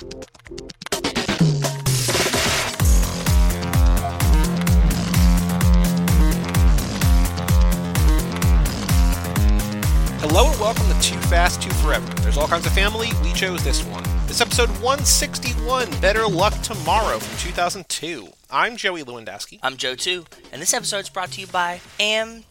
Hello and welcome to Too Fast, Too Forever. There's all kinds of family, we chose this one. It's episode 161, Better Luck Tomorrow from 2002. I'm Joey Lewandowski. I'm Joe too, and this episode is brought to you by am-i-cool.com.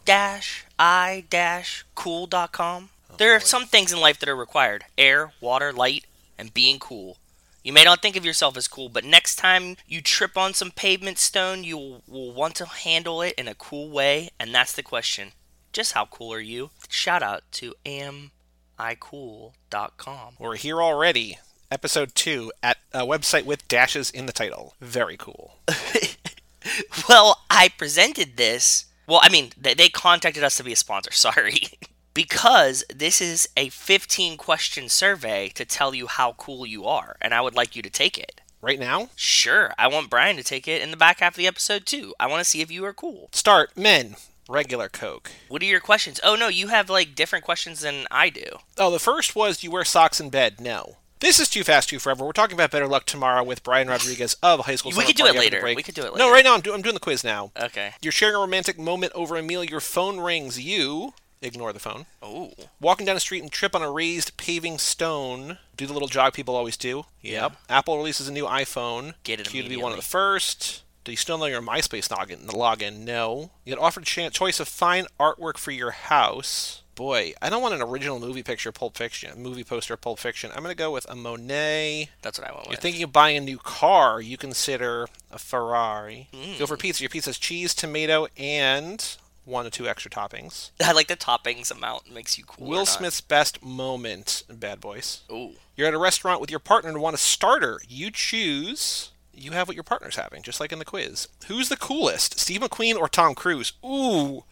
Oh, there are some things in life that are required: air, water, light, and being cool. You may not think of yourself as cool, but next time you trip on some pavement stone, you will want to handle it in a cool way, and that's the question. Just how cool are you? Shout out to amicool.com. We're here already, episode 2, at a website with dashes in the title. Very cool. Well, I presented this. Well, I mean, they, they contacted us to be a sponsor. Sorry. Because this is a 15 question survey to tell you how cool you are, and I would like you to take it. Right now, Sure, I want Brian to take it in the back half of the episode too. I want to see if you are cool. start men, regular Coke. What are your questions? Oh no, you have like different questions than I do. Oh, the first was, do you wear socks in bed? No. This is Too Fast, Too Forever. We're talking about Better Luck Tomorrow with Brian Rodriguez of High School We could do it later. We could do it later. No, right now I'm, do- I'm doing the quiz now. Okay. You're sharing a romantic moment over a meal. Your phone rings. You ignore the phone. Oh. Walking down the street and trip on a raised paving stone. Do the little jog people always do. Yep. Apple releases a new iPhone. Get it Cue to be one of the first. Do you still know your MySpace login? Login? No. You get offered a choice of fine artwork for your house. Boy, I don't want an original movie picture, Pulp Fiction, movie poster, Pulp Fiction. I'm gonna go with a Monet. That's what I went You're thinking of buying a new car. You consider a Ferrari. Mm. Go for pizza. Your pizza's cheese, tomato, and one or two extra toppings. I like the toppings amount makes you cool. Will. Smith's best moment, Bad Boys. Ooh. You're at a restaurant with your partner and want a starter. You choose. You have what your partner's having, just like in the quiz. Who's the coolest, Steve McQueen or Tom Cruise? Ooh.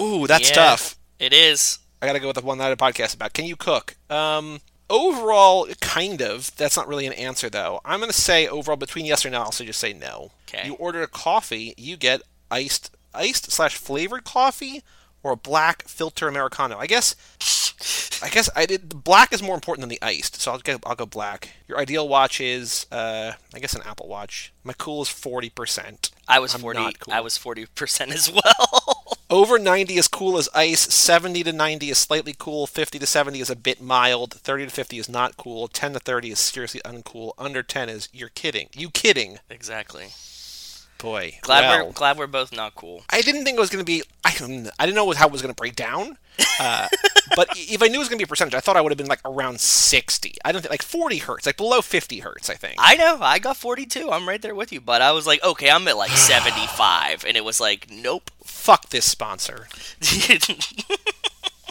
Ooh, that's Yeah, tough. It is. I gotta go with the one that I podcast about. Can you cook? Um, overall, kind of. That's not really an answer, though. I'm gonna say overall between yes or no. I'll also just say no. Okay. You order a coffee, you get iced, iced slash flavored coffee, or a black filter americano. I guess. I guess I did. Black is more important than the iced, so I'll go. I'll go black. Your ideal watch is, uh, I guess an Apple Watch. My cool is forty percent. I was I'm forty. cool. I was forty percent as well. Over 90 is cool as ice, 70 to 90 is slightly cool, 50 to 70 is a bit mild, 30 to 50 is not cool, 10 to 30 is seriously uncool, under 10 is you're kidding. You kidding. exactly. Boy. Glad well, we're glad we're both not cool. I didn't think it was going to be, I, don't- I didn't know how it was going to break down. Uh, but if I knew it was going to be a percentage, I thought I would have been like around 60. I don't think, like 40 hertz, like below 50 hertz, I think. I know. I got forty-two. I'm right there with you. But I was like, okay, I'm at like seventy-five, and it was like, nope. Fuck this sponsor.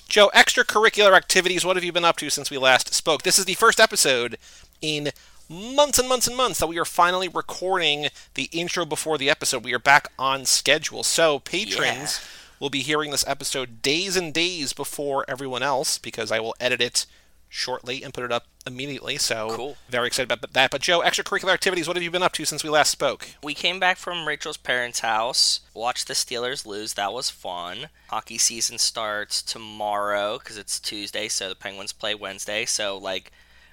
Joe, extracurricular activities. What have you been up to since we last spoke? This is the first episode in months and months and months that we are finally recording the intro before the episode. We are back on schedule. So, patrons will be hearing this episode days and days before everyone else because I will edit it shortly and put it up immediately. So, Cool. very excited about that. But, Joe, extracurricular activities. What have you been up to since we last spoke? we came back from Rachel's parents' house, watched the Steelers lose. That was fun. Hockey season starts tomorrow because it's Tuesday, so the Penguins play Wednesday. So, like,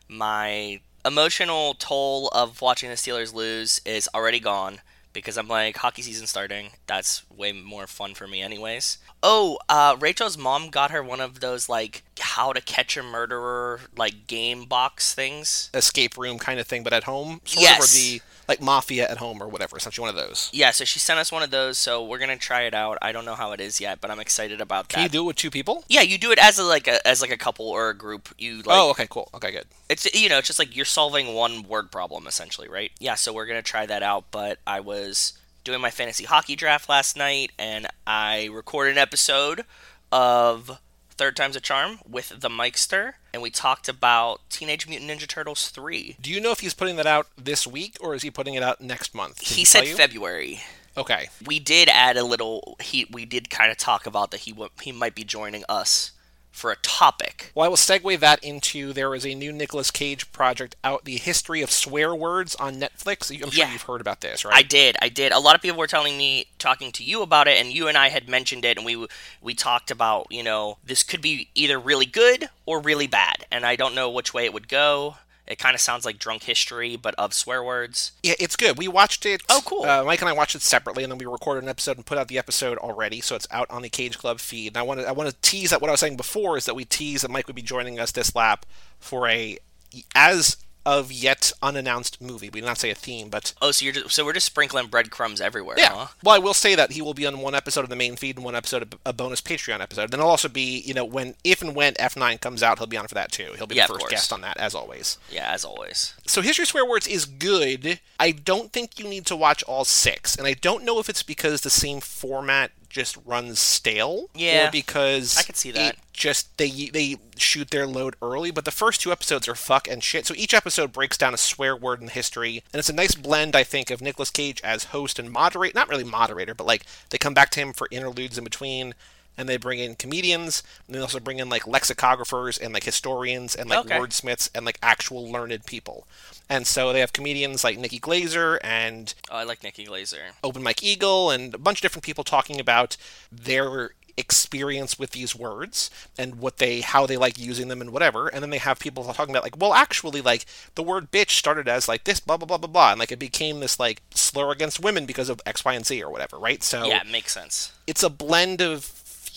my emotional toll of watching the Steelers lose is already gone because I'm like, hockey season starting. That's way more fun for me, anyways. Oh, uh, Rachel's mom got her one of those, like, how to catch a murderer, like, game box things. Escape room kind of thing, but at home? Sort Yes. Of, or the, like, Mafia at home or whatever. Essentially one of those. Yeah, so she sent us one of those, so we're gonna try it out. I don't know how it is yet, but I'm excited about Can you do it with two people? yeah, you do it as a, like a as like a couple or a group. You like oh, okay, cool. Okay, good. it's you know it's just like you're solving one word problem essentially, right? Yeah, so we're gonna try that out. But I was doing my fantasy hockey draft last night, and I recorded an episode of Third Time's a Charm with the Mikester, and we talked about Teenage Mutant Ninja Turtles three. Do you know if he's putting that out this week or is he putting it out next month? Did He said? February. Okay. we did add a little he we did kind of talk about that he w- he might be joining us for a topic Well, I will segue that into there is a new Nicolas Cage project out, the history of swear words on Netflix. I'm sure Yeah. you've heard about this, right? I did I did a lot of people were telling me talking to you about it and you and I had mentioned it and we we talked about you know this could be either really good or really bad and I don't know which way it would go It kind of sounds like drunk history, but of swear words. Yeah, it's good. We watched it. Oh, cool. Uh, Mike and I watched it separately, and then we recorded an episode and put out the episode already, so it's out on the Cage Club feed. And I want to I want to tease that what I was saying before is that we tease that Mike would be joining us this lap for a as of yet unannounced movie. We did not say a theme, but Oh, so you're just, so we're just sprinkling breadcrumbs everywhere, yeah. huh? Well, I will say that he will be on one episode of the main feed and one episode of a bonus Patreon episode. Then he'll also be, you know, when if and when F9 comes out, he'll be on for that too. He'll be Yeah, the first guest on that, as always. Yeah, as always. So History Swear Words is good. I don't think you need to watch all six, and I don't know if it's because the same format just runs stale, Yeah, or because I could see that. just they they shoot their load early. But the first two episodes are fuck and shit. So each episode breaks down a swear word in history, and it's a nice blend, I think, of Nicolas Cage as host and moderate. Not really moderator, but like they come back to him for interludes in between. And they bring in comedians, and they also bring in like lexicographers and like historians and like Okay. wordsmiths and like actual learned people. And so they have comedians like Nikki Glazer and Oh, I like Nikki Glazer. Open Mike Eagle and a bunch of different people talking about their experience with these words and what they how they like using them and whatever and then they have people talking about like well actually like the word bitch started as like this blah blah blah blah blah and like it became this like slur against women because of x y and z or whatever right so Yeah, it makes sense. it's a blend of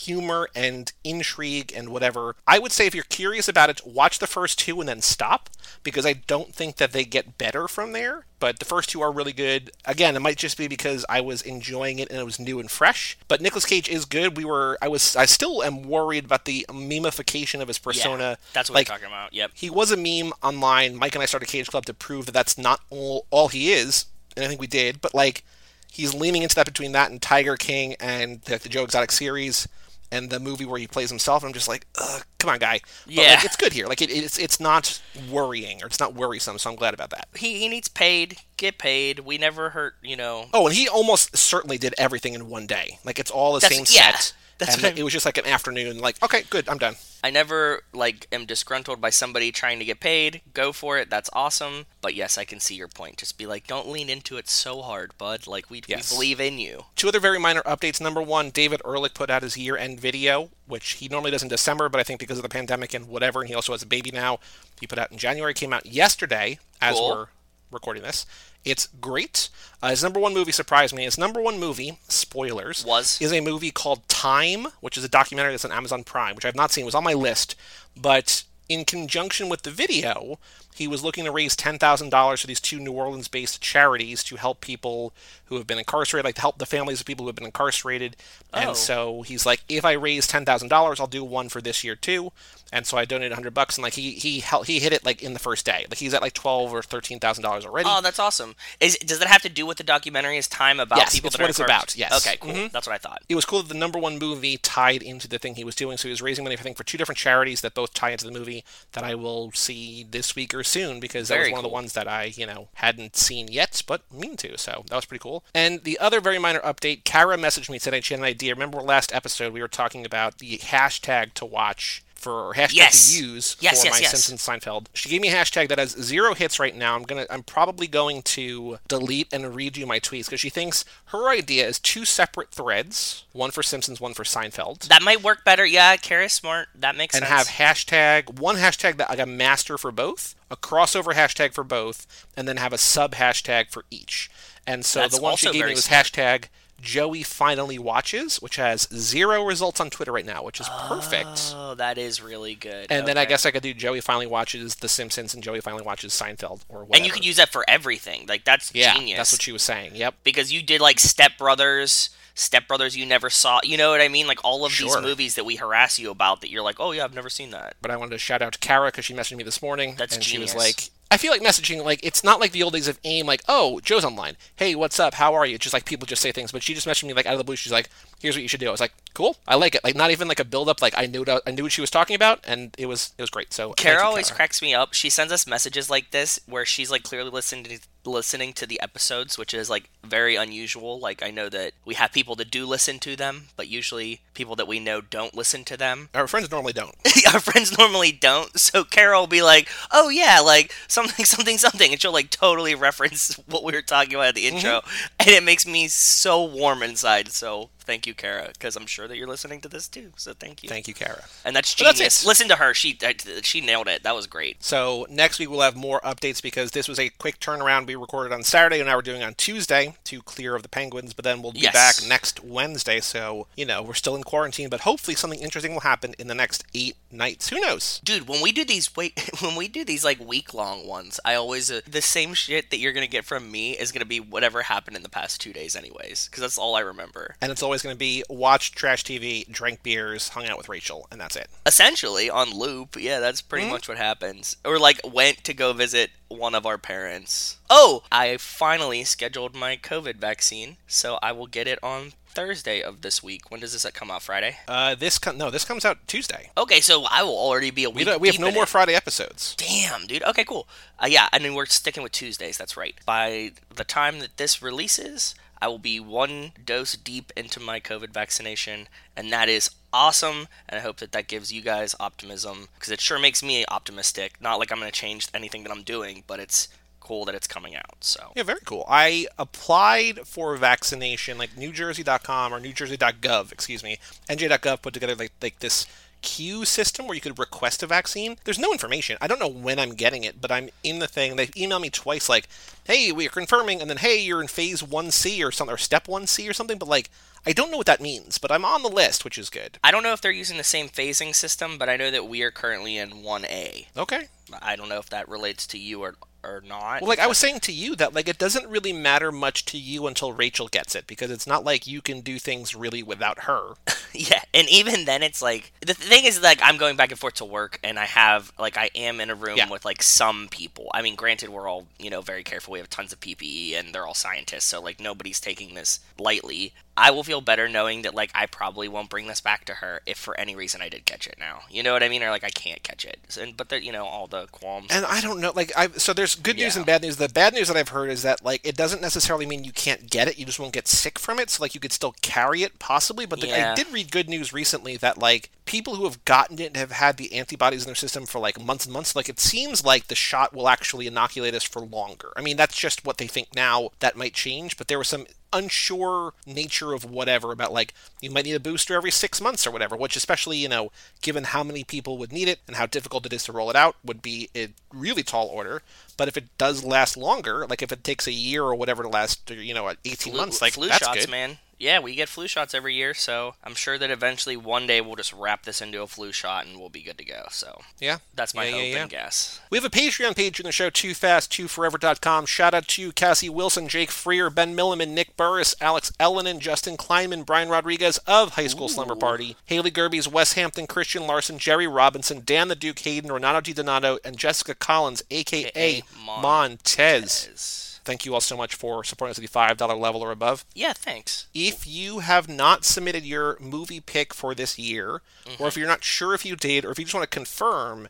humor and intrigue and whatever. I would say if you're curious about it, watch the first two and then stop because I don't think that they get better from there. But the first two are really good. Again, it might just be because I was enjoying it and it was new and fresh. But Nicolas Cage is good. We were I was I still am worried about the memification of his persona. Yeah, that's what like, we're talking about. Yep. he was a meme online. Mike and I started Cage Club to prove that that's not all, all he is, and I think we did. But like, he's leaning into that between that and Tiger King and the, the Joe Exotic series and the movie where he plays himself. And I'm just like, Ugh, come on, guy. But Yeah. like, it's good here. Like, it, it's it's not worrying or it's not worrisome. So I'm glad about that. He he needs paid. Get paid. We never hurt. You know. Oh, and he almost certainly did everything in one day. Like, it's all the That's- same yeah, set. that's and it was just like an afternoon. Like, okay, good, I'm done. I never like am disgruntled by somebody trying to get paid. Go for it. That's awesome. But yes, I can see your point. Just be like, don't lean into it so hard, bud. Like we, Yes. we believe in you. Two other very minor updates. Number one, David Ehrlich put out his year end video, which he normally does in December, but I think because of the pandemic and whatever, and he also has a baby now, he put out in January. Came out yesterday as Cool. we're recording this. It's great. Uh, his number one movie surprised me. His number one movie, spoilers, Was? is a movie called Time, which is a documentary that's on Amazon Prime, which I've not seen. It was on my list, but in conjunction with the video, he was looking to raise $10,000 for these two New Orleans based charities to help people who have been incarcerated, like to help the families of people who have been incarcerated. Oh. And so he's like, if I raise $10,000, I'll do one for this year too. And so I donated 100 bucks and like he he he hit it like in the first day. Like he's at like 12 or $13,000 already. Oh, that's awesome. Is does that have to do with the documentary? Is time about Yes, people it's what it's about, yes. Okay, cool. Mhm. That's what I thought. it was cool that the number one movie tied into the thing he was doing. So he was raising money, I think, for two different charities that both tie into the movie that I will see this week or soon because that Very was one of the ones that I, you know, hadn't seen yet, but mean to. So that was pretty cool. And the other very minor update, Kara messaged me today. She had an idea. Remember last episode we were talking about the hashtag to watch for or hashtag Yes. to use Yes, for yes, my. Simpsons Seinfeld. She gave me a hashtag that has zero hits right now. I'm gonna I'm probably going to delete and redo my tweets because she thinks her idea is two separate threads, one for Simpsons, one for Seinfeld. That might work better. Yeah, Kara's smart. That makes sense. and sense. have hashtag one hashtag that like a master for both, a crossover hashtag for both, and then have a sub hashtag for each. And so That's the one she gave me was smart. hashtag Joey finally watches, which has zero results on Twitter right now, which is perfect. Oh, that is really good. And then I guess I could do Joey finally watches The Simpsons and Joey finally watches Seinfeld or whatever. And you could use that for everything. Like that's yeah, genius. that's what she was saying. Yep. because you did like Step Brothers, Step Brothers you never saw. You know what I mean? Like all of Sure. these movies that we harass you about that you're like, oh yeah, I've never seen that. But I wanted to shout out to Kara because she messaged me this morning, That's and she was genius. like, "I feel like messaging like it's not like the old days of AIM, like oh Joe's online, hey what's up, how are you?" Just like people just say things, but she just messaged me like out of the blue. She's like, "Here's what you should do." I was like, "Cool, I like it." Like not even like a build up. Like I knew what I knew what she was talking about, and it was it was great. So Kara always cracks me up. She sends us messages like this where she's like clearly listening to listening to the episodes, which is like very unusual. Like I know that we have people that do listen to them, but usually people that we know don't listen to them. Our friends normally don't. Our friends normally don't. So Carol will be like, "Oh yeah, like something, something, something," and she'll like totally reference what we were talking about at the mm-hmm. intro, and it makes me so warm inside. So Thank you, Kara, because I'm sure that you're listening to this too. So thank you. Thank you, Kara. And that's But that's genius. Listen to her. She she nailed it. That was great. So next week we'll have more updates because this was a quick turnaround. We recorded on Saturday and now we're doing on Tuesday to clear of the Penguins, but then we'll be Yes. back next Wednesday. So, you know, we're still in quarantine, but hopefully something interesting will happen in the next eight nights. Who knows? Dude, when we do these wait, when we do these like week long ones, I always uh, the same shit that you're gonna get from me is gonna be whatever happened in the past two days, anyways, because that's all I remember. And it's always going to be watch trash TV, drank beers, hung out with Rachel, and that's it. Essentially on loop, yeah, that's pretty Hmm? much what happens. Or like went to go visit one of our parents. Oh, I finally scheduled my COVID vaccine, so I will get it on Thursday of this week. When does this come out? Friday. Uh, this com- no, this comes out Tuesday. Okay, so I will already be a We, week. don't, we have no more it. Friday episodes. Damn, dude. Okay, cool. Uh, yeah, I mean we're sticking with Tuesdays. That's right. By the time that this releases, I will be one dose deep into my COVID vaccination, and that is awesome. And I hope that that gives you guys optimism because it sure makes me optimistic. Not like I'm going to change anything that I'm doing, but it's cool that it's coming out. So Yeah, very cool. I applied for vaccination, like NewJersey.com or NewJersey.gov, excuse me. NJ.gov put together like like this queue system where you could request a vaccine. There's no information. I don't know when I'm getting it, but I'm in the thing. They've emailed me twice, like, "Hey, we are confirming," and then, "Hey, you're in phase one C or something, or step one C or something." But like, I don't know what that means. But I'm on the list, which is good. I don't know if they're using the same phasing system, but I know that we are currently in 1A. Okay. I don't know if that relates to you or or not. Well, like I was saying to you that like it doesn't really matter much to you until Rachel gets it because it's not like you can do things really without her. Yeah, and even then, it's like the thing is like I'm going back and forth to work, and I have like I am in a room Yeah. with like some people. I mean, granted, we're all you know very careful. We have tons of PPE, and they're all scientists, so like nobody's taking this lightly. I will feel better knowing that like I probably won't bring this back to her if for any reason I did catch it now. You know what I mean? Or like I can't catch it. And but the, you know all the qualms. And I don't know, like I so there's good news Yeah. and bad news. The bad news that I've heard is that like it doesn't necessarily mean you can't get it. You just won't get sick from it. So like you could still carry it possibly. But the, I did read good news recently that like people who have gotten it have had the antibodies in their system for like months and months. Like it seems like the shot will actually inoculate us for longer. I mean that's just what they think now. That might change, but there was some unsure nature of whatever about like you might need a booster every six months or whatever which especially you know given how many people would need it and how difficult it is to roll it out would be a really tall order but if it does last longer like if it takes a year or whatever to last you know 18 flu, months like flu that's shots, good man. Yeah, we get flu shots every year, so I'm sure that eventually one day we'll just wrap this into a flu shot and we'll be good to go. So yeah that's my Yeah, hope yeah, and guess. We have a Patreon page in the show, Too Fast, Too Forever.com. Shout out to Cassie Wilson, Jake Freer, Ben Milliman, Nick Burris, Alex Ellenin, Justin Kleinman, Brian Rodriguez of High School Slumber Party, Haley Gerbies, Wes Hampton, Christian Larson, Jerry Robinson, Dan the Duke Hayden, Renato Di Donato, and Jessica Collins, aka AKA Montez. Thank you all so much for supporting us at the $5 level or above. Yeah, thanks. If you have not submitted your movie pick for this year, or mm-hmm. if you're not sure if you did, or if you just want to confirm,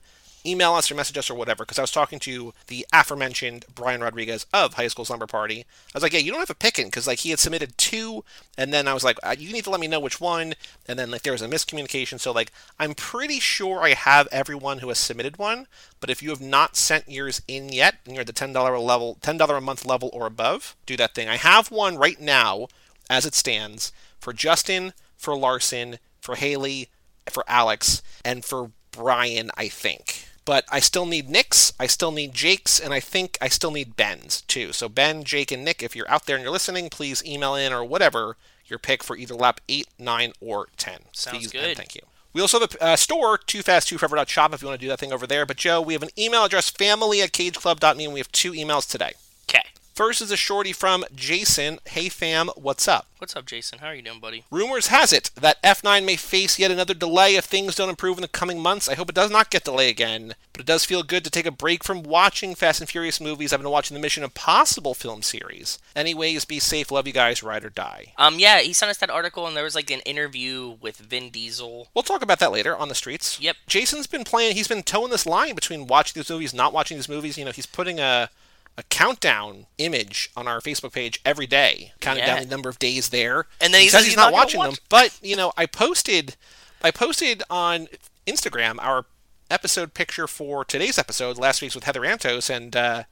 email us or message us or whatever. Because I was talking to the aforementioned Brian Rodriguez of High School Slumber Party. I was like, "Yeah, you don't have a picking," because like he had submitted two, and then I was like, uh, "You need to let me know which one." And then like there was a miscommunication. So like I'm pretty sure I have everyone who has submitted one. But if you have not sent yours in yet, and you're at the ten dollar level, ten dollar a month level or above, do that thing. I have one right now as it stands for Justin, for Larson, for Haley, for Alex, and for Brian, I think. But I still need Nick's, I still need Jake's, and I think I still need Ben's too. So Ben, Jake, and Nick, if you're out there and you're listening, please email in or whatever your pick for either lap 8, 9, or 10. Sounds please good. thank you. We also have a uh, store, too fast, too forever.shop if you want to do that thing over there. But Joe, we have an email address, family at cageclub.me, and we have two emails today. Okay. First is a shorty from Jason. Hey fam, what's up? What's up, Jason? How are you doing, buddy? Rumors has it that F9 may face yet another delay if things don't improve in the coming months. I hope it does not get delayed again, but it does feel good to take a break from watching Fast and Furious movies. I've been watching the Mission Impossible film series. Anyways, be safe, love you guys, ride or die. Um, yeah, he sent us that article, and there was like an interview with Vin Diesel. We'll talk about that later on the streets. Yep. Jason's been playing, he's been towing this line between watching these movies, not watching these movies. You know, he's putting a, a countdown image on our Facebook page every day, counting Yeah. down the number of days there. And then he says he's, he's not, not watching watch- them. But, you know, I posted I posted on Instagram our episode picture for today's episode, last week's with Heather Antos, and uh,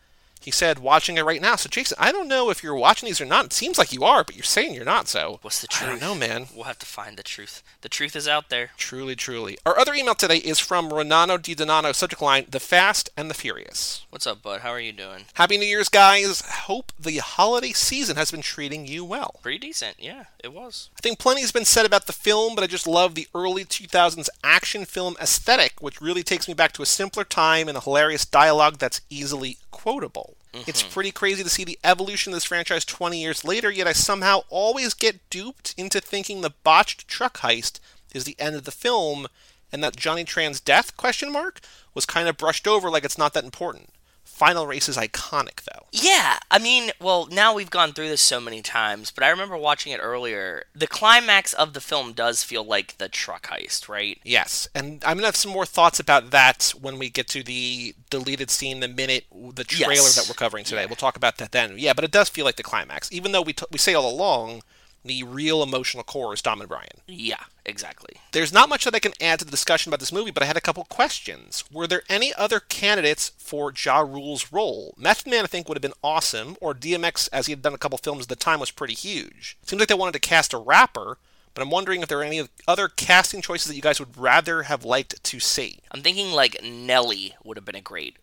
He said, watching it right now. So, Jason, I don't know if you're watching these or not. It seems like you are, but you're saying you're not, so. What's the truth? I don't know, man. We'll have to find the truth. The truth is out there. Truly, truly. Our other email today is from Renato Di Donato, subject line The Fast and the Furious. What's up, bud? How are you doing? Happy New Year's, guys. Hope the holiday season has been treating you well. Pretty decent. Yeah, it was. I think plenty has been said about the film, but I just love the early 2000s action film aesthetic, which really takes me back to a simpler time and a hilarious dialogue that's easily quotable. It's mm-hmm. pretty crazy to see the evolution of this franchise 20 years later, yet I somehow always get duped into thinking the botched truck heist is the end of the film and that Johnny Tran's death question mark was kind of brushed over like it's not that important. Final race is iconic though. Yeah, I mean, well, now we've gone through this so many times, but I remember watching it earlier. The climax of the film does feel like the truck heist, right? Yes, and I'm gonna have some more thoughts about that when we get to the deleted scene, the minute, the trailer Yes. that we're covering today. Yeah. We'll talk about that then. Yeah, but it does feel like the climax, even though we t- we say all along the real emotional core is Dom and Brian. Yeah, exactly. There's not much that I can add to the discussion about this movie, but I had a couple questions. Were there any other candidates for Ja Rule's role? Method Man, I think, would have been awesome, or DMX, as he had done a couple films at the time, was pretty huge. Seems like they wanted to cast a rapper, but I'm wondering if there are any other casting choices that you guys would rather have liked to see. I'm thinking like Nelly would have been a great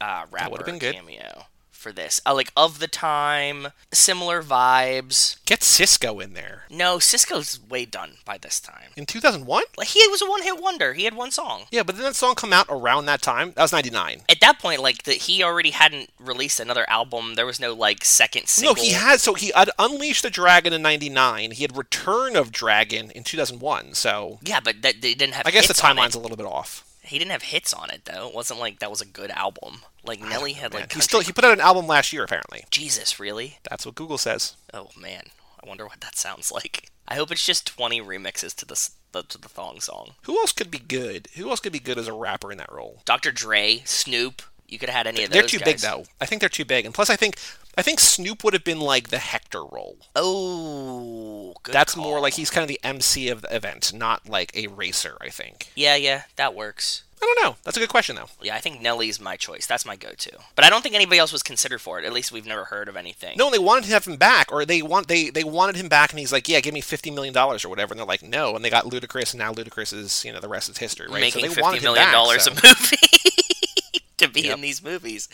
uh, rapper would've been good. cameo for this. Uh, like of the time, similar vibes. Get Sisqó in there. No, Sisqó's way done by this time. In 2001? Like he was a one-hit wonder. He had one song. Yeah, but didn't that song come out around that time? That was 99. At that point, like the, he already hadn't released another album. There was no like second single. No, he had, so he had Unleashed the Dragon in 99. He had Return of Dragon in 2001, so Yeah, but that they didn't have. I guess the timeline's a little bit off. He didn't have hits on it though. It wasn't like that was a good album. Like Nelly had like. he still he put out an album last year apparently. Jesus, really? That's what Google says. Oh man, I wonder what that sounds like. I hope it's just 20 remixes to the the, to the thong song. Who else could be good? Who else could be good as a rapper in that role? Dr. Dre, Snoop. You could have had any of those. They're too guys. big though. I think they're too big. And plus I think I think Snoop would have been like the Hector role. Oh, good That's call. more like he's kind of the MC of the event, not like a racer, I think. Yeah, yeah, that works. I don't know. That's a good question though. Yeah, I think Nelly's my choice. That's my go-to. But I don't think anybody else was considered for it. At least we've never heard of anything. No, they wanted to have him back, or they want they they wanted him back, and he's like, "Yeah, give me fifty million dollars or whatever." And they're like, "No," and they got Ludacris, and now Ludacris is you know the rest is history, right? making so they fifty wanted him million dollars so- a movie to be Yep. in these movies.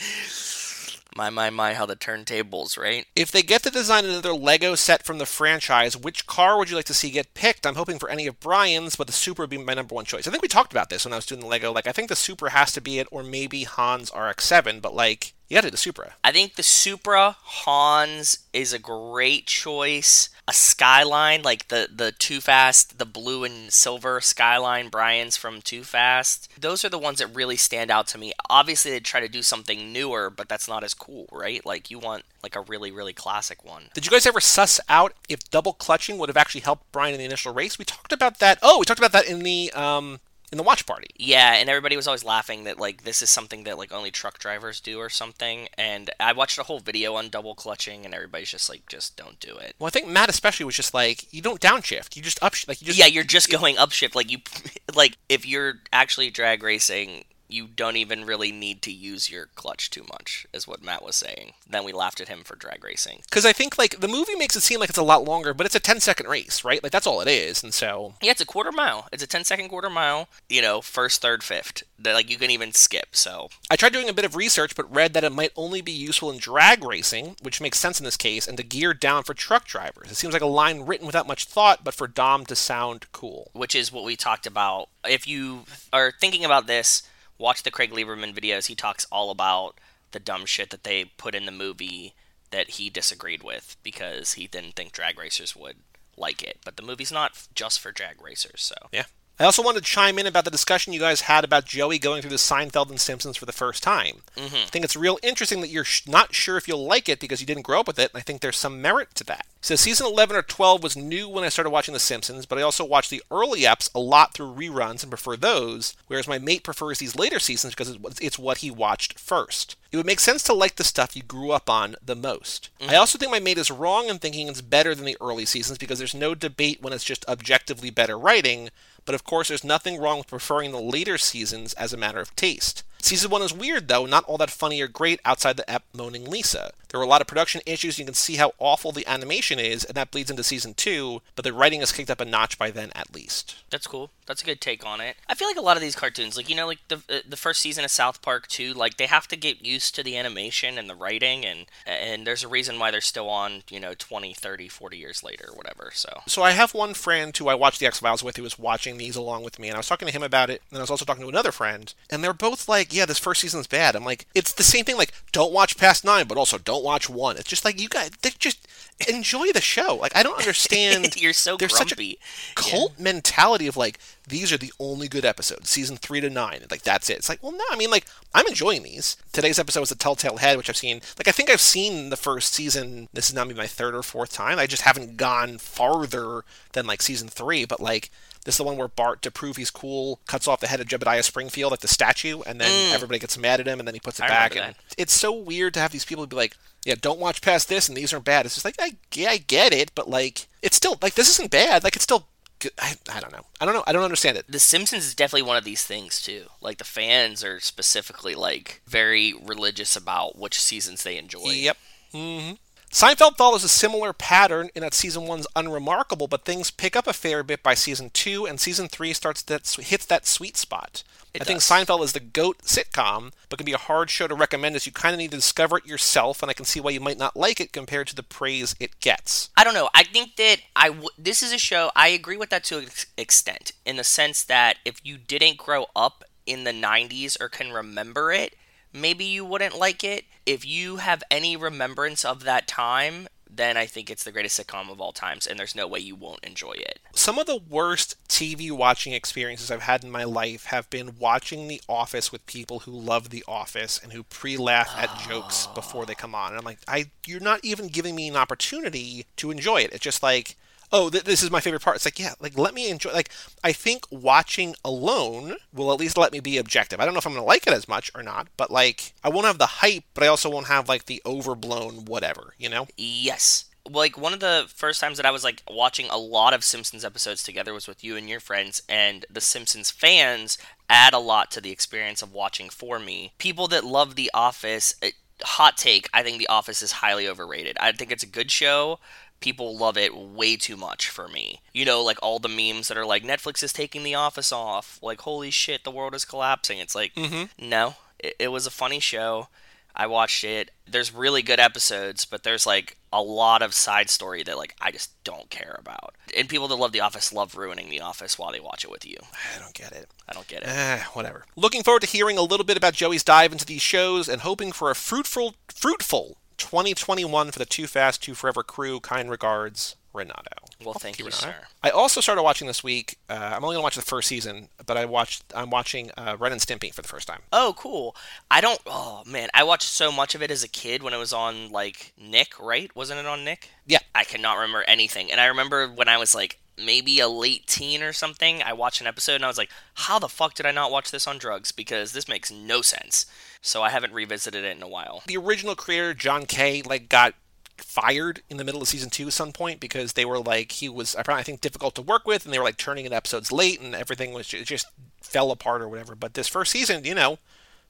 My my my, how the turntables, right? If they get to design another Lego set from the franchise, which car would you like to see get picked? I'm hoping for any of Brian's, but the Supra would be my number one choice. I think we talked about this when I was doing the Lego. Like, I think the Supra has to be it, or maybe Hans RX-7. But like, you got to do the Supra. I think the Supra Hans is a great choice. A Skyline, like the the Too Fast, the blue and silver Skyline Brian's from Too Fast. Those are the ones that really stand out to me. Obviously, they try to do something newer, but that's not as cool, right? Like you want like a really really classic one. Did you guys ever suss out if double clutching would have actually helped Brian in the initial race? We talked about that. Oh, we talked about that in the um in the watch party. Yeah, and everybody was always laughing that like this is something that like only truck drivers do or something. And I watched a whole video on double clutching, and everybody's just like, just don't do it. Well, I think Matt especially was just like, you don't downshift, you just up, like you just yeah, you're just going upshift. Like you, like if you're actually drag racing, you don't even really need to use your clutch too much, is what Matt was saying. Then we laughed at him for drag racing. Because I think like the movie makes it seem like it's a lot longer, but it's a 10 second race, right? Like that's all it is, and so Yeah, it's a quarter mile. It's a 10 second quarter mile. You know, first, third, fifth. That like you can even skip. So I tried doing a bit of research, but read that it might only be useful in drag racing, which makes sense in this case, and to gear down for truck drivers. It seems like a line written without much thought, but for Dom to sound cool. which is what we talked about. If you are thinking about this, watch the Craig Lieberman videos. He talks all about the dumb shit that they put in the movie that he disagreed with because he didn't think drag racers would like it. But the movie's not just for drag racers, so. Yeah. I also wanted to chime in about the discussion you guys had about Joey going through the Seinfeld and Simpsons for the first time. Mm-hmm. I think it's real interesting that you're sh- not sure if you'll like it because you didn't grow up with it, and I think there's some merit to that. So season 11 or 12 was new when I started watching The Simpsons, but I also watched the early eps a lot through reruns and prefer those, whereas my mate prefers these later seasons because it's- it's what he watched first. It would make sense to like the stuff you grew up on the most. I also think my mate is wrong in thinking it's better than the early seasons because there's no debate when it's just objectively better writing, but of course there's nothing wrong with preferring the later seasons as a matter of taste. Season 1 is weird, though, not all that funny or great outside the ep moaning Lisa. There were a lot of production issues, you can see how awful the animation is, and that bleeds into Season 2, but the writing has kicked up a notch by then at least. That's cool. That's a good take on it. I feel like a lot of these cartoons, like you know, like the uh, the first season of South Park too, like they have to get used to the animation and the writing, and and there's a reason why they're still on, you know, 20, 30, 40 years later or whatever. So So I have one friend who I watched the X Files with who was watching these along with me, and I was talking to him about it, and I was also talking to another friend, and they're both like, "Yeah, this first season's bad." I'm like, "It's the same thing. Like, don't watch past nine, but also don't watch one." It's just like you guys, they just enjoy the show. Like, I don't understand. you're so there's grumpy. such a cult mentality of like these are the only good episodes, season three to nine. Like that's it. It's like, well, no, I mean, like I'm enjoying these. Today's episode was the Telltale Head, which I've seen. Like I think I've seen the first season. This is now maybe my third or fourth time. I just haven't gone farther than like season three. But like this is the one where Bart, to prove he's cool, cuts off the head of Jebediah Springfield, like the statue, and then everybody gets mad at him, and then he puts it I back. And it's so weird to have these people be like, "Yeah, don't watch past this, and these aren't bad." It's just like, I, yeah, I get it, but like, it's still like this isn't bad. Like it's still. Good. I, I don't know. I don't know. I don't understand it. The Simpsons is definitely one of these things too. Like the fans are specifically like very religious about which seasons they enjoy. Yep. hmm Seinfeld follows a similar pattern in that season one's unremarkable, but things pick up a fair bit by season two, and season three starts that hits that sweet spot. It I think. Seinfeld is the goat sitcom, but can be a hard show to recommend as you kind of need to discover it yourself, and I can see why you might not like it compared to the praise it gets. I don't know. I think that I w- this is a show. I agree with that to an ex- extent, in the sense that if you didn't grow up in the '90s or can remember it, maybe you wouldn't like it. If you have any remembrance of that time, then I think it's the greatest sitcom of all times, and there's no way you won't enjoy it. Some of the worst TV watching experiences I've had in my life have been watching The Office with people who love The Office and who pre-laugh at jokes before they come on. And I'm like, I you're not even giving me an opportunity to enjoy it. It's just like, oh, th- this is my favorite part. It's like, yeah, like let me enjoy. Like I think watching alone will at least let me be objective. I don't know if I'm gonna like it as much or not, but like I won't have the hype, but I also won't have like the overblown whatever. You know? Yes. Like one of the first times that I was like watching a lot of Simpsons episodes together was with you and your friends, and the Simpsons fans add a lot to the experience of watching for me. People that love The Office, hot take, I think The Office is highly overrated. I think it's a good show. People love it way too much for me. You know, like all the memes that are like Netflix is taking The Office off. Like, holy shit, the world is collapsing. It's like, no, it, it was a funny show. I watched it. There's really good episodes, but there's like a lot of side story that like I just don't care about. And people that love The Office love ruining The Office while they watch it with you. I don't get it. I don't get it. Eh, whatever. Looking forward to hearing a little bit about Joey's dive into these shows and hoping for a fruitful, fruitful 2021 for the Too Fast, Too Forever crew. Kind regards, Renato. Well, thank you, Renato. sir. I also started watching this week. Uh, I'm only gonna watch the first season, but I watched. I'm watching uh, Ren and Stimpy for the first time. Oh, cool. I don't. Oh man, I watched so much of it as a kid when it was on like Nick, right? Wasn't it on Nick? Yeah. I cannot remember anything, and I remember when I was like maybe a late teen or something. I watched an episode and I was like, "How the fuck did I not watch this on drugs? Because this makes no sense." So I haven't revisited it in a while. The original creator, John Kay, like got fired in the middle of season two at some point because they were like he was I think difficult to work with and they were like turning in episodes late and everything was ju- just fell apart or whatever. But this first season, you know,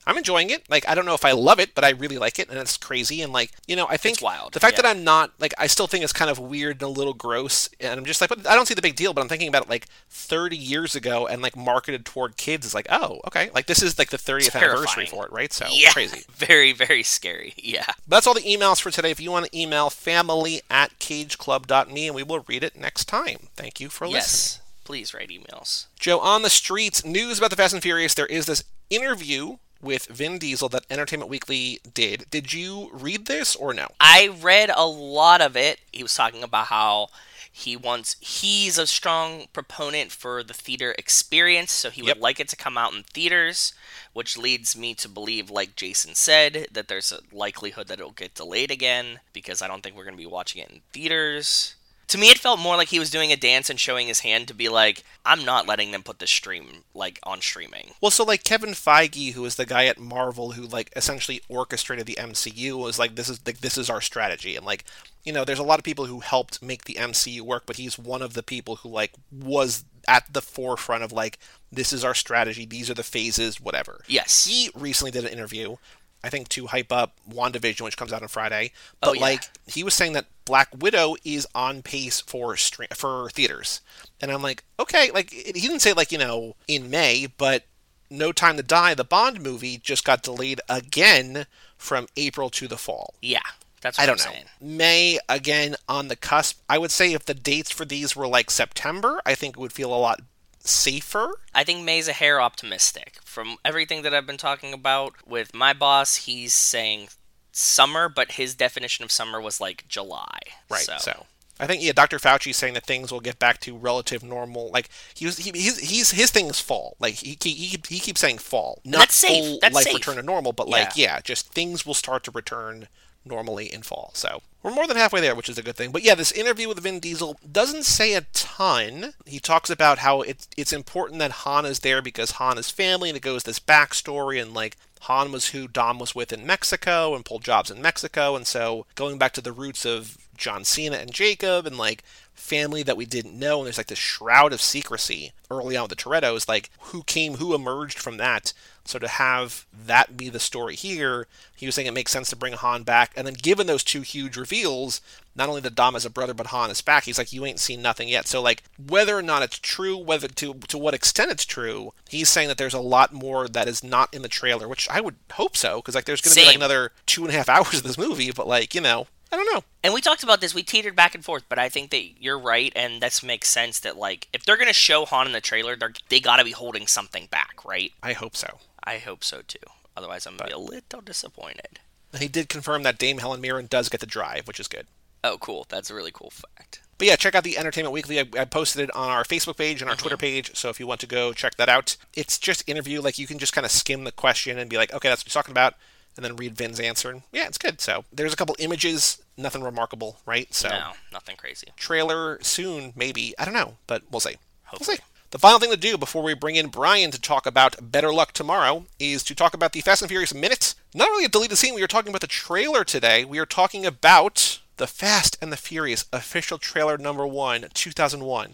I'm enjoying it. Like I don't know if I love it, but I really like it, and it's crazy. And like you know, I think It's wild, the fact yeah. that I'm not like I still think it's kind of weird and a little gross, and I'm just like, but I don't see the big deal. But I'm thinking about it like 30 years ago and like marketed toward kids is like, oh, okay, like this is like the 30th anniversary for it, right? So yeah, crazy. Very, very scary. Yeah. That's all the emails for today. If you want to email family at cageclub.me and we will read it next time. Thank you for listening. Yes. Please write emails. Joe, on the streets, news about the Fast and Furious. There is this interview with Vin Diesel that Entertainment Weekly did. Did you read this or no? I read a lot of it. He was talking about how he wants he's a strong proponent for the theater experience, so he Yep. would like it to come out in theaters, which leads me to believe like Jason said that there's a likelihood that it'll get delayed again because I don't think we're going to be watching it in theaters. To me, it felt more like he was doing a dance and showing his hand to be like, "I'm not letting them put this stream like on streaming." Well, so like Kevin Feige, who is the guy at Marvel who like essentially orchestrated the MCU, was like, this is like this is our strategy, and like you know, there's a lot of people who helped make the MCU work, but he's one of the people who like was at the forefront of like this is our strategy, these are the phases, whatever. Yes. He recently did an interview, I think to hype up WandaVision, which comes out on Friday. Oh, but Oh, yeah. like he was saying that Black Widow is on pace for stre- for theaters, and I'm like, okay, like he didn't say like you know in May, but No Time to Die, the Bond movie, just got delayed again from April to the fall. Yeah, that's what I don't am know. saying. May again on the cusp. I would say if the dates for these were like September, I think it would feel a lot safer. I think May's a hair optimistic. From everything that I've been talking about with my boss, he's saying summer, but his definition of summer was like July. Right. So, So, I think yeah, Dr. Fauci's saying that things will get back to relative normal. Like he was, he, he's, he's his thing is fall. Like he he, he, he keeps saying fall, not that's safe. full That's life safe. return to normal, but like yeah, just things will start to return normally in fall. So we're more than halfway there, which is a good thing. But yeah, this interview with Vin Diesel doesn't say a ton. He talks about how it's it's important that Han is there because Han is family, and it goes this backstory and like Han was who Dom was with in Mexico and pulled jobs in Mexico, and so going back to the roots of John Cena and Jacob and like family that we didn't know, and there's like this shroud of secrecy early on with the Torettos, like who came, who emerged from that. So to have that be the story here, he was saying it makes sense to bring Han back, and then given those two huge reveals, not only that Dom is a brother, but Han is back. He's like, you ain't seen nothing yet. So like, whether or not it's true, whether to to what extent it's true, he's saying that there's a lot more that is not in the trailer, which I would hope so, because like there's going to be like another two and a half hours of this movie, but like you know, I don't know. And we talked about this. We teetered back and forth, but I think that you're right, and this makes sense. That like, if they're gonna show Han in the trailer, they're, they got to be holding something back, right? I hope so. I hope so too. Otherwise, I'm gonna be a little disappointed. And he did confirm that Dame Helen Mirren does get the drive, which is good. Oh, cool. That's a really cool fact. But yeah, check out the Entertainment Weekly. I, I posted it on our Facebook page and our Twitter mm-hmm. page. So if you want to go check that out, it's just interview. Like you can just kind of skim the question and be like, okay, that's what he's talking about, and then read Vin's answer. And yeah, it's good. So there's a couple images, nothing remarkable, right? So No, nothing crazy. trailer soon, maybe. I don't know, but we'll see. We'll see. The final thing to do before we bring in Brian to talk about Better Luck Tomorrow is to talk about the Fast and Furious Minutes. Not really a deleted scene, we are talking about the trailer today. We are talking about the Fast and the Furious official trailer number one, 2001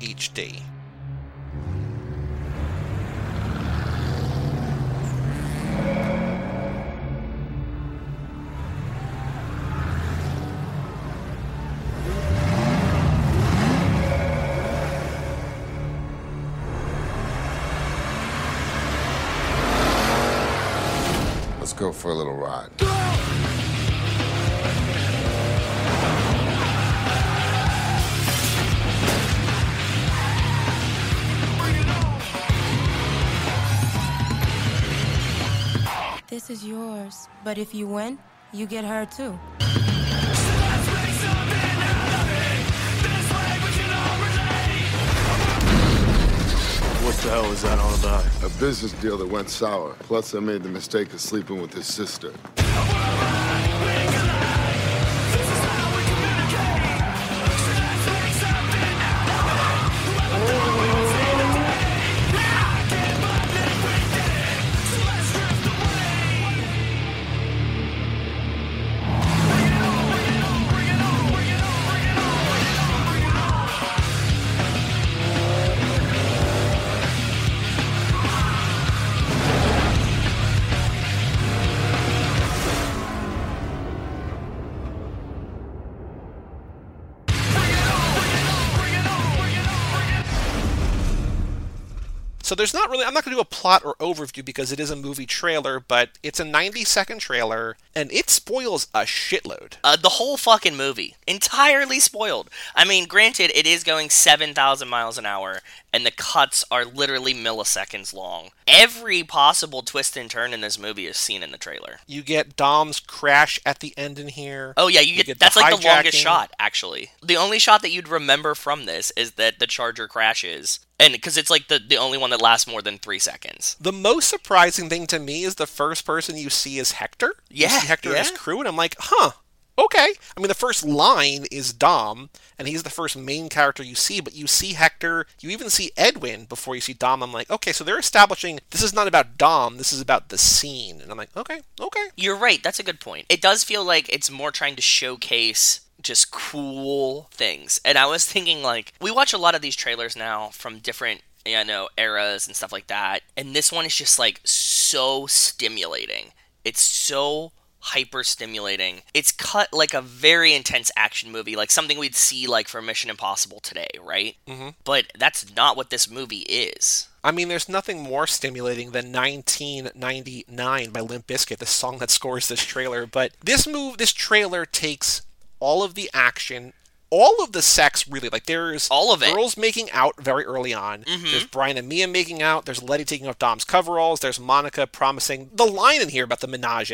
HD. For a little ride. This is yours, but if you win, you get her too. What the hell was that all about? A business deal that went sour. Plus, I made the mistake of sleeping with his sister. So there's not really, I'm not going to do a plot or overview because it is a movie trailer, but it's a 90 second trailer and it spoils a shitload. Uh, the whole fucking movie entirely spoiled. I mean, granted, it is going seven thousand miles an hour, and the cuts are literally milliseconds long. Every possible twist and turn in this movie is seen in the trailer. You get Dom's crash at the end in here. Oh yeah, you get, get the that's like the longest shot actually. The only shot that you'd remember from this is that the Charger crashes, and because it's like the the only one that lasts more than three seconds. The most surprising thing to me is the first person you see is Hector. You Yeah, see Hector and his crew, and I'm like, huh, okay. I mean, the first line is Dom, and he's the first main character you see, but you see Hector, you even see Edwin before you see Dom. I'm like, okay, so they're establishing this is not about Dom, this is about the scene. And I'm like, okay, okay. You're right. That's a good point. It does feel like it's more trying to showcase just cool things. And I was thinking like we watch a lot of these trailers now from different you know eras and stuff like that. And this one is just like so stimulating. It's so hyper stimulating. It's cut like a very intense action movie, like something we'd see like for Mission Impossible today, right? Mm-hmm. But that's not what this movie is. I mean, there's nothing more stimulating than 1999 by Limp Bizkit, the song that scores this trailer. But this move, this trailer takes all of the action, all of the sex, really. Like there's All of it. girls making out very early on. Mm-hmm. There's Brian and Mia making out. There's Letty taking off Dom's coveralls. There's Monica promising the line in here about the menage,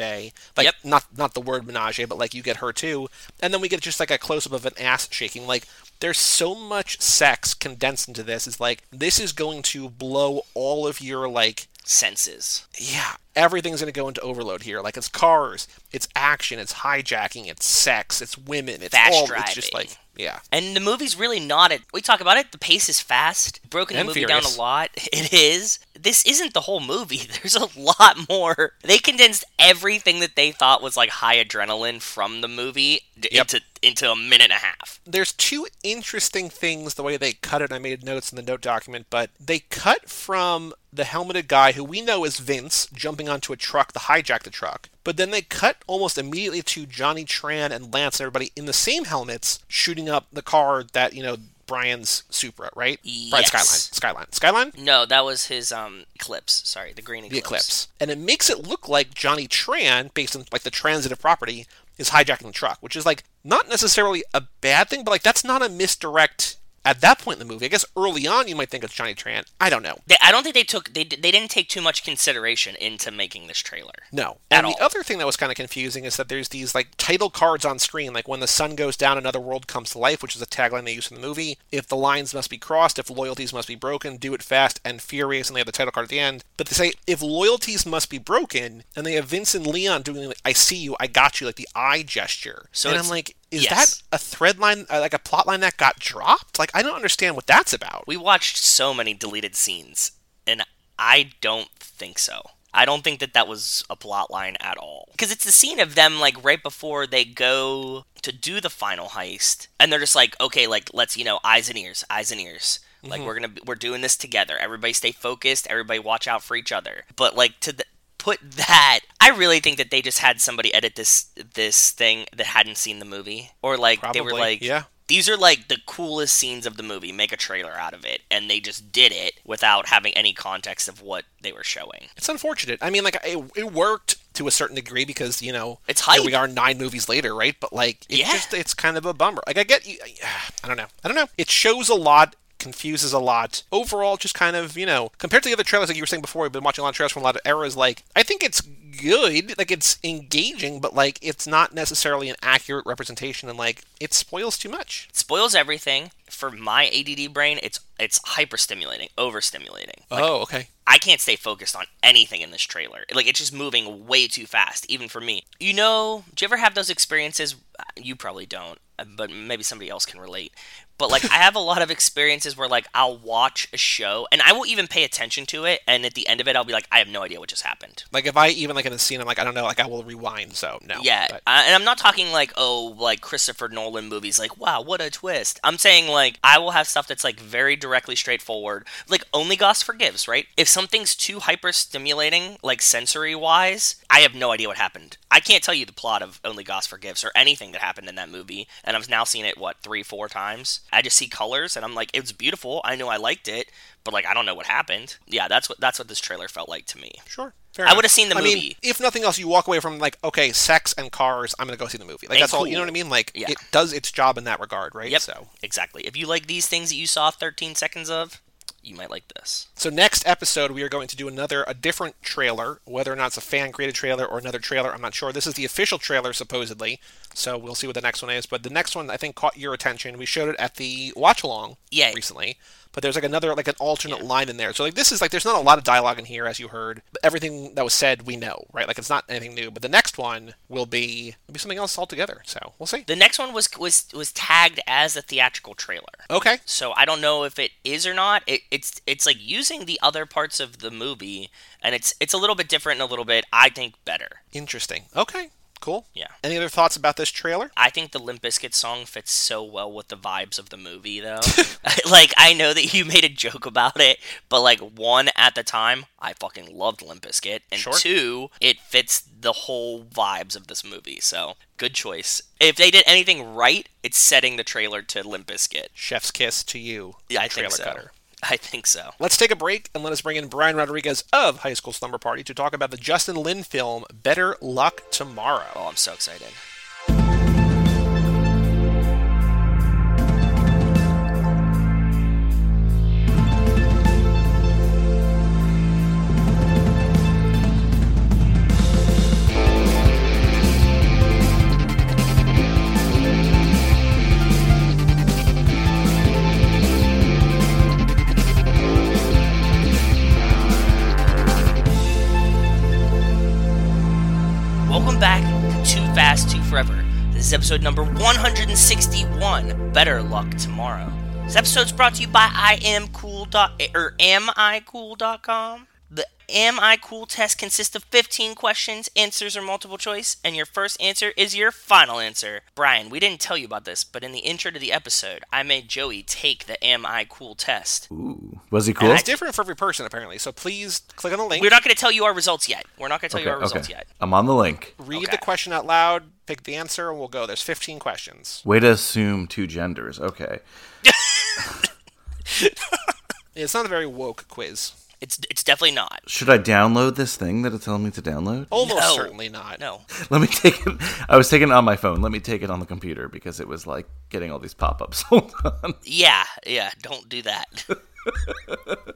like Yep. not not the word menage, but like you get her too. And then we get just like a close up of an ass shaking. Like there's so much sex condensed into this. It's like this is going to blow all of your like Senses. yeah, everything's going to go into overload here. Like it's cars, it's action, it's hijacking, it's sex, it's women, it's Fast all. It's just like yeah, And the movie's really not it. We talk about it. The pace is fast. Broken the And movie down a lot. It is. This isn't the whole movie. There's a lot more. They condensed everything that they thought was like high adrenaline from the movie Yep. into into a minute and a half. there's two interesting things the way they cut it. I made notes in the note document, but they cut from the helmeted guy who we know is Vince jumping onto a truck to hijack the truck. But then they cut almost immediately to Johnny Tran and Lance and everybody in the same helmets shooting up the car that, you know, Brian's Supra, right? Brian's Yes. Skyline. Skyline. Skyline? No, that was his um eclipse. Sorry, the green eclipse. the eclipse and it makes it look like johnny tran based on like the transitive property is hijacking the truck which is like not necessarily a bad thing but like that's not a misdirect at that point in the movie i guess early on you might think it's johnny tran. I don't know. They, I don't think they took they they didn't take too much consideration into making this trailer. no. At and all. the other thing that was kind of confusing is that there's these like title cards on screen like when the sun goes down another world comes to life which is a tagline they use in the movie. If the lines must be crossed if loyalties must be broken do it fast and furious and they have the title card at the end. But they say if loyalties must be broken and they have vince and leon doing like i see you i got you like the eye gesture. So and i'm like is yes. that a thread line uh, like a plot line that got dropped like i don't understand what that's about We watched so many deleted scenes, and I don't think so. I don't think that that was a plot line at all. Because it's the scene of them, like, right before they go to do the final heist, and they're just like, okay, like, let's, you know, eyes and ears, eyes and ears. Like, we're gonna, we're doing this together. Everybody stay focused. Everybody watch out for each other. But, like, to the, put that, I really think that they just had somebody edit this, this thing that hadn't seen the movie. Or, like, they were like, yeah. these are like the coolest scenes of the movie. Make a trailer out of it, and they just did it without having any context of what they were showing. It's unfortunate. I mean, like it, it worked to a certain degree because you know It's hype. we are nine movies later, right? But like, it's Yeah. just it's kind of a bummer. Like I get you. I don't know. I don't know. It shows a lot. Confuses a lot. Overall, just kind of, you know, compared to the other trailers, like you were saying before, we've been watching a lot of trailers from a lot of eras. Like, I think it's good. Like, it's engaging, but like, it's not necessarily an accurate representation, and like, it spoils too much. It spoils everything. For my ADD brain, it's it's hyperstimulating, overstimulating. Like, oh, okay. I can't stay focused on anything in this trailer. Like it's just moving way too fast, even for me. You know, do you ever have those experiences? Uh, you probably don't, uh, but maybe somebody else can relate. But like, I have a lot of experiences where like I'll watch a show and I will even pay attention to it, and at the end of it, I'll be like, I have no idea what just happened. Like, if I even like in a scene, I'm like, I don't know, like I will rewind. So no. Yeah, But- uh, and I'm not talking like oh, like Christopher Nolan movies, like wow, what a twist. I'm saying like I will have stuff that's like very directly straightforward, like Only God Forgives, right? If something's too hyper stimulating, like sensory wise, I have no idea what happened. I can't tell you the plot of Only God Forgives or anything that happened in that movie, and I've now seen it what three, four times. I just see colors, and I'm like, it was beautiful. I know I liked it, but like I don't know what happened. Yeah, that's what that's what this trailer felt like to me. Sure. I would've seen the I mean, movie. if nothing else, you walk away from like, okay, sex and cars. I'm gonna go see the movie. Like And that's all. You know what I mean? Like Yeah. it does its job in that regard, right? Yep. So, Exactly. If you like these things that you saw 13 seconds of, you might like this. so next episode we are going to do another, a different trailer. Whether or not it's a fan created trailer or another trailer, I'm not sure. This is the official trailer supposedly. So we'll see what the next one is. But the next one I think caught your attention. We showed it at the watch along Yeah. recently. But there's like another like an alternate line in there. So like this is like there's not a lot of dialogue in here as you heard. But everything that was said we know, right? Like it's not anything new. But the next one will be will be something else altogether. So we'll see. The next one was was was tagged as a theatrical trailer. Okay. So I don't know if it is or not. It, it's it's like using the other parts of the movie, and it's it's a little bit different and a little bit I think better. Interesting. Okay. Cool. Yeah. Any other thoughts about this trailer? I think the Limp Bizkit song fits so well with the vibes of the movie, though. like, I know that you made a joke about it, but like, one, at the time, I fucking loved Limp Bizkit, and Sure. two, it fits the whole vibes of this movie. So, good choice. If they did anything right, it's setting the trailer to Limp Bizkit. Chef's kiss to you. Yeah, I trailer think so. cutter. I think so. Let's take a break and let us bring in Brian Rodriguez of High School Slumber Party to talk about the Justin Lin film Better Luck Tomorrow. Oh, I'm so excited. Forever. This is episode number 161. Better luck tomorrow. This episode's brought to you by I am cool dot er, or amicool.com. The Am I Cool test consists of 15 questions, answers are multiple choice, and your first answer is your final answer. Brian, we didn't tell you about this, but in the intro to the episode, I made Joey take the Am I Cool test. Ooh, was he cool? It's different for every person, apparently. So please click on the link, We're not going to tell you our results yet. We're not going to tell Okay, you our results okay. yet. I'm on the link. read okay. the question out loud, pick the answer, and we'll go. There's 15 questions. Way to assume two genders. Okay. It's not a very woke quiz. It's it's definitely not. Should I download this thing that it's telling me to download? Almost No. certainly not. No. Let me take it. I was taking it on my phone. Let me take it on the computer because it was like getting all these pop ups. Hold on. Yeah, yeah, don't do that.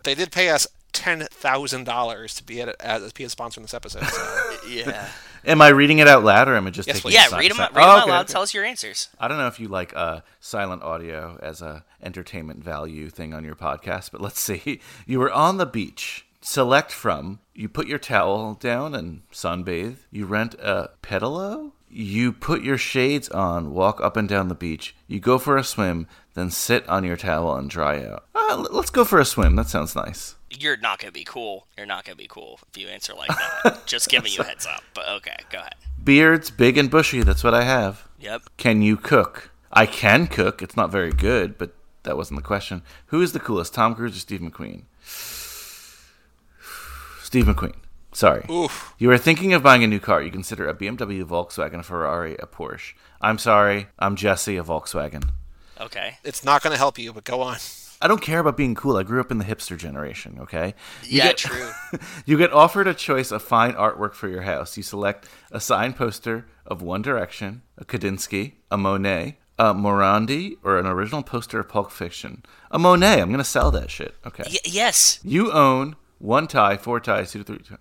They did pay us $10,000 to be at as be a sponsor in this episode. So. yeah. Am I reading it out loud or am I just Yes, taking. Yeah, read them, read 'em Oh, out okay, loud. okay. Tell us your answers. I don't know if you like uh, silent audio as a entertainment value thing on your podcast, but let's see. You were on the beach. Select from. You put your towel down and sunbathe. You rent a pedalo. You put your shades on, walk up and down the beach. You go for a swim, then sit on your towel and dry out. Uh, let's go for a swim. That sounds nice. You're not gonna be cool. You're not gonna be cool if you answer like that. Just giving you a heads up. But okay, go ahead. Beards, big and bushy. That's what I have. Yep. Can you cook? I can cook. It's not very good, but that wasn't the question. Who is the coolest, Tom Cruise or Steve McQueen? Steve McQueen. Sorry. Oof. You are thinking of buying a new car. You consider a BMW, Volkswagen, a Ferrari, a Porsche. I'm sorry. I'm Jesse, a Volkswagen. Okay. It's not going to help you, but go on. I don't care about being cool. I grew up in the hipster generation, okay? You Yeah, get- true. you get offered a choice of fine artwork for your house. You select a signed poster of One Direction, a Kandinsky, a Monet, a Morandi, or an original poster of Pulp Fiction. A Monet. I'm going to sell that shit. Okay. Y- yes. You own one tie, four ties, two to three.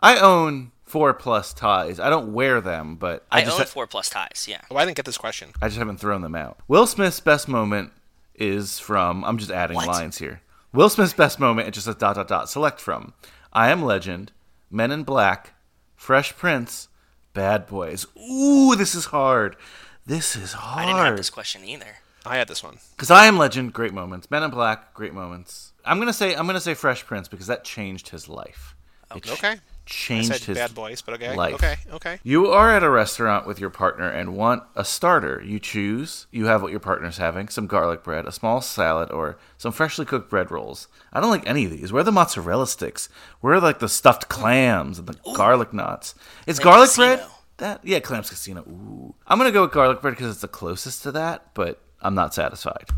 I own four plus ties. I don't wear them, but I, I, just own ha- four plus ties. Yeah. Oh, I didn't get this question. I just haven't thrown them out. Will Smith's best moment is from. I'm just adding What? lines here. Will Smith's best moment. It just says dot dot dot. Select from. I Am Legend, Men in Black, Fresh Prince, Bad Boys. Ooh, this is hard. This is hard. I didn't have this question either. I had this one. Because I Am Legend, great moments. Men in Black, great moments. I'm gonna say I'm gonna say Fresh Prince because that changed his life. It ch- Okay. Changed his bad boys, but okay. life. Okay, okay. You are at a restaurant with your partner and want a starter. You choose. You have what your partner's having: some garlic bread, a small salad, or some freshly cooked bread rolls. I don't like any of these. Where are the mozzarella sticks? Where are like the stuffed clams and the garlic knots? It's Clam garlic Casino. bread. That yeah, clams casino. Ooh, I'm gonna go with garlic bread because it's the closest to that, but I'm not satisfied.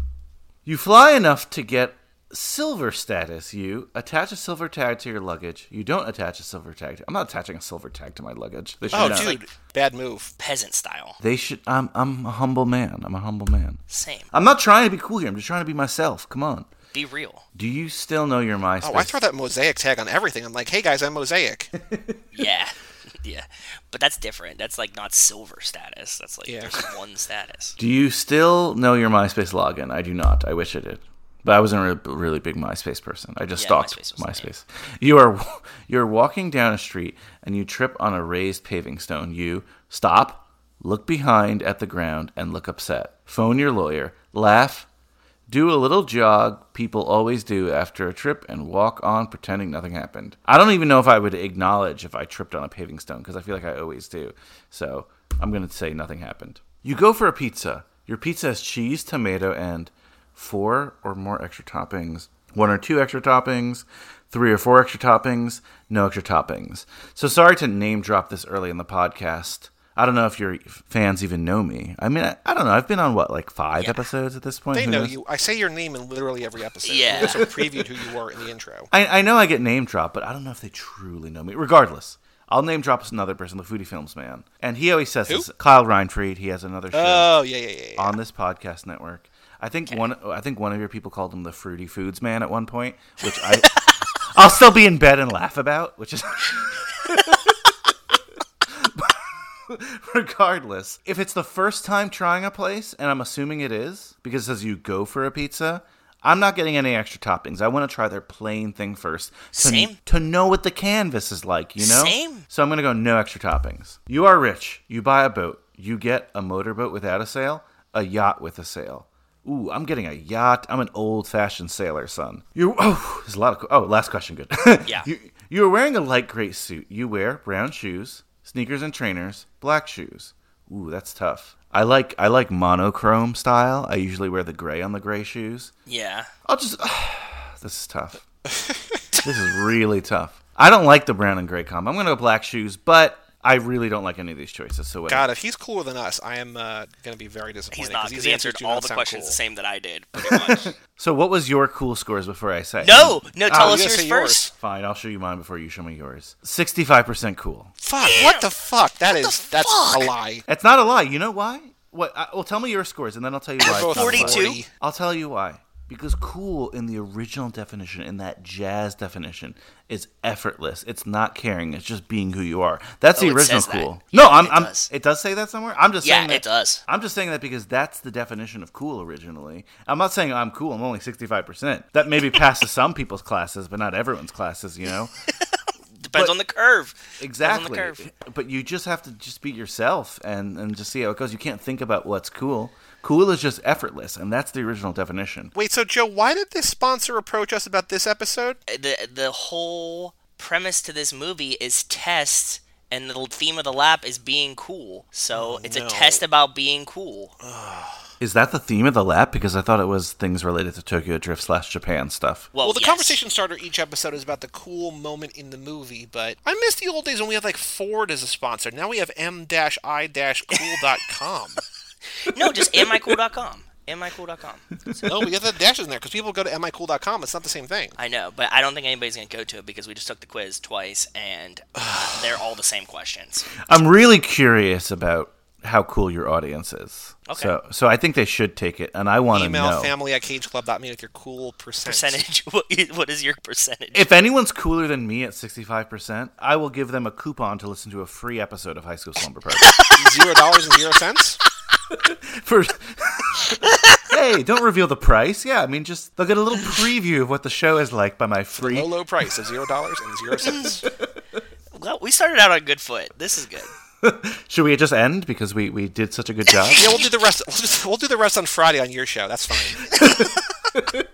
You fly enough to get silver status. You attach a silver tag to your luggage. You don't attach a silver tag. To, I'm not attaching a silver tag to my luggage. They should Oh, not. dude, bad move. Peasant style. They should. I'm. I'm a humble man. I'm a humble man. Same. I'm not trying to be cool here. I'm just trying to be myself. Come on. Be real. Do you still know your MySpace? Oh, I throw that mosaic tag on everything. I'm like, hey guys, I'm mosaic. Yeah. yeah. But that's different. That's like not silver status. That's like Yeah. there's one status. Do you still know your MySpace login? I do not. I wish I did. But I wasn't a really, really big MySpace person. I just Yeah, stalked MySpace MySpace. You are you're walking down a street and you trip on a raised paving stone. You stop, look behind at the ground, and look upset. Phone your lawyer, laugh, do a little jog people always do after a trip, and walk on pretending nothing happened. I don't even know if I would acknowledge if I tripped on a paving stone because I feel like I always do. So I'm going to say nothing happened. You go for a pizza. Your pizza has cheese, tomato, and four or more extra toppings. One or two extra toppings, three or four extra toppings, no extra toppings. So sorry to name drop this early in the podcast. I don't know if your fans even know me. I mean, I, I don't know. I've been on what, like five episodes at this point? They Who know knows? you. I say your name in literally every episode. Yeah. We also previewed who you were in the intro. I, I know I get name dropped, but I don't know if they truly know me. Regardless, I'll name drop another person, the Foodie Films man, and he always says Who? this. Kyle Reinfried. He has another show Oh yeah, yeah, yeah. yeah. on this podcast network. I think one. I think one of your people called him the Fruity Foods man at one point, which I. I'll still be in bed and laugh about, which is. Regardless, if it's the first time trying a place, and I'm assuming it is, because it says you go for a pizza, I'm not getting any extra toppings. I want to try their plain thing first. To, Same. To know what the canvas is like, you know? Same. So I'm going to go no extra toppings. You are rich. You buy a boat. You get a motorboat without a sail, a yacht with a sail. Ooh, I'm getting a yacht. I'm an old-fashioned sailor, son. You oh, there's a lot of oh, last question. Good. Yeah. You you are wearing a light gray suit. You wear brown shoes, sneakers and trainers, black shoes. Ooh, that's tough. I like I like monochrome style. I usually wear the gray on the gray shoes. Yeah. I'll just this is tough. this is really tough. I don't like the brown and gray combo. I'm gonna go black shoes, but I really don't like any of these choices. So wait. God, if he's cooler than us, I am uh, going to be very disappointed. He's not 'cause because he answered all the questions cool. the same that I did, pretty much. So what was your cool scores before I say? no, no, tell Oh, us you gotta yours first. Fine, I'll show you mine before you show me yours. Sixty-five percent cool. Fuck! What the fuck? That is that's fuck? a lie. It's not a lie. You know why? What? I, well, tell me your scores, and then I'll tell you why. Both it's not a lie. 42. I'll tell you why. Because cool in the original definition, in that jazz definition, is effortless. It's not caring. It's just being who you are. That's Oh, the original cool. No, I'm. it I'm does. It does say that somewhere. I'm just Yeah, saying that, it does. I'm just saying that because that's the definition of cool originally. I'm not saying I'm cool. I'm only 65. percent That maybe passes some people's classes, but not everyone's classes. You know. Depends But- on the curve. Exactly. the curve. But you just have to just be yourself and, and just see how it goes. You can't think about what's cool. Cool is just effortless, and that's the original definition. Wait, so Joe, why did this sponsor approach us about this episode? Uh, the the whole premise to this movie is test, and the theme of the lap is being cool. So oh, it's no. a test about being cool. Is that the theme of the lap? Because I thought it was things related to Tokyo Drift slash Japan stuff. Well, Well, the yes. conversation starter each episode is about the cool moment in the movie, but I miss the old days when we had like Ford as a sponsor. Now we have m-i-cool.com. No, just amicool.com. amicool.com. no, we got the dashes in there because people go to mi-cool.com. It's not the same thing. I know, but I don't think anybody's gonna go to it because we just took the quiz twice, and they're all the same questions. I'm really curious about how cool your audience is. Okay. So, so I think they should take it, and I want to Email know. family at cageclub.me with your cool percent. Percentage. What is, what is your percentage? If anyone's cooler than me at 65%, I will give them a coupon to listen to a free episode of High School Slumber Party. Zero dollars and zero cents. For hey, don't reveal the price. Yeah, I mean, just they'll get a little preview of what the show is like by my free. Low, low price of zero dollars and zero cents. well, we started out on good foot. This is good. Should we just end because we we did such a good job? Yeah, we'll do the rest. We'll, just, we'll do the rest on Friday on your show. That's fine.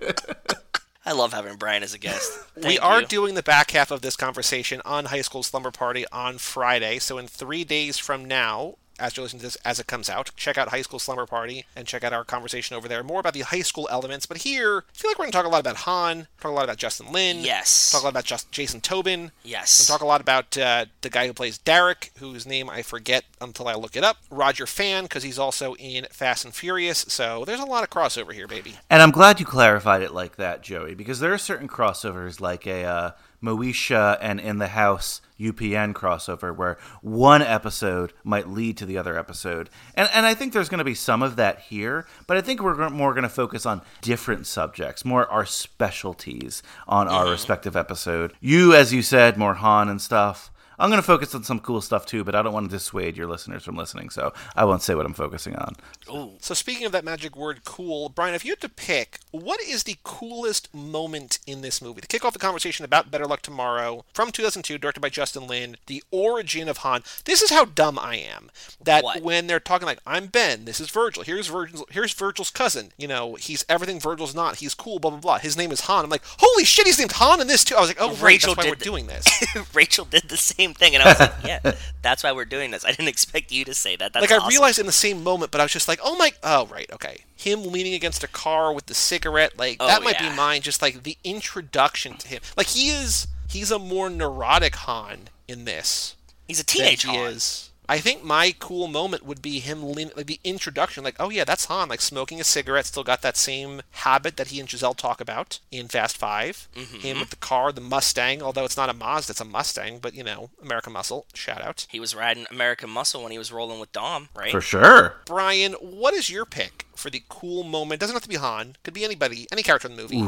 I love having Brian as a guest. we are you. doing the back half of this conversation on High School Slumber Party on Friday. So in three days from now, as you're listening to this as it comes out, check out High School Slumber Party and check out our conversation over there. More about the high school elements. But here, I feel like we're going to talk a lot about Han, talk a lot about Justin Lin, Yes. talk a lot about just Jason Tobin, Yes. and talk a lot about uh, the guy who plays Derek, whose name I forget until I look it up. Roger Fan, because he's also in Fast and Furious. So there's a lot of crossover here, baby. And I'm glad you clarified it like that, Joey, because there are certain crossovers like a uh, Moesha and In the House UPN crossover where one episode might lead to the other episode. And, and I think there's going to be some of that here, but I think we're more going to focus on different subjects, more our specialties on our mm-hmm. respective episode. You, as you said, more Han and stuff. I'm going to focus on some cool stuff too, but I don't want to dissuade your listeners from listening, so I won't say what I'm focusing on. So speaking of that magic word cool, Brian, if you had to pick, what is the coolest moment in this movie? To kick off the conversation about Better Luck Tomorrow from 2002, directed by Justin Lin, the origin of Han. This is how dumb I am. That What? when they're talking like, I'm Ben, this is Virgil, here's Virgil, here's Virgil's cousin. You know, he's everything Virgil's not. He's cool, blah blah blah. His name is Han. I'm like, holy shit, he's named Han in this too. I was like, oh, right, Rachel that's why did we're th- doing this. Rachel did the same same thing, and I was like, yeah, that's why we're doing this. I didn't expect you to say that. That's like I awesome. realized in the same moment, but I was just like, "Oh my! Oh right, okay." Him leaning against a car with the cigarette, like Oh, that might yeah. be mine. Just like the introduction to him, like he is, he's a more neurotic Han in this he's a than teenage he Han. is. I think my cool moment would be him, like the introduction, like, oh yeah, that's Han, like smoking a cigarette, still got that same habit that he and Giselle talk about in Fast 5 Mm-hmm. Him with the car, the Mustang, although it's not a Mazda, it's a Mustang, but you know, American Muscle, shout out. He was riding American Muscle when he was rolling with Dom, right? For sure. Brian, what is your pick for the cool moment? Doesn't have to be Han. Could be anybody, any character in the movie.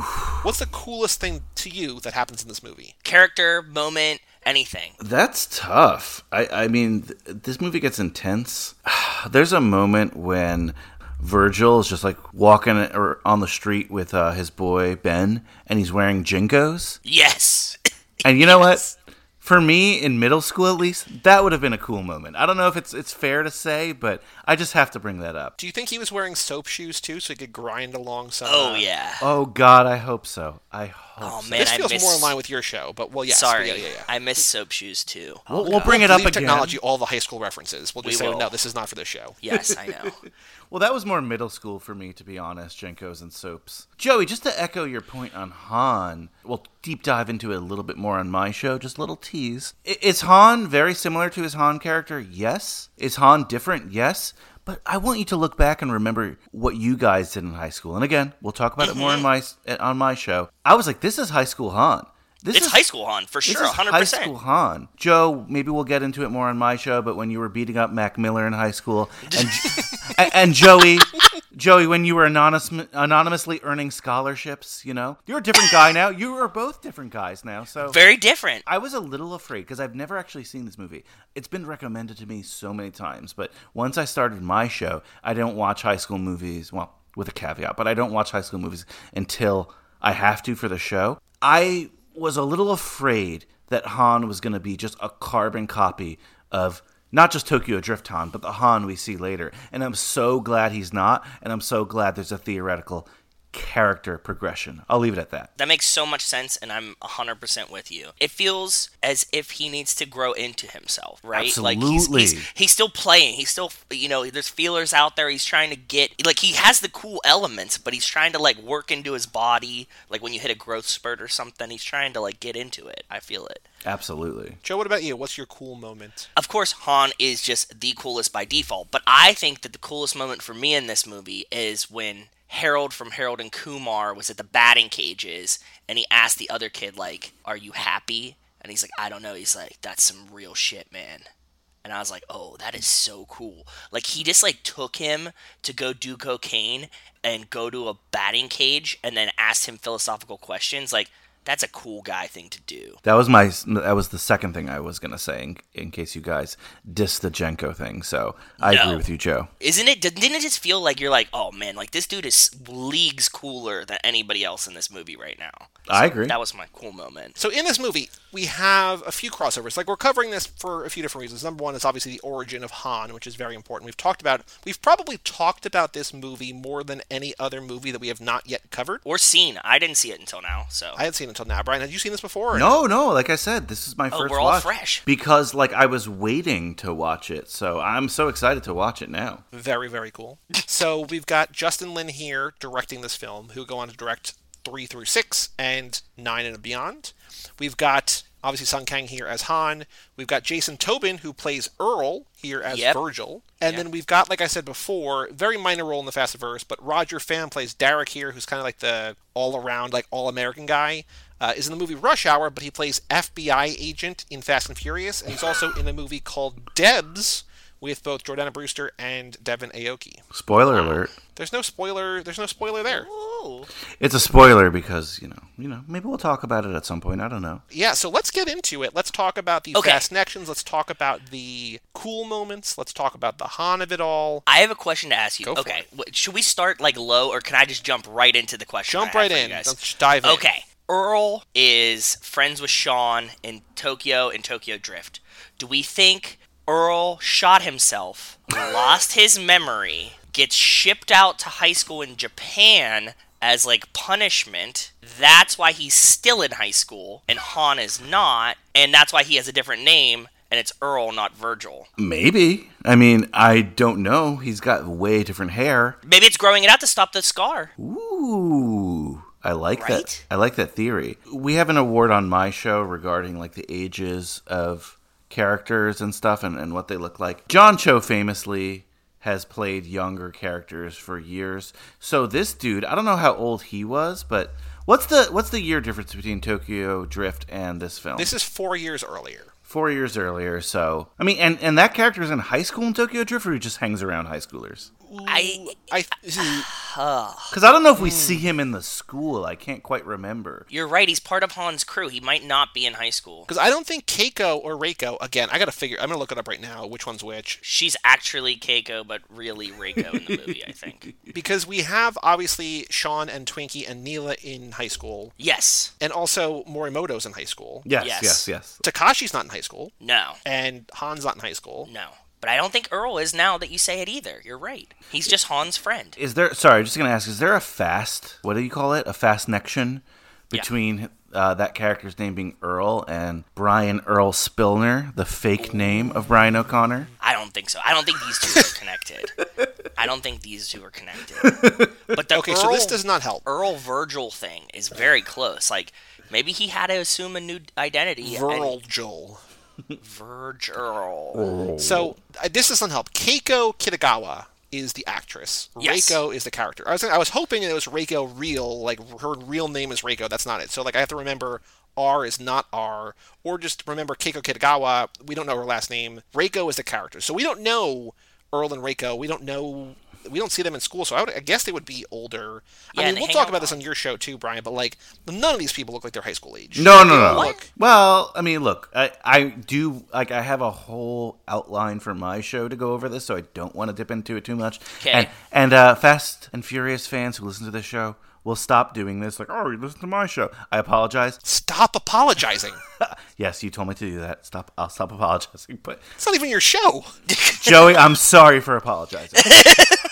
What's the coolest thing to you that happens in this movie? Character, moment, anything. That's tough. I, I mean, th- this movie gets intense. There's a moment when Virgil is just like walking or on the street with uh, his boy Ben, and he's wearing JNCOs. Yes. And you know what? For me, in middle school at least, that would have been a cool moment. I don't know if it's it's fair to say, but I just have to bring that up. Do you think he was wearing soap shoes too, so he could grind along some? oh yeah. Oh God, I hope so. I hope. Oh, oh so. man, This I feels miss. more in line with your show, but well, yes. Sorry, yeah, yeah, yeah. I miss soap shoes too. We'll, we'll bring it up leave again. technology, all the high school references. We'll just We say, will. no, this is not for this show. Yes, I know. Well, that was more middle school for me, to be honest. JNCOs and soaps. Joey, just to echo your point on Han, we'll deep dive into it a little bit more on my show. Just a little tease. Is Han very similar to his Han character? Yes. Is Han different? Yes. But I want you to look back and remember what you guys did in high school. And again, we'll talk about it more in mm-hmm. my on my show. I was like, this is high school Han. This it's is high school Han for this sure, hundred high school. Han. Joe, maybe we'll get into it more on my show, but when you were beating up Mac Miller in high school, and, and, and Joey, Joey, when you were anonymous, anonymously earning scholarships, you know, you're a different guy now. You are both different guys now. So Very different. I was a little afraid because I've never actually seen this movie. It's been recommended to me so many times, but once I started my show, I don't watch high school movies. Well, with a caveat, but I don't watch high school movies until I have to for the show. I was a little afraid that Han was going to be just a carbon copy of not just Tokyo Drift Han, but the Han we see later. And I'm so glad he's not, and I'm so glad there's a theoretical character progression. I'll leave it at that. That makes so much sense, and I'm 100% with you. It feels as if he needs to grow into himself, right? Like he's, Absolutely. he's, he's still playing. He's still, you know, there's feelers out there. He's trying to get, like, he has the cool elements, but he's trying to, like, work into his body. Like, when you hit a growth spurt or something, he's trying to, like, get into it. I feel it. Absolutely. Joe, what about you? What's your cool moment? Of course, Han is just the coolest by default, but I think that the coolest moment for me in this movie is when Harold from Harold and Kumar was at the batting cages and he asked the other kid, like, Are you happy? And he's like, I don't know. He's like, That's some real shit, man. And I was like, oh, that is so cool. Like, he just, like, took him to go do cocaine and go to a batting cage and then asked him philosophical questions. Like, that's a cool guy thing to do. That was my. That was the second thing I was gonna say in, in case you guys diss the JNCO thing. So I No. agree with you, Joe. Isn't it? Didn't it just feel like you're like, oh man, like this dude is leagues cooler than anybody else in this movie right now. I agree. That was my cool moment. So in this movie, we have a few crossovers. Like we're covering this for a few different reasons. Number one is obviously the origin of Han, which is very important. We've talked about we've probably talked about this movie more than any other movie that we have not yet covered. Or seen. I didn't see it until now, so I hadn't seen it until now. Brian, had you seen this before? or No, no. Like I said, this is my Oh, first we're all watch fresh. because like I was waiting to watch it. So I'm so excited to watch it now. Very, very cool. so we've got Justin Lin here directing this film, who go on to direct three through six and nine and beyond. We've got obviously Sung Kang here as Han. We've got Jason Tobin who plays Earl here as Yep. Virgil, and Yep. then we've got, like I said before, very minor role in the Fastiverse, but Roger Fan plays Derek here, who's kind of like the all-around, like all-American guy. Uh, is in the movie Rush Hour, but he plays FBI agent in Fast and Furious, and he's also in a movie called Debs with both Jordana Brewster and Devon Aoki. Spoiler alert. There's no spoiler. There's no spoiler there. Ooh. It's a spoiler because you know, you know, maybe we'll talk about it at some point. I don't know. Yeah, so let's get into it. Let's talk about the Okay. fast connections. Let's talk about the cool moments. Let's talk about the Han of it all. I have a question to ask you. Go for okay, wh- should we start like low, or can I just jump right into the question? Jump I have right for you in. guys? Let's dive in. Okay. Earl is friends with Sean in Tokyo in Tokyo Drift. Do we think Earl shot himself, lost his memory, gets shipped out to high school in Japan as like punishment. That's why he's still in high school and Han is not, and that's why he has a different name and it's Earl, not Virgil. Maybe. I mean, I don't know. He's got way different hair. Maybe it's growing it out to stop the scar. Ooh. I like that. I like that theory. We have an award on my show regarding like the ages of characters and stuff and, and what they look like. John Cho famously has played younger characters for years. So this dude, I don't know how old he was, but what's the what's the year difference between Tokyo Drift and this film? This is four years earlier. four years earlier. So I mean, and and that character is in high school in Tokyo Drift, or he just hangs around high schoolers. I I Because I don't know if we hmm. see him in the school. I can't quite remember. you're right, he's part of Han's crew. He might not be in high school. because I don't think Keiko or Reiko. Again, I gotta figure. I'm gonna look it up right now. Which one's which? She's actually Keiko, but really Reiko in the movie, I think. Because we have obviously Sean and Twinkie and Neela in high school, Yes. and also Morimoto's in high school. Yes, Yes. yes, yes. Takashi's not in high school, No. and Han's not in high school. No. But I don't think Earl is now that you say it either. You're right. He's just Han's friend. Is there? Sorry, I'm just gonna ask. Is there a fast? What do you call it? A fast connection between uh, that character's name being Earl and Brian Earl Spillner, the fake name of Brian O'Connor? I don't think so. I don't think these two are connected. I don't think these two are connected. But the Okay, Earl, so this does not help. Earl Virgil thing is very close. Like maybe he had to assume a new identity. and- Virgil. Virgil. So uh, this doesn't help. Keiko Kitagawa is the actress. Yes. Reiko is the character. I was I was hoping it was Reiko real, like her real name is Reiko. That's not it. So like I have to remember R is not R, or just remember Keiko Kitagawa. We don't know her last name. Reiko is the character. So we don't know Earl and Reiko. We don't know. We don't see them in school, so I, would, I guess they would be older. Yeah, I mean, we'll talk out about this on your show too, Brian. But like, none of these people look like they're high school age. No, no, They no. Look, Well, I mean, look, I, I do like I have a whole outline for my show to go over this, so I don't want to dip into it too much. 'Kay. And and uh, Fast and Furious fans who listen to this show will stop doing this. Like, oh, you listen to my show. I apologize. stop apologizing. Yes, you told me to do that. Stop. I'll stop apologizing. But it's not even your show. Joey, I'm sorry for apologizing.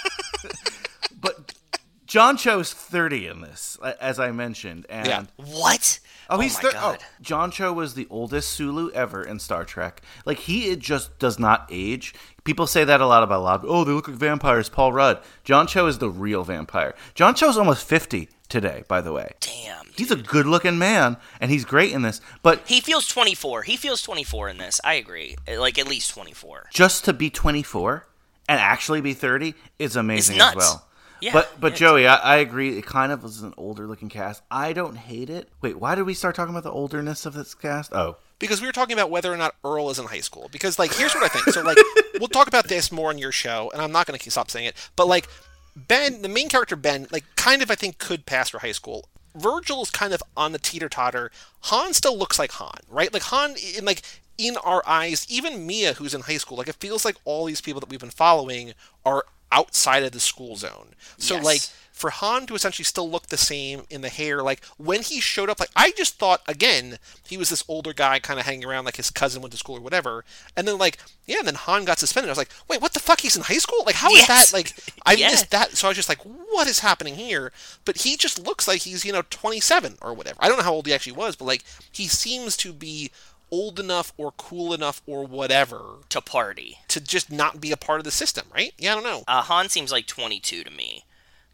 John Cho's 30 in this, as I mentioned, and Yeah. What? Oh, oh, he's my thir- oh, god. oh, John Cho was the oldest Sulu ever in Star Trek. Like he it just does not age. People say that a lot about a lot. Of, oh, they look like vampires. Paul Rudd. John Cho is the real vampire. John Cho's almost fifty today, by the way. Damn. He's a good-looking man, and he's great in this. But He feels 24. He feels 24 in this. I agree. Eh, like at least 24. just to be twenty-four and actually be thirty is amazing as nuts. well. Yeah, but but yeah, Joey, I, I agree. It kind of was an older looking cast. I don't hate it. Wait, why did we start talking about the olderness of this cast? Oh, because we were talking about whether or not Earl is in high school. Because like, here's what I think. So like, we'll talk about this more on your show, and I'm not going to stop saying it. But like, Ben, the main character Ben, like, kind of I think could pass for high school. Virgil is kind of on the teeter totter. Han still looks like Han, right? Like Han, in like in our eyes, even Mia, who's in high school, like it feels like all these people that we've been following are outside of the school zone. So Yes. like for Han to essentially still look the same in the hair, like when he showed up, like I just thought again he was this older guy kind of hanging around, like his cousin went to school or whatever, and then like yeah, and then Han got suspended. I was like, wait, what the fuck? He's in high school? Like how is Yes. that? Like I Yeah. missed that, so I was just like, what is happening here? But he just looks like he's you know 27 or whatever. I don't know how old he actually was, but like he seems to be old enough or cool enough or whatever To party. to just not be a part of the system, right? Yeah, I don't know. Uh, Han seems like 22 to me.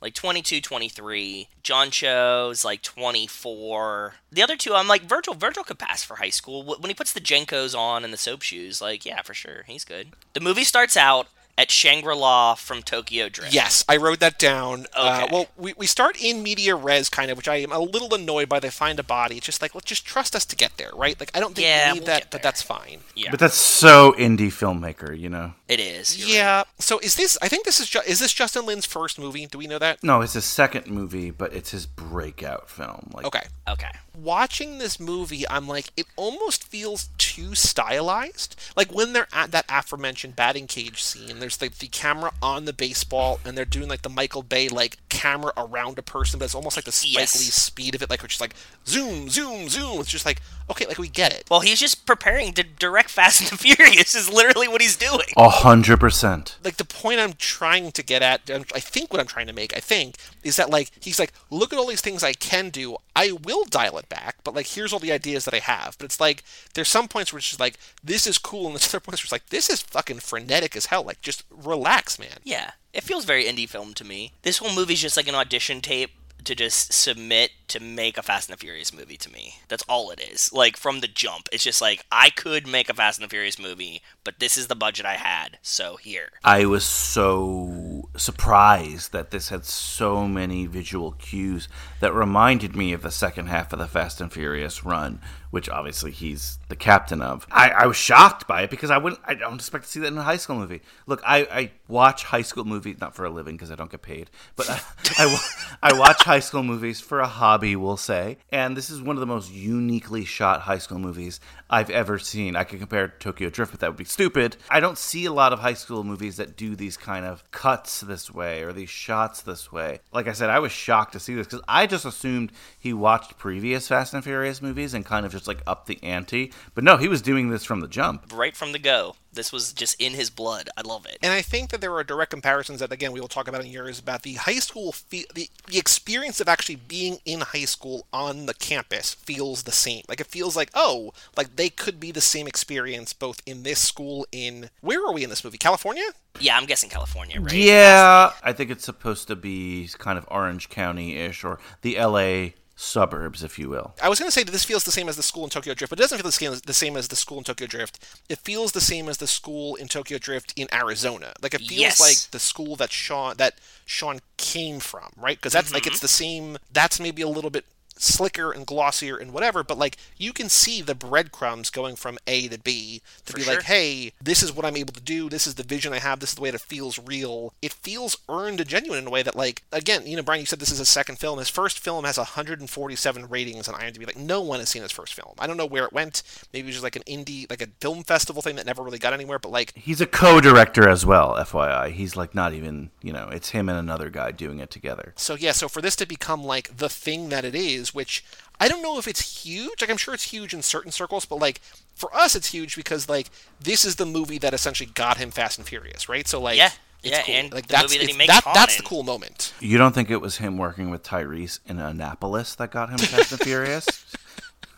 Like 22, 23. John Cho's like 24. The other two, I'm like, Virgil. Virgil could pass for high school. When he puts the JNCOs on and the soap shoes, like, yeah, for sure. He's good. The movie starts out at Shangri La from Tokyo Drift. Yes, I wrote that down. Uh, Okay. well, we, we start in media res, kind of, which I am a little annoyed by. They find a body. It's just like, let's just trust us to get there, right? Like, I don't think Yeah, we need we'll that, but that's fine. Yeah, but that's so indie filmmaker, you know. It is. You're Yeah. So is this? I think this is. Ju- is this Justin Lin's first movie? Do we know that? No, it's his second movie, but it's his breakout film. Like, Okay. Okay. Watching this movie, I'm like, it almost feels too stylized. Like when they're at that aforementioned batting cage scene, there's like the camera on the baseball, and they're doing like the Michael Bay like camera around a person, but it's almost like the Spike Yes. Lee speed of it, like which is like zoom, zoom, zoom. It's just like okay, like we get it. Well, he's just preparing to direct Fast and the Furious. Is literally what he's doing. a hundred percent. like the point I'm trying to get at, I'm- think what I'm trying to make, I think, is that like he's like, look at all these things I can do. I will dial it back, but like here's all the ideas that I have. But it's like there's some points where it's just like this is cool, and there's other points where it's like this is fucking frenetic as hell. Like just relax, man. Yeah, it feels very indie film to me. This whole movie's just like an audition tape to just submit to make a Fast and the Furious movie to me. That's all it is. Like from the jump, it's just like I could make a Fast and the Furious movie, but this is the budget I had, so here. I was so surprised that this had so many visual cues that reminded me of the second half of the Fast and Furious run, which obviously he's the captain of. I, I was shocked by it because I wouldn't. I don't expect to see that in a high school movie. Look, I, I watch high school movies not for a living because I don't get paid, but I, I, I watch high school movies for a hobby, we'll say. And this is one of the most uniquely shot high school movies I've ever seen. I could compare to Tokyo Drift, but that would be stupid. I don't see a lot of high school movies that do these kind of cuts this way or these shots this way. Like I said, I was shocked to see this because I just assumed he watched previous Fast and Furious movies and kind of just like up the ante. But no, he was doing this from the jump. Right from the go. This was just in his blood. I love it. And I think that there are direct comparisons that, again, we will talk about in years about the high school, fe- the, the experience of actually being in high school on the campus feels the same. Like, it feels like, oh, like they could be the same experience both in this school in, where are we in this movie? California? Yeah, I'm guessing California, right? Yeah, I think it's supposed to be kind of Orange County ish or the LA suburbs, if you will. I was going to say that this feels the same as the school in Tokyo Drift, but it doesn't feel the same, the same as the school in Tokyo Drift. It feels the same as the school in Tokyo Drift in Arizona. Like it feels Yes. like the school that Sean that Sean came from, right? Because that's like it's mm-hmm. the same. That's maybe a little bit slicker and glossier and whatever, but like you can see the breadcrumbs going from A to B to For be sure. like, hey, this is what I'm able to do. This is the vision I have. This is the way that it feels real. It feels earned and genuine in a way that, like, again, you know, Brian, you said this is his second film. His first film has 147 ratings on IMDb. Like, no one has seen his first film. I don't know where it went. Maybe it was just like an indie, like a film festival thing that never really got anywhere. But like, He's a co-director as well, FYI. He's like not even, you know, it's him and another guy doing it together. so yeah, so for this to become like the thing that it is, which I don't know if it's huge. Like, I'm sure it's huge in certain circles, but like for us, it's huge because like this is the movie that essentially got him Fast and Furious, right? So like, Yeah. it's Yeah, cool. and like the that's movie that he makes that, Han that's the cool moment. You don't think it was him working with Tyrese in Annapolis that got him Fast and Furious?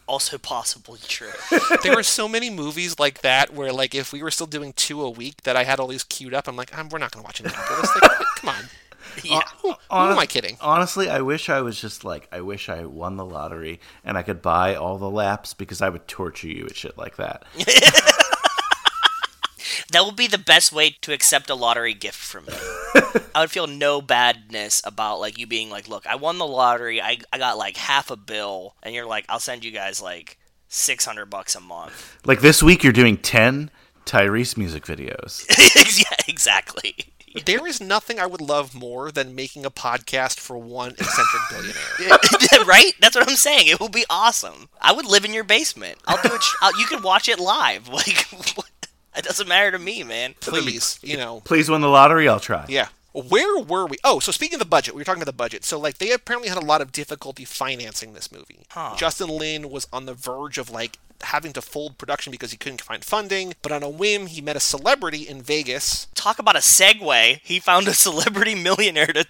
Also possibly true. there were so many movies like that where like if we were still doing two a week that I had all these queued up. I'm like, I'm, we're not gonna watch Annapolis. Like, come on, yeah. who, who am I kidding? Honestly, I wish I was just like, I wish I won the lottery and I could buy all the laps because I would torture you at shit like that. That would be the best way to accept a lottery gift from me. I would feel no badness about like you being like, look, I won the lottery. I, I got like half a bill, and you're like, I'll send you guys like six hundred bucks a month. Like this week, you're doing 10 Tyrese music videos. yeah, exactly. There is nothing I would love more than making a podcast for one eccentric billionaire. right? That's what I'm saying. It would be awesome. I would live in your basement. I'll do it. I'll, you can watch it live. Like, it doesn't matter to me, man. Please, you know. Please win the lottery, I'll try. Yeah. Where were we? Oh, so speaking of the budget, we were talking about the budget. So, like, they apparently had a lot of difficulty financing this movie. Justin Lin was on the verge of, like, having to fold production because he couldn't find funding, but on a whim, he met a celebrity in Vegas. Talk about a segue. He found a celebrity millionaire to.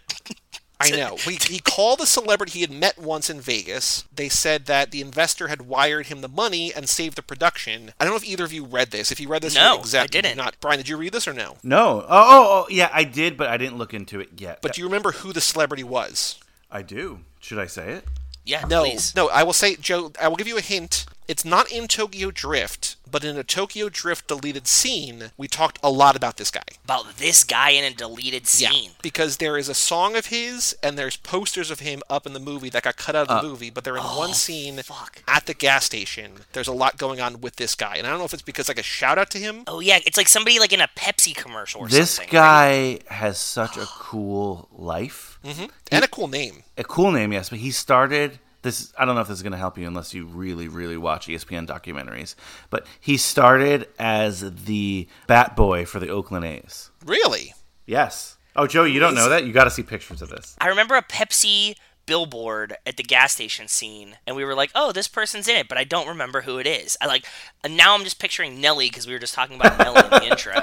I know. He, he called a celebrity he had met once in Vegas. They said that the investor had wired him the money and saved the production. I don't know if either of you read this. If you read this, No, exactly I didn't. not. Brian, did you read this or no? No. Oh, oh, oh, yeah, I did, but I didn't look into it yet. But do you remember who the celebrity was? I do. Should I say it? Yeah, No, please. no. I will say, Joe. I will give you a hint. It's not in Tokyo Drift, but in a Tokyo Drift deleted scene, we talked a lot about this guy. About this guy in a deleted scene. Yeah, because there is a song of his and there's posters of him up in the movie that got cut out of the movie, but they're in one scene Uh, oh, fuck. at the gas station. There's a lot going on with this guy, and I don't know if it's because like a shout out to him. Oh yeah, it's like somebody like in a Pepsi commercial or This something. guy has such a cool life. and a cool name. A cool name, yes, but he started this I don't know if this is going to help you unless you really really watch ESPN documentaries, but he started as the bat boy for the Oakland A's. Really? Yes. Oh, Joe, you don't know that? You got to see pictures of this. I remember a Pepsi billboard at the gas station scene, and we were like, "Oh, this person's in it," but I don't remember who it is. I like, and now I'm just picturing Nelly because we were just talking about Nelly in the intro,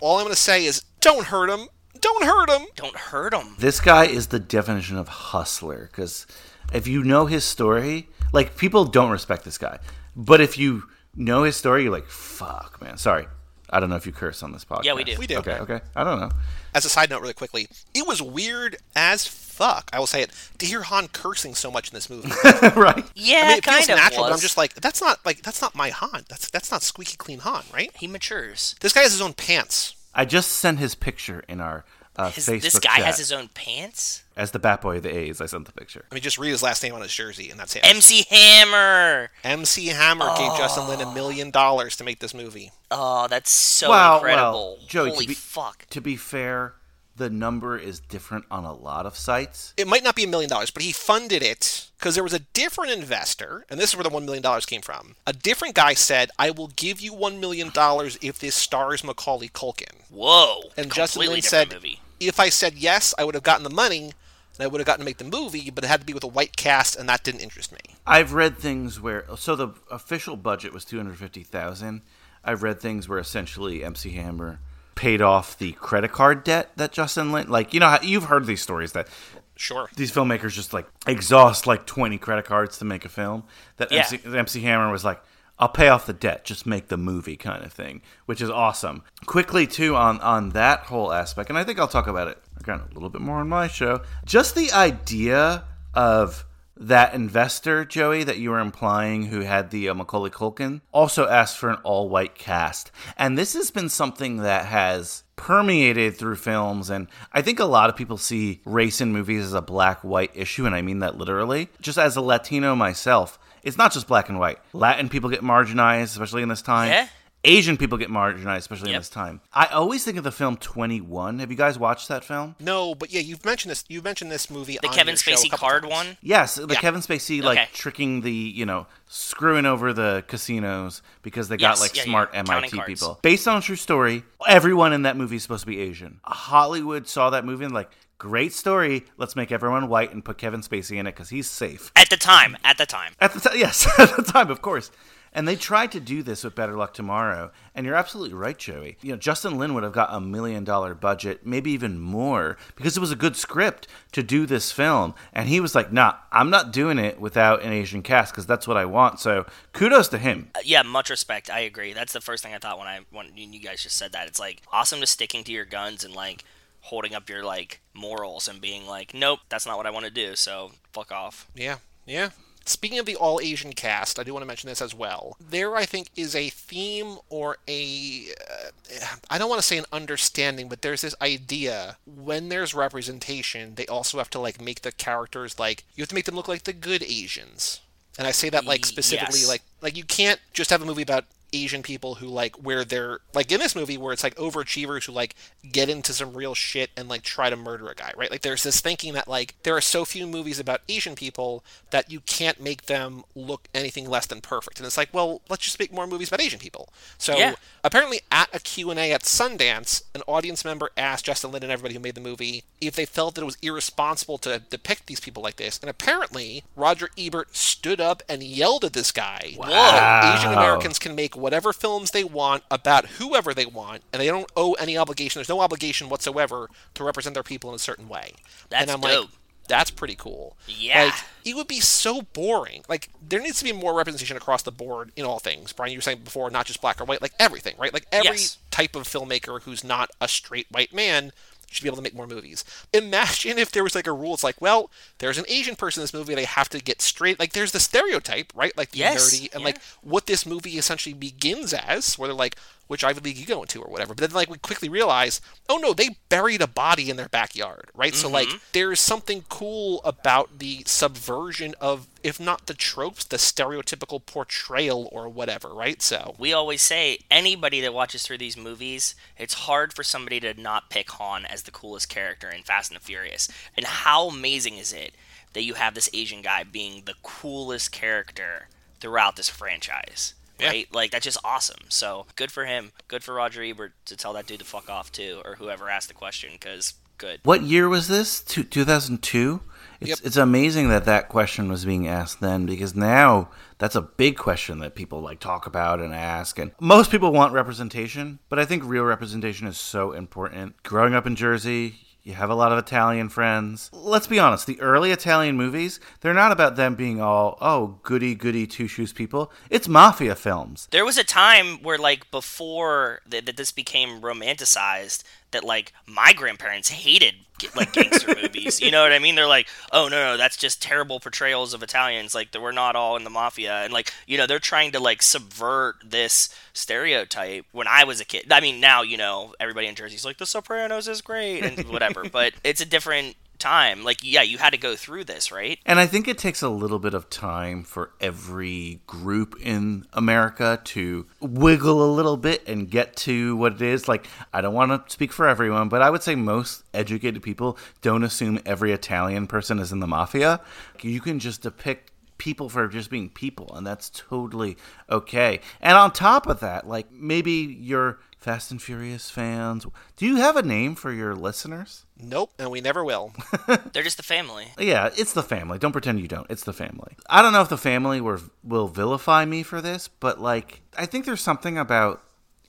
All I'm going to say is, don't hurt him. Don't hurt him. Don't hurt him. This guy is the definition of hustler because if you know his story, like people don't respect this guy, but if you know his story, you're like, fuck, man. Sorry, I don't know if you curse on this podcast. Yeah, we do. We do. Okay, okay. I don't know. As a side note, really quickly, it was weird as fuck. I will say it to hear Han cursing so much in this movie. right? Yeah, I mean, it kind feels of natural, was. but I'm just like, that's not like that's not my Han. That's that's not squeaky clean Han, right? he matures. This guy has his own pants. I just sent his picture in our uh, His, Facebook this guy chat. has his own pants. As the bat boy of the A's. I sent the picture. I mean, just read his last name on his jersey, and that's it. MC Hammer. MC Hammer gave Justin Lin a oh. million dollars to make this movie. Oh, that's so Well, incredible. well, Joey, to Holy be- fuck. To be fair, the number is different on a lot of sites. It might not be a million dollars, but he funded it because there was a different investor, and this is where the one million dollars came from. A different guy said, "I will give you one million dollars if this stars Macaulay Culkin." Whoa. And Justin Completely Lin said, movie. "If I said yes, I would have gotten the money." And I would have gotten to make the movie, but it had to be with a white cast, and that didn't interest me. I've read things where so the official budget was two hundred fifty thousand. I've read things where essentially MC Hammer paid off the credit card debt that Justin Lin like you know how, you've heard these stories that Sure. these filmmakers just like exhaust like 20 credit cards to make a film that Yeah. MC, MC Hammer was like I'll pay off the debt just make the movie kind of thing which is awesome. Quickly too on on that whole aspect and I think I'll talk about it again a little bit more on my show. Just the idea of that investor Joey that you were implying who had the uh, Macaulay Culkin also asked for an all-white cast. And this has been something that has permeated through films and I think a lot of people see race in movies as a black white issue and I mean that literally. Just as a Latino myself, it's not just black and white. Latin people get marginalized especially in this time. Yeah. Asian people get marginalized especially in this time. I always think of the film 21. Have you guys watched that film? No, but yeah, you've mentioned this. You've mentioned this movie. The on Kevin your show a Spacey couple card times. one. Yes, the Yeah. Kevin Spacey like Okay. tricking the, you know, screwing over the casinos because they got like yeah, yeah, smart counting MIT cards. people. Based on a true story, everyone in that movie is supposed to be Asian. Hollywood saw that movie and like, great story. Let's make everyone white and put Kevin Spacey in it because he's safe. At the time. At the time. At the time, yes, at the time, of course. And they tried to do this with Better Luck Tomorrow. And you're absolutely right, Joey. You know, Justin Lin would have got a million dollar budget, maybe even more, because it was a good script to do this film. And he was like, nah, I'm not doing it without an Asian cast because that's what I want. So kudos to him. Uh, yeah, much respect. I agree. That's the first thing I thought when I when you guys just said that. It's like awesome to sticking to your guns and like holding up your like morals and being like, nope, that's not what I want to do. So fuck off. Yeah, yeah. Speaking of the all Asian cast, I do want to mention this as well. There, I think, is a theme or a. Uh, I don't want to say an understanding, but there's this idea when there's representation, they also have to, like, make the characters, like, you have to make them look like the good Asians. And I say that, like, specifically, Yes. like, like you can't just have a movie about Asian people who like where they're like in this movie where it's like overachievers who like get into some real shit and like try to murder a guy, right? Like there's this thinking that like there are so few movies about Asian people that you can't make them look anything less than perfect. And it's like, well, let's just make more movies about Asian people. So Yeah. apparently at a Q&A at Sundance, an audience member asked Justin Lin and everybody who made the movie if they felt that it was irresponsible to depict these people like this. And apparently Roger Ebert stood up and yelled at this guy. that Asian Americans can make whatever films they want about whoever they want, and they don't owe any obligation. There's no obligation whatsoever to represent their people in a certain way. That's and I'm dope. like, that's pretty cool. Yeah. Like, it would be so boring. Like, there needs to be more representation across the board in all things. Brian, you were saying before, not just black or white, like everything, right? Like, every Yes. type of filmmaker who's not a straight white man should be able to make more movies. Imagine if there was like a rule. It's like, well, there's an Asian person in this movie. They have to get straight. Like, there's the stereotype, right? Like the Yes, nerdy, and yeah. like what this movie essentially begins as, where they're like, which Ivy League you go into or whatever. But then like we quickly realize, oh no, they buried a body in their backyard, right? So like mm-hmm. there's something cool about the subversion of, if not the tropes, the stereotypical portrayal or whatever, right? So We always say anybody that watches through these movies, it's hard for somebody to not pick Han as the coolest character in Fast and the Furious. And how amazing is it that you have this Asian guy being the coolest character throughout this franchise? Yeah. Right? Like that's just awesome. So good for him. Good for Roger Ebert to tell that dude to fuck off too, or whoever asked the question. Because good. What year was this? Two- 2002? It's, Yep. it's amazing that that question was being asked then because now that's a big question that people like talk about and ask. And most people want representation, but I think real representation is so important. Growing up in Jersey, you have a lot of Italian friends. Let's be honest, the early Italian movies, they're not about them being all, oh, goody goody two shoes people. It's mafia films. There was a time where, like, before th- that this became romanticized, that like my grandparents hated like gangster movies. You know what I mean? They're like, oh no, no, that's just terrible portrayals of Italians. Like, we're not all in the mafia, and like, you know, they're trying to like subvert this stereotype. When I was a kid, I mean, now you know everybody in Jersey's like, The Sopranos is great and whatever, but it's a different time. Like, yeah, you had to go through this, right? And I think it takes a little bit of time for every group in America to wiggle a little bit and get to what it is. Like, I don't want to speak for everyone, but I would say most educated people don't assume every Italian person is in the mafia. You can just depict people for just being people, and that's totally okay. And on top of that, like, maybe you're Fast and Furious fans. Do you have a name for your listeners? Nope, and we never will. They're just the family. Yeah, it's the family. Don't pretend you don't. It's the family. I don't know if the family were, will vilify me for this, but like, I think there's something about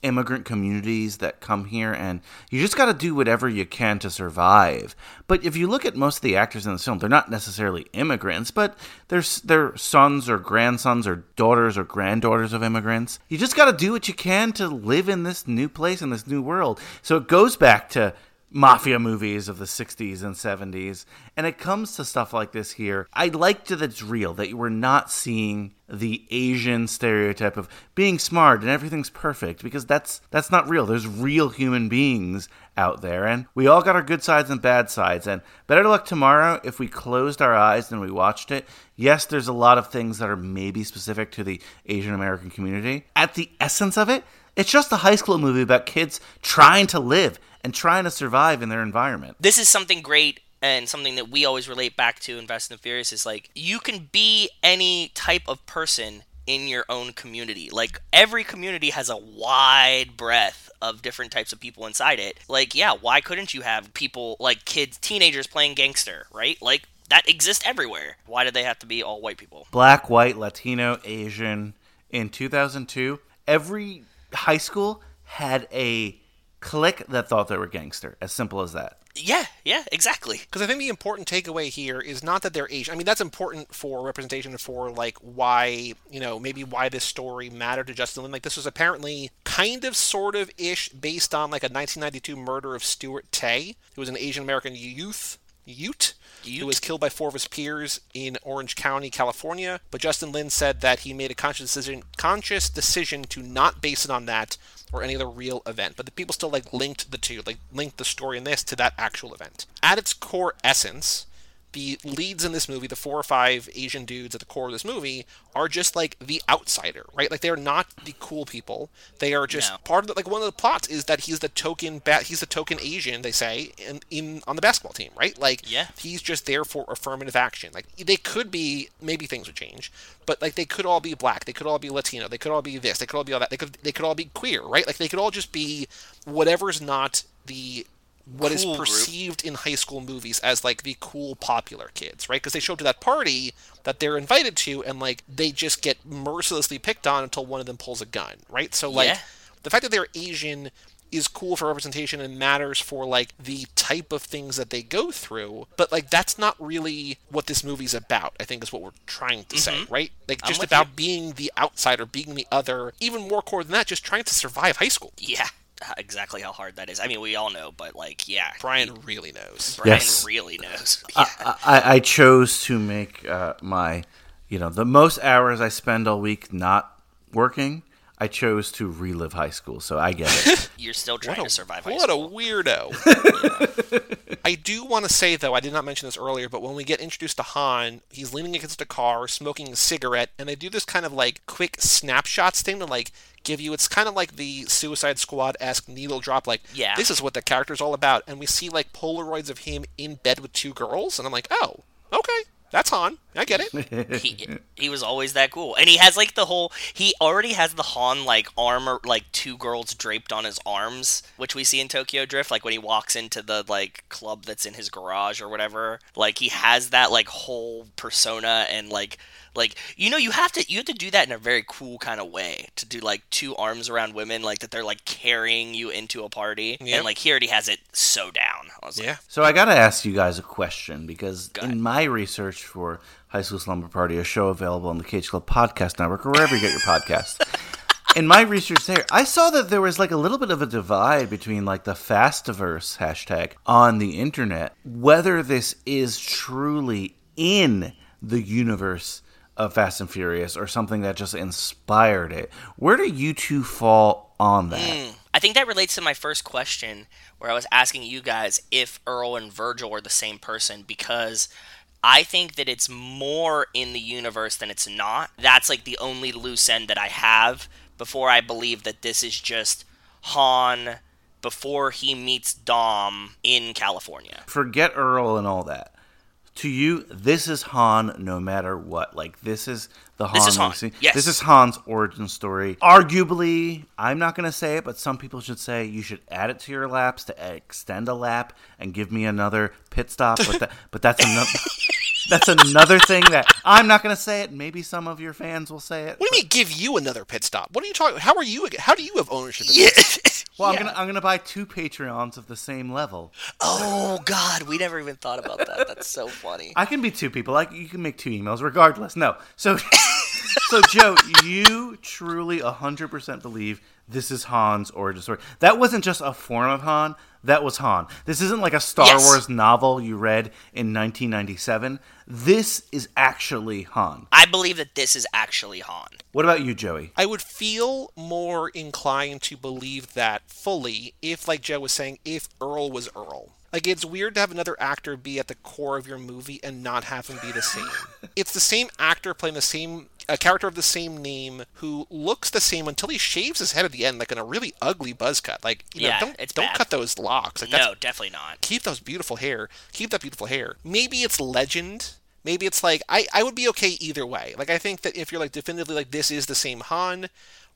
immigrant communities that come here and you just got to do whatever you can to survive. But if you look at most of the actors in the film, they're not necessarily immigrants, but they're, they're sons or grandsons or daughters or granddaughters of immigrants. You just got to do what you can to live in this new place, in this new world. So it goes back to mafia movies of the 60s and 70s and it comes to stuff like this here. I liked that it's real that we're not seeing the asian stereotype of being smart and everything's perfect because that's that's not real. There's real human beings out there and we all got our good sides and bad sides. And better luck tomorrow if we closed our eyes and we watched it. Yes there's a lot of things that are maybe specific to the asian american community. At the essence of it it's just a high school movie about kids trying to live and trying to survive in their environment. this is something great and something that we always relate back to in Fast and the Furious is like you can be any type of person in your own community. Like every community has a wide breadth of different types of people inside it. Like yeah, why couldn't you have people like kids, teenagers playing gangster, right? Like that exists everywhere. Why did they have to be all white people? Black, white, Latino, Asian. In 2002, every high school had a clique that thought they were gangster. As simple as that. Yeah, yeah, exactly. Because I think the important takeaway here is not that they're Asian. I mean, that's important for representation for like why you know maybe why this story mattered to Justin Lin. Like this was apparently kind of sort of ish based on like a 1992 murder of Stuart Tay, who was an Asian American youth Ute. Who was killed by four of his peers in Orange County, California? But Justin Lin said that he made a conscious decision, conscious decision to not base it on that or any other real event. But the people still like linked the two, like linked the story in this to that actual event. At its core essence, the leads in this movie, the four or five Asian dudes at the core of this movie, are just like the outsider, right? Like they're not the cool people. They are just No. part of the, like one of the plots is that he's the token ba- he's the token Asian, they say, in, in on the basketball team, right? Like Yeah. he's just there for affirmative action. Like they could be maybe things would change, but like they could all be black, they could all be Latino, they could all be this, they could all be all that. They could they could all be queer, right? Like they could all just be whatever's not the what is Cool group. perceived in high school movies as like the cool popular kids, right? Because they show up to that party that they're invited to and like they just get mercilessly picked on until one of them pulls a gun, right? So like Yeah. the fact that they're Asian is cool for representation and matters for like the type of things that they go through but like that's not really what this movie's about i think is what we're trying to say right like Mm-hmm. Just about you. being the outsider being the other even more core than that just trying to survive high school Yeah, exactly how hard that is. I mean, we all know, but like, yeah, brian really knows Brian Yes. really knows. Yeah. I, I chose to make uh, my, you know, the most hours I spend all week not working. I chose to relive high school, so I get it. You're still trying What to survive high what a school. weirdo. I do want to say, though, I did not mention this earlier, but when we get introduced to Han, he's leaning against a car, smoking a cigarette, and they do this kind of like quick snapshots thing to like give you. It's kind of like the Suicide Squad esque needle drop, like, Yeah. this is what the character's all about. And we see like Polaroids of him in bed with two girls, and I'm like, oh, okay. That's Han. I get it. he he was always that cool, and he has like the whole. He already has the Han like armor, like two girls draped on his arms, which we see in Tokyo Drift. Like when he walks into the like club that's in his garage or whatever. Like he has that like whole persona and like like you know you have to you have to do that in a very cool kind of way to do like two arms around women like that they're like carrying you into a party Yep. and like he already has it so down. I was like, Yeah. So I got to ask you guys a question because Go ahead. in my research for High School Slumber Party, a show available on the Cage Club Podcast Network or wherever you get your podcasts. In my research there, I saw that there was like a little bit of a divide between like the Fastiverse hashtag on the internet, whether this is truly in the universe of Fast and Furious or something that just inspired it. Where do you two fall on that? Hmm. I think that relates to my first question, where I was asking you guys if Earl and Virgil are the same person, because I think that it's more in the universe than it's not. That's like the only loose end that I have before I believe that this is just Han before he meets Dom in California. forget Earl and all that. To you, this is Han no matter what. Like this is the Han. This is Han, yes. This is Han's origin story. Arguably, I'm not going to say it, but some people should say you should add it to your laps to extend a lap and give me another pit stop. But that, but that's another. That's another thing that I'm not going to say it. Maybe some of your fans will say it. What do you mean give you another pit stop? What are you talking? How are you? How do you have ownership? Of this? Well, I'm gonna I'm gonna buy two Patreons of the same level. Oh God, we never even thought about that. That's so funny. I can be two people. Like you can make two emails, regardless. No, so so Joe, you truly hundred percent believe this is Han's origin story. That wasn't just a form of Han. That was Han. This isn't like a Star Yes. Wars novel you read in 1997. This is actually Han. I believe that this is actually Han. What about you, Joey? I would feel more inclined to believe that fully if, like Joe was saying, if Earl was Earl. Like, it's weird to have another actor be at the core of your movie and not have him be the same. it's the same actor playing the same, a character of the same name who looks the same until he shaves his head at the end, like in a really ugly buzz cut. Like, you know, Yeah, don't, it's don't bad. cut those locks. Like, No, definitely not. keep those beautiful hair. Keep that beautiful hair. Maybe it's legend. Maybe it's like I, I would be okay either way. Like I think that if you're like definitively like this is the same Han,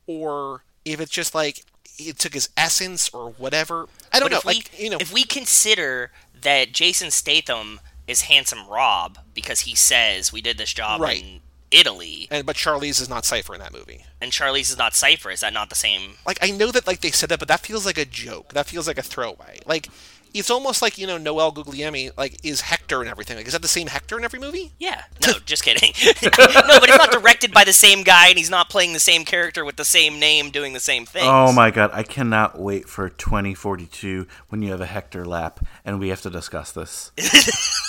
or if it's just like it took his essence or whatever. I don't But know. if we, like you know, if we consider that Jason Statham is handsome Rob because he says we did this job Right. in Italy, and but Charlize is not Cipher in that movie. and Charlize is not Cipher, is that not the same? Like I know that like they said that, but that feels like a joke. That feels like a throwaway. Like it's almost like you know Noel Guglielmi like is Hector and everything. Like is that the same Hector in every movie? Yeah. No, just kidding. no, but it's not directed by the same guy, and he's not playing the same character with the same name, doing the same thing. Oh my god, I cannot wait for 2042 when you have a Hector lap and we have to discuss this.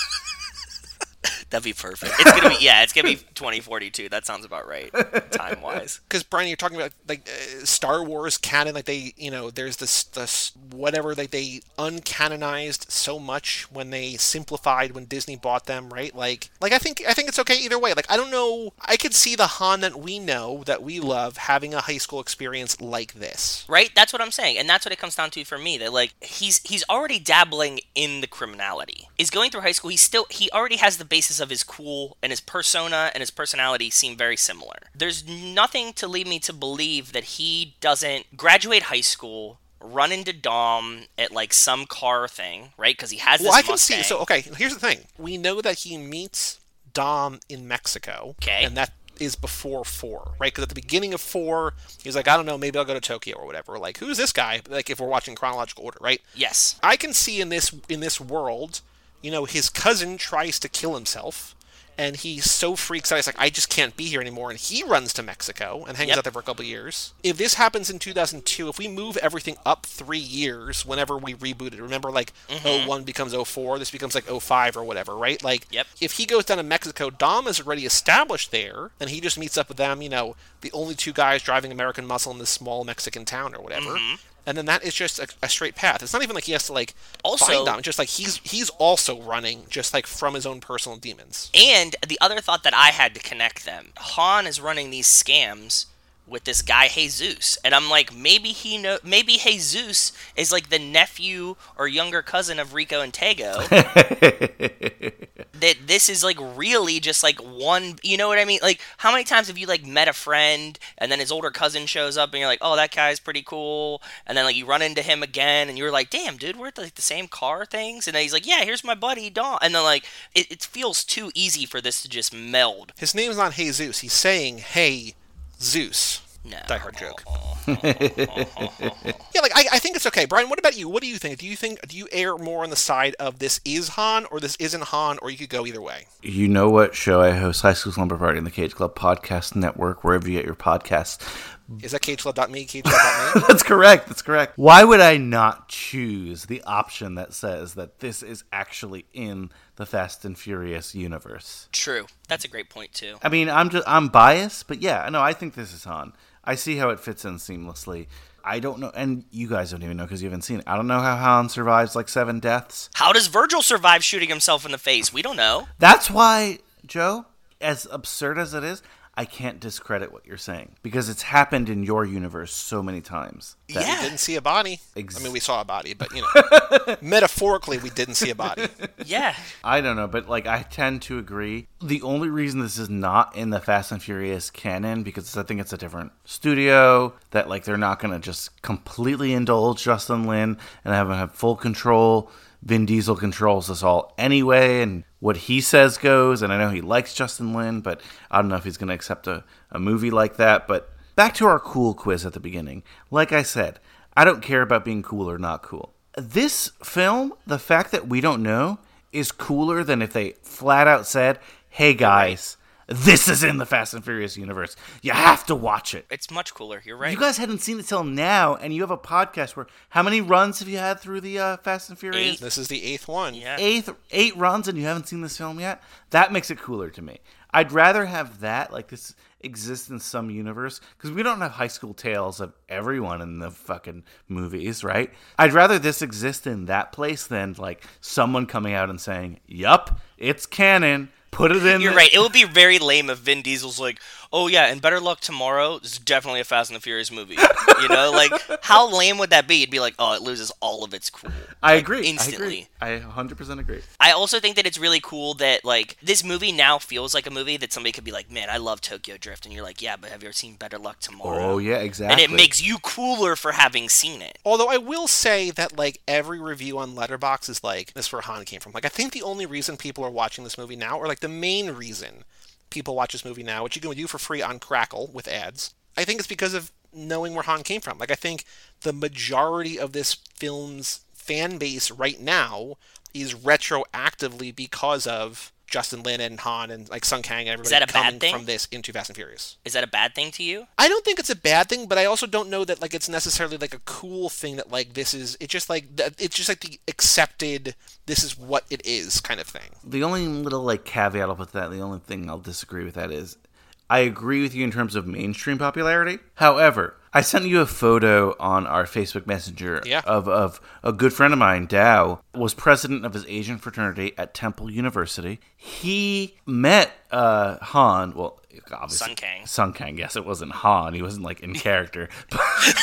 That'd be perfect. It's gonna be yeah, it's gonna be 2042. That sounds about right, time wise. because Brian, you're talking about like uh, Star Wars canon, like they, you know, there's this, this whatever, like they uncanonized so much when they simplified when Disney bought them, right? Like, like I think I think it's okay either way. Like I don't know, I could see the Han that we know that we love having a high school experience like this. Right? That's what I'm saying, and that's what it comes down to for me. That like he's he's already dabbling in the criminality. He's going through high school. He's still he already has the basis of his cool and his persona and his personality seem very similar. There's nothing to lead me to believe that he doesn't graduate high school. Run into Dom at like some car thing, right? Because he has this Well, I can Mustang. see. So okay, here's the thing: we know that he meets Dom in Mexico, Okay. and that is before four, right? Because at the beginning of four, he's like, I don't know, maybe I'll go to Tokyo or whatever. Like, who's this guy? Like, if we're watching chronological order, right? yes, I can see in this in this world, you know, his cousin tries to kill himself, and he so freaks out. He's like, I just can't be here anymore, and he runs to Mexico and hangs Yep. out there for a couple of years. If this happens in 2002, if we move everything up three years, whenever we rebooted, remember like 01 becomes 04, this becomes like 05 or whatever, right? Like, Yep. if he goes down to Mexico, Dom is already established there, and he just meets up with them. You know, the only two guys driving American muscle in this small Mexican town or whatever. Mm-hmm. And then that is just a, a straight path. It's not even like he has to like Also- find. It's just like he's he's also running just like from his own personal demons. And the other thought that I had to connect them Han is running these scams with this guy Jesus, and I'm like, maybe he know, maybe Jesus is like the nephew or younger cousin of Rico and Tego. that this is like really just like one, you know what I mean? Like, how many times have you like met a friend and then his older cousin shows up and you're like, oh, that guy's pretty cool, and then like you run into him again and you're like, damn, dude, we're at like the same car things, and then he's like, yeah, here's my buddy Dom, and then like it, it feels too easy for this to just meld. His name's not Jesus. He's saying, "Hey, Zeus." No. Die Hard joke. yeah, like I, I think it's okay. Brian, what about you? What do you think? Do you think do you err more on the side of this is Han or this isn't Han, or you could go either way? You know what show I host? High School Slumber Party in the Cage Club Podcast Network, wherever you get your podcasts. Is that cageclub.me? Cageclub.me? That's correct. That's correct. Why would I not choose the option that says that this is actually in the Fast and Furious universe? True. That's a great point too. I mean, I'm just I'm biased, but yeah, no, I think this is Han. I see how it fits in seamlessly. I don't know, and you guys don't even know because you haven't seen it. I don't know how Han survives like seven deaths. How does Virgil survive shooting himself in the face? We don't know. That's why, Joe, as absurd as it is, I can't discredit what you're saying because it's happened in your universe so many times. that- Yeah. We didn't see a body. Ex- I mean, we saw a body, but you know, metaphorically, we didn't see a body. Yeah. I don't know, but like I tend to agree. The only reason this is not in the Fast and Furious canon because I think it's a different studio that like they're not going to just completely indulge Justin Lin and have him have full control. Vin Diesel controls this all anyway, and what he says goes. And I know he likes Justin Lin, but I don't know if he's going to accept a, a movie like that. But back to our cool quiz at the beginning. Like I said, I don't care about being cool or not cool. This film, the fact that we don't know, is cooler than if they flat out said, hey guys, this is in the Fast and Furious universe. You have to watch it. It's much cooler. You're right. You guys hadn't seen it till now, and you have a podcast where how many runs have you had through the uh, Fast and Furious? Eight. This is the eighth one. yeah. Eighth, eight runs, and you haven't seen this film yet. That makes it cooler to me. I'd rather have that, like this exists in some universe, because we don't have high school tales of everyone in the fucking movies, right? I'd rather this exist in that place than like someone coming out and saying, "Yup, it's canon." Put it in. You're the- right. It would be very lame if Vin Diesel's like, "Oh yeah, and Better Luck Tomorrow is definitely a Fast and the Furious movie." you know, like how lame would that be? It'd be like, "Oh, it loses all of its cool." I like, agree. instantly. I agree. I 100% agree. I also think that it's really cool that like this movie now feels like a movie that somebody could be like, "Man, I love Tokyo Drift," and you're like, "Yeah, but have you ever seen Better Luck Tomorrow?" Oh yeah, exactly. And it makes you cooler for having seen it. Although I will say that like every review on Letterboxd is like this is where Han came from. Like I think the only reason people are watching this movie now, or like the main reason people watch this movie now, which you can do for free on Crackle with ads, I think it's because of knowing where Han came from. Like I think the majority of this film's fan base right now is retroactively because of Justin Lin and Han and like Sung Kang and everybody that a bad coming thing? from this into Fast and Furious. Is that a bad thing to you? I don't think it's a bad thing, but I also don't know that like it's necessarily like a cool thing that like this is. It's just like it's just like the accepted. This is what it is kind of thing. the only little like caveat I'll put to that, the only thing I'll disagree with that is I agree with you in terms of mainstream popularity. However, I sent you a photo on our Facebook Messenger Yeah. of, of a good friend of mine, Dow, was president of his Asian fraternity at Temple University. He met uh, Han, well, obviously. Sung Kang. Sung Kang, yes, it wasn't Han. He wasn't like in character.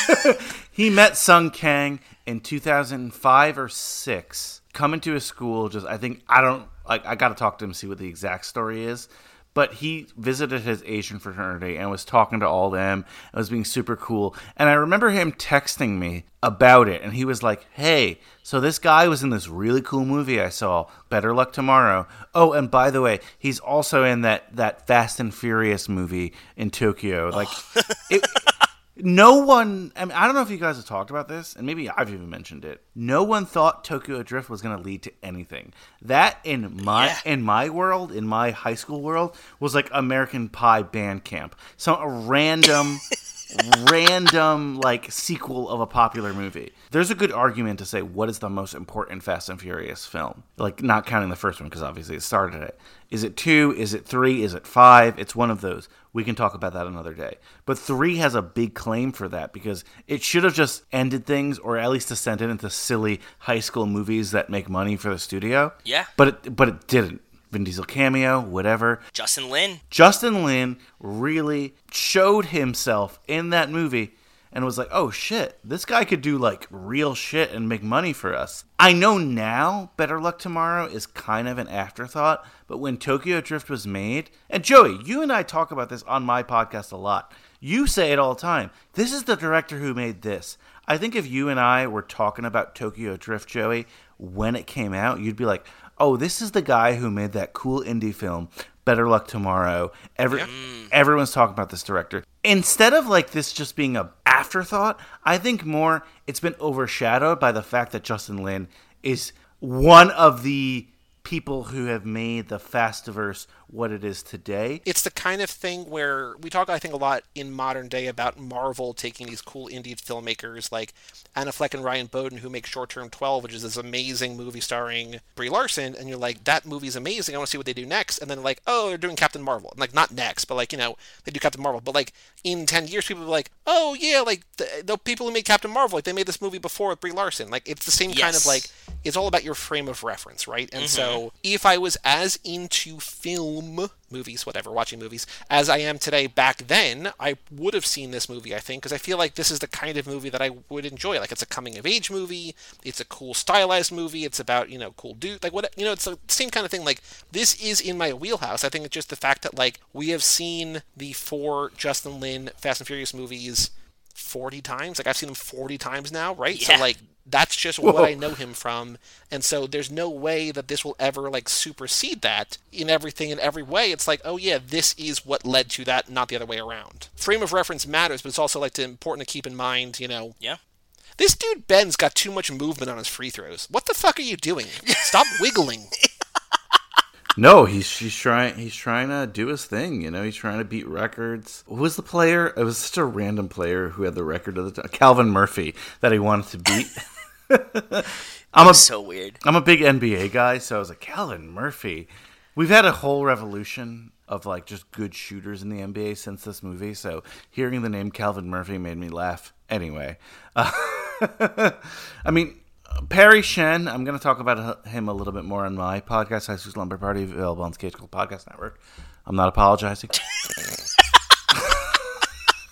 he met Sung Kang in 2005 or 6 coming to his school just i think i don't like i gotta talk to him see what the exact story is but he visited his asian fraternity and was talking to all them and was being super cool. And i remember him texting me about it and he was like hey so this guy was in this really cool movie i saw better luck tomorrow. Oh and by the way he's also in that that fast and furious movie in tokyo. Like it, no one I, mean, I don't know if you guys have talked about this and maybe i've even mentioned it. No one thought tokyo drift was going to lead to anything. That in my Yeah. in my world in my high school world was like american pie band camp. Some a random random like sequel of a popular movie. There's a good argument to say what is the most important fast and furious film? Like not counting the first one because obviously it started it. Is it two? Is it three? Is it five? It's one of those we can talk about that another day but three has a big claim for that because it should have just ended things or at least descended into silly high school movies that make money for the studio Yeah. but it but it didn't Vin Diesel cameo, whatever. Justin Lin. Justin Lin really showed himself in that movie and was like, oh shit, this guy could do like real shit and make money for us. I know now Better Luck Tomorrow is kind of an afterthought, but when Tokyo Drift was made, and Joey, you and I talk about this on my podcast a lot. You say it all the time. This is the director who made this. I think if you and I were talking about Tokyo Drift, Joey, when it came out, you'd be like, oh, this is the guy who made that cool indie film, Better Luck Tomorrow. Every, Everyone's talking about this director. Instead of like this just being a afterthought, I think more it's been overshadowed by the fact that Justin Lin is one of the people who have made the Fastiverse what it is today. It's the kind of thing where we talk, I think, a lot in modern day about Marvel taking these cool indie filmmakers like Anna Fleck and Ryan Bowden, who make Short Term 12, which is this amazing movie starring Brie Larson, and you're like, that movie's amazing. I want to see what they do next. And then, like, oh, they're doing Captain Marvel. And, like, not next, but, like, you know, they do Captain Marvel. But, like, in 10 years, people will be like, oh, yeah, like, the, the people who made Captain Marvel, like, they made this movie before with Brie Larson. Like, it's the same kind of, Yes. like, it's all about your frame of reference, right? And mm-hmm. so, if I was as into film, movies, whatever, watching movies, as I am today back then, I would have seen this movie, I think, because I feel like this is the kind of movie that I would enjoy. Like, it's a coming of age movie, it's a cool stylized movie, it's about, you know, cool dude. Like, what, you know, it's the same kind of thing. Like, this is in my wheelhouse. I think it's just the fact that, like, we have seen the four Justin Lin Fast and Furious movies 40 times. Like, I've seen them 40 times now, right? Yeah. So, like, that's just what I know him from, and so there's no way that this will ever like supersede that in everything in every way. It's like, oh yeah, this is what led to that, not the other way around. Frame of reference matters, but it's also like important to keep in mind, you know, Yeah. this dude Ben's got too much movement on his free throws. What the fuck are you doing? Stop wiggling. No, he's he's trying he's trying to do his thing. You know, he's trying to beat records. Who was the player? It was just a random player who had the record of the time. Calvin Murphy that he wanted to beat. I'm a So weird. I'm a big NBA guy, so I was like Calvin Murphy. We've had a whole revolution of like just good shooters in the NBA since this movie. So hearing the name Calvin Murphy made me laugh. Anyway, uh, I mean Perry Shen. I'm going to talk about him a little bit more on my podcast, High School Slumber Party, available on Cage Club Podcast Network. I'm not apologizing.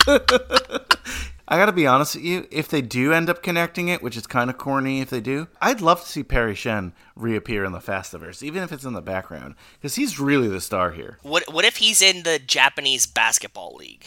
I gotta be honest with you. If they do end up connecting it, which is kind of corny if they do, I'd love to see Perry Shen reappear in the Fastiverse, even if it's in the background, because he's really the star here. What what if he's in the Japanese basketball league?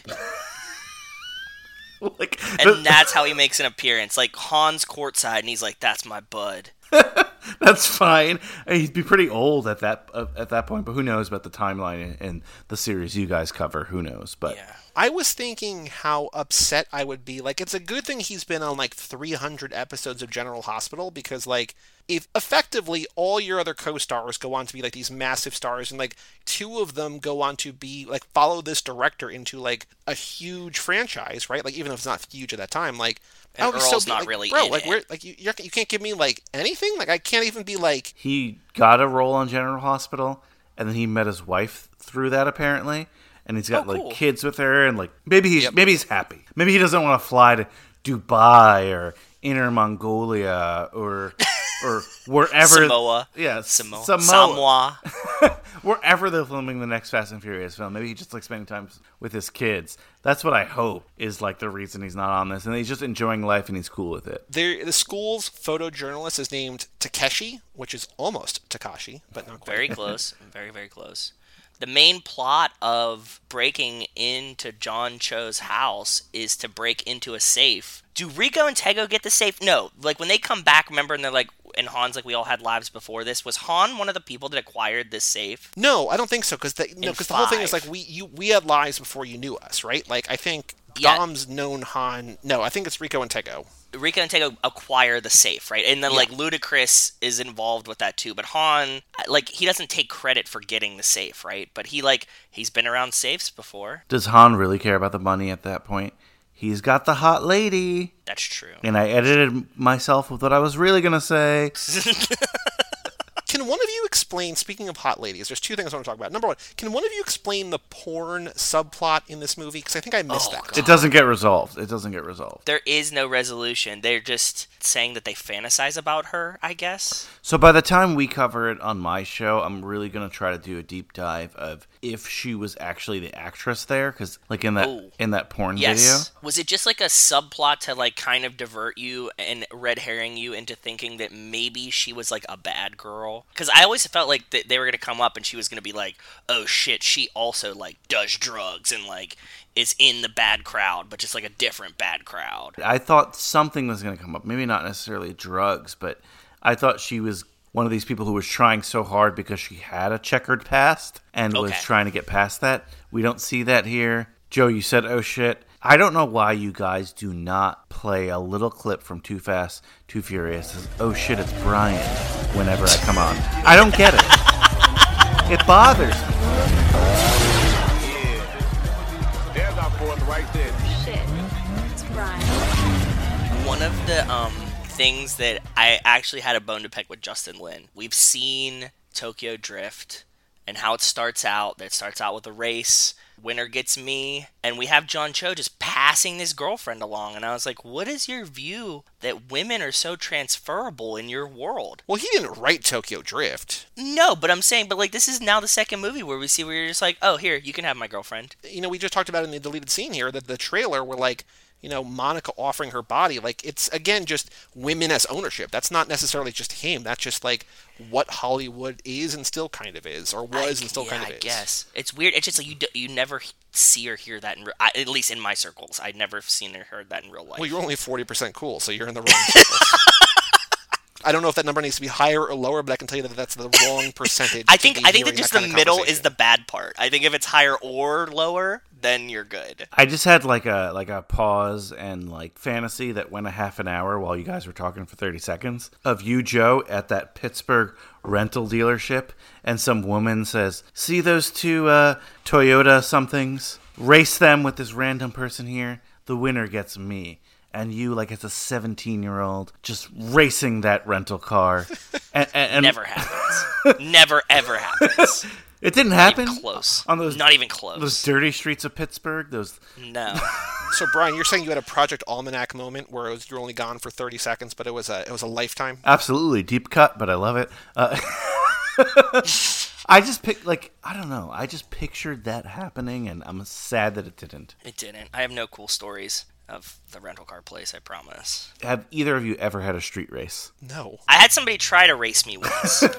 like, And that's how he makes an appearance. Like Han's courtside and he's like, That's my bud. that's fine. He'd be pretty old at that uh, at that point, but who knows about the timeline and the series you guys cover? Who knows? But Yeah. I was thinking how upset I would be. Like, it's a good thing he's been on like 300 episodes of General Hospital because, like, if effectively all your other co-stars go on to be like these massive stars, and like two of them go on to be like follow this director into like a huge franchise, right? Like, even if it's not huge at that time, like. And oh, I would be not like, really bro, in like it. we're like you, you're, you can't give me like anything. Like I can't even be like he got a role on General Hospital, and then he met his wife through that apparently, and he's got Oh, cool. like kids with her, and like maybe he's maybe he's happy. Maybe he doesn't want to fly to Dubai or Inner Mongolia or or wherever Samoa. Yeah, Samoa. Samoa. Samoa. wherever they're filming the next Fast and Furious film. Maybe he just like spending time with his kids. That's what I hope is like the reason he's not on this, and he's just enjoying life and he's cool with it. there. The school's photojournalist is named Takeshi, which is almost Takashi, but not quite. Very close. Very, very close. The main plot of breaking into John Cho's house is to break into a safe. Do Rico and Tego get the safe? No. Like when they come back, remember, and they're like, and Han's like, we all had lives before this. Was Han one of the people that acquired this safe? No, I don't think so. Because the, no, In 'cause the whole thing is like we you we had lives before you knew us, right? Like I think Yeah. Dom's known Han. No, I think it's Rico and Tego. Rico and Tego acquire the safe, right? And then like Ludacris is involved with that too. But Han, like, he doesn't take credit for getting the safe, right? But he like he's been around safes before. Does Han really care about the money at that point? He's got the hot lady. That's true. And I edited myself with what I was really gonna say. Can one of you explain, speaking of hot ladies, there's two things I want to talk about. Number one, can one of you explain the porn subplot in this movie? Because I think I missed Oh, that. It doesn't get resolved. It doesn't get resolved. There is no resolution. They're just saying that they fantasize about her, I guess. So by the time we cover it on my show, I'm really gonna try to do a deep dive of if she was actually the actress there, because like in that Ooh. in that porn Yes. video. Was it just like a subplot to like kind of divert you and red herring you into thinking that maybe she was like a bad girl? Because I always felt like that they were gonna come up and she was gonna be like, oh shit, she also like does drugs and like is in the bad crowd, but just like a different bad crowd. I thought something was gonna come up. Maybe not necessarily drugs, but I thought she was one of these people who was trying so hard because she had a checkered past and was trying to get past that. We don't see that here. Joe, you said, "Oh shit." I don't know why you guys do not play a little clip from Too Fast, Too Furious. Says, oh shit, it's Brian. Whenever I come on, I don't get it. It bothers me. There's our fourth right there. Shit. It's Brian. One of the um things that I actually had a bone to pick with Justin Lin. We've seen Tokyo Drift and how it starts out. That it starts out with a race. Winner gets me, and we have John Cho just passing this girlfriend along. And I was like, "What is your view that women are so transferable in your world?" Well, he didn't write Tokyo Drift. No, but I'm saying, but like this is now the second movie where we see where you're just like, "Oh, here you can have my girlfriend." You know, we just talked about in the deleted scene here that the trailer were like, you know, Monica offering her body. Like, it's again just women as ownership. That's not necessarily just him. That's just like what Hollywood is and still kind of is, or was and still yeah, kind of I is. guess it's weird. It's just like you do, you never see or hear that in re- I, at least in my circles. I'd never seen or heard that in real life. Well, you're only 40% cool, so you're in the wrong circles. I don't know if that number needs to be higher or lower, but I can tell you that that's the wrong percentage. I to think be I think that just kind the middle is the bad part. I think if it's higher or lower, then you're good. I just had like a like a pause and like fantasy that went a half an hour while you guys were talking for 30 seconds of you Joe at that Pittsburgh rental dealership and some woman says, "See those two uh Toyota somethings? Race them with this random person here. The winner gets me." And you, like as a 17 year old, just racing that rental car. And, and, and Never happens. Never ever happens. It didn't happen. Close. on those Not even close. those dirty streets of Pittsburgh. Those no. So, Brian, you're saying you had a Project Almanac moment where it was, you're only gone for 30 seconds, but it was a it was a lifetime. Absolutely deep cut, but I love it. Uh, I just pick like I don't know. I just pictured that happening, and I'm sad that it didn't. It didn't. I have no cool stories of the rental car place. I promise. Have either of you ever had a street race? No. I had somebody try to race me once.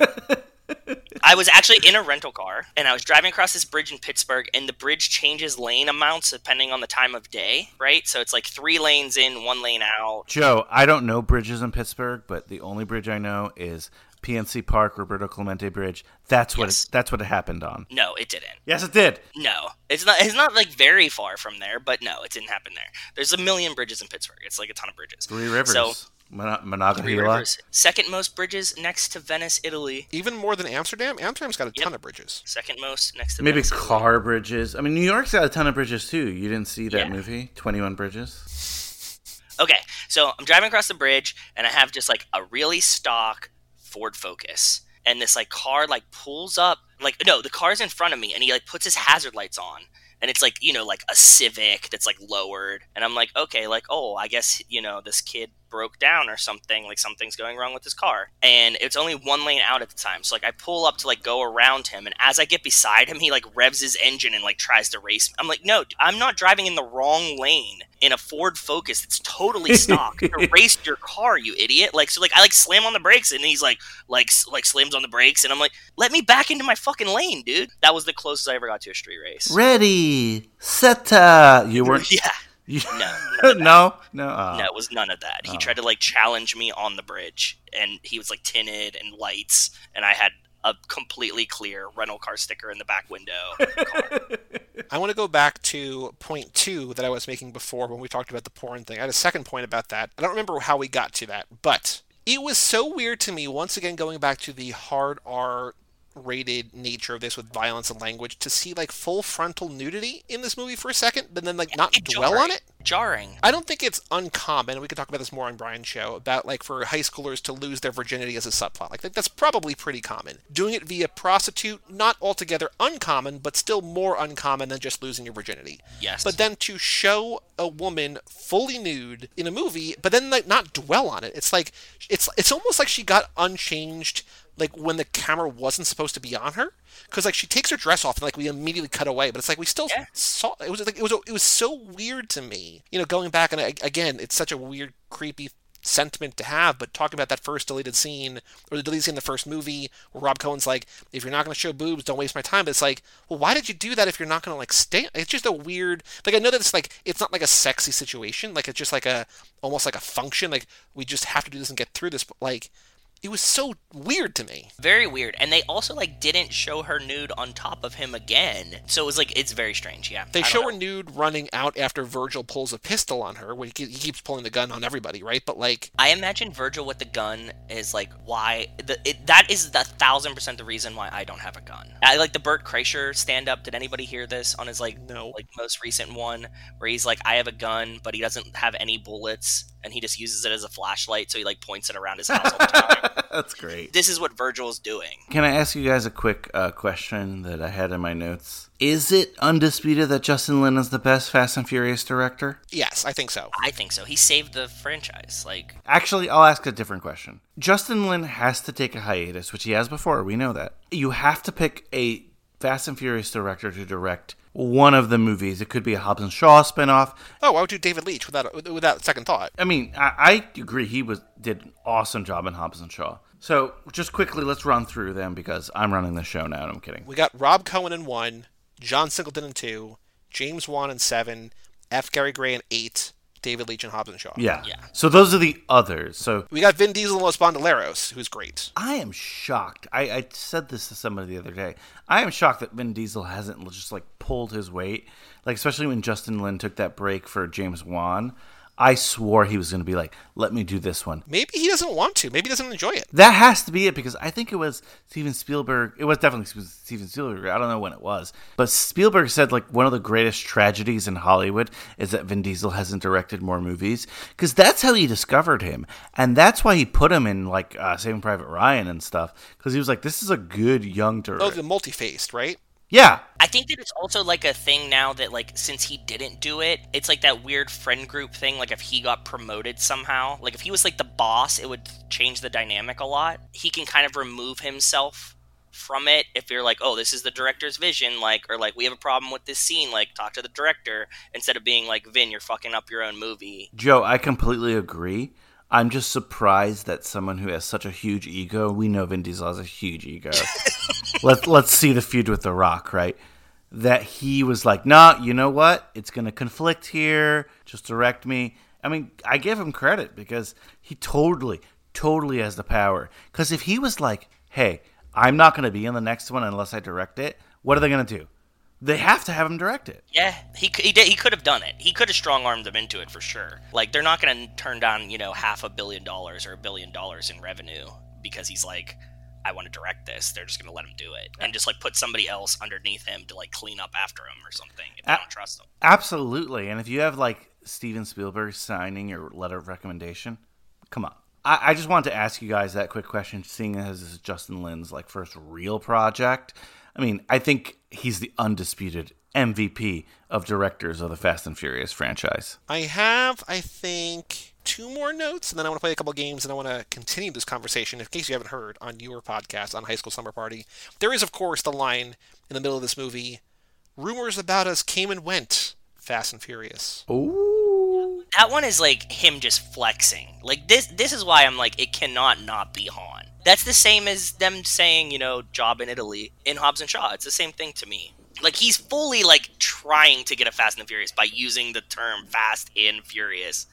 I was actually in a rental car and I was driving across this bridge in Pittsburgh, and the bridge changes lane amounts depending on the time of day, right? So it's like three lanes in, one lane out. Joe, I don't know bridges in Pittsburgh, but the only bridge I know is PNC Park, Roberto Clemente Bridge. That's what Yes. it, that's what it happened on. No, it didn't. Yes, it did. No, it's not. It's not like very far from there, but no, it didn't happen there. There's a million bridges in Pittsburgh. It's like a ton of bridges. Three Rivers, So Mon- three Monongahela. rivers. Second most bridges next to Venice, Italy. Even more than Amsterdam? Amsterdam's got a Yep. ton of bridges. Second most next to Maybe Venice, Italy. car bridges. I mean, New York's got a ton of bridges too. You didn't see that Yeah. movie, Twenty One Bridges? Okay, so I'm driving across the bridge and I have just like a really stock Ford Focus. And this like car like pulls up like no, the car's in front of me and he like puts his hazard lights on. And it's like, you know, like a Civic that's like lowered. And I'm like, okay, like, oh, I guess, you know, this kid broke down or something, like something's going wrong with his car. And it's only one lane out at the time. So like I pull up to like go around him and as I get beside him, he like revs his engine and like tries to race me. I'm like, no, I'm not driving in the wrong lane in a Ford Focus that's totally stock to race your car, you idiot. Like so like I like slam on the brakes and he's like like like slams on the brakes and I'm like, let me back into my fucking lane, dude. That was the closest I ever got to a street race. Ready, set. Uh, you weren't. Yeah. No, no, no. Oh. No, it was none of that. He oh. tried to like challenge me on the bridge, and he was like tinted and lights, and I had a completely clear rental car sticker in the back window. car. I want to go back to point two that I was making before when we talked about the porn thing. I had a second point about that. I don't remember how we got to that, but it was so weird to me, once again, going back to the hard R rated nature of this with violence and language, to see like full frontal nudity in this movie for a second, but then like not dwell on it. jarring. I don't think it's uncommon. We could talk about this more on Brian's show about like for high schoolers to lose their virginity as a subplot. Like that's probably pretty common. Doing it via prostitute, not altogether uncommon, but still more uncommon than just losing your virginity. Yes. But then to show a woman fully nude in a movie, but then like not dwell on it. It's like it's it's almost like she got unchanged like when the camera wasn't supposed to be on her because like she takes her dress off and like we immediately cut away but it's like we still Yeah. saw it was like it was it was so weird to me you know going back and I, again it's such a weird creepy sentiment to have but talking about that first deleted scene or the deleted scene in the first movie where rob cohen's like if you're not going to show boobs don't waste my time but it's like well why did you do that if you're not going to like stay it's just a weird like i know that it's like it's not like a sexy situation like it's just like a almost like a function like we just have to do this and get through this but like it was so weird to me Very weird. And they also like didn't show her nude on top of him again. So it was like it's very strange. Yeah. They show know. her nude running out after Virgil pulls a pistol on her. When he, keeps pulling the gun on everybody, right? But like, I imagine Virgil with the gun is like why the it, that is the thousand percent the reason why I don't have a gun. I like the Bert Kreischer stand up. Did anybody hear this on his like No. like most recent one where he's like I have a gun but he doesn't have any bullets and he just uses it as a flashlight so he like points it around his house all the time. That's great. this is what Virgil's doing. Can I ask you guys a quick uh, question that I had in my notes? Is it undisputed that Justin Lin is the best Fast and Furious director? yes, I think so. I think so. He saved the franchise. Like Actually, I'll ask a different question. Justin Lin has to take a hiatus, which he has before. We know that. You have to pick a Fast and Furious director to direct one of the movies. It could be a Hobbs and Shaw spinoff. Oh, I would do David Leitch without without second thought. I mean, I, I agree. He was did an awesome job in Hobbs and Shaw. So just quickly, let's run through them because I'm running the show now. And I'm kidding. We got Rob Cohen in one, John Singleton in two, James Wan in seven, F. Gary Gray in eight, David Leitch and Hobbs and Shaw. Yeah. Yeah. So those are the others. So We got Vin Diesel and Los Bandoleros, who's great. I am shocked. I, I said this to somebody the other day. I am shocked that Vin Diesel hasn't just like pulled his weight. Like especially when Justin Lin took that break for James Wan. I swore he was going to be like, "Let me do this one." Maybe he doesn't want to. Maybe he doesn't enjoy it. That has to be it because I think it was Steven Spielberg. It was definitely Steven Spielberg. I don't know when it was, but Spielberg said like one of the greatest tragedies in Hollywood is that Vin Diesel hasn't directed more movies because that's how he discovered him, and that's why he put him in like uh, Saving Private Ryan and stuff because he was like, "This is a good young director. Oh, director." the Multi-Facial, right? Yeah, I think that it's also like a thing now that like since he didn't do it, it's like that weird friend group thing. Like if he got promoted somehow, like if he was like the boss, it would change the dynamic a lot. He can kind of remove himself from it if you're like, oh, this is the director's vision, like, or like we have a problem with this scene, like talk to the director instead of being like, Vin, you're fucking up your own movie. Joe, I completely agree. I'm just surprised that someone who has such a huge ego, we know Vin Diesel has a huge ego. let's let's see the feud with The Rock, right? That he was like, nah, you know what? It's gonna conflict here. Just direct me. I mean, I give him credit because he totally, totally has the power. Because if he was like, hey, I'm not gonna be in the next one unless I direct it, what are they gonna do? They have to have him direct it. Yeah, he he did, he could have done it. He could have strong armed them into it for sure. Like they're not going to turn down you know half a billion dollars or a billion dollars in revenue because he's like, I want to direct this. They're just going to let him do it and just like put somebody else underneath him to like clean up after him or something if they Uh, don't trust him. Absolutely. And if you have like Steven Spielberg signing your letter of recommendation, come on. I, I just wanted to ask you guys that quick question, seeing as this is Justin Lin's like first real project. I mean, I think he's the undisputed MVP of directors of the Fast and Furious franchise. I have, I think, two more notes, and then I want to play a couple games, and I want to continue this conversation. In case you haven't heard on your podcast on High School Slumber Party, there is, of course, the line in the middle of this movie: "Rumors about us came and went." Fast and Furious. Ooh. That one is like him just flexing. Like this this is why I'm like it cannot not be Han. That's the same as them saying, you know, job in Italy in Hobbs and Shaw. It's the same thing to me. Like he's fully like trying to get a Fast and the Furious by using the term Fast and Furious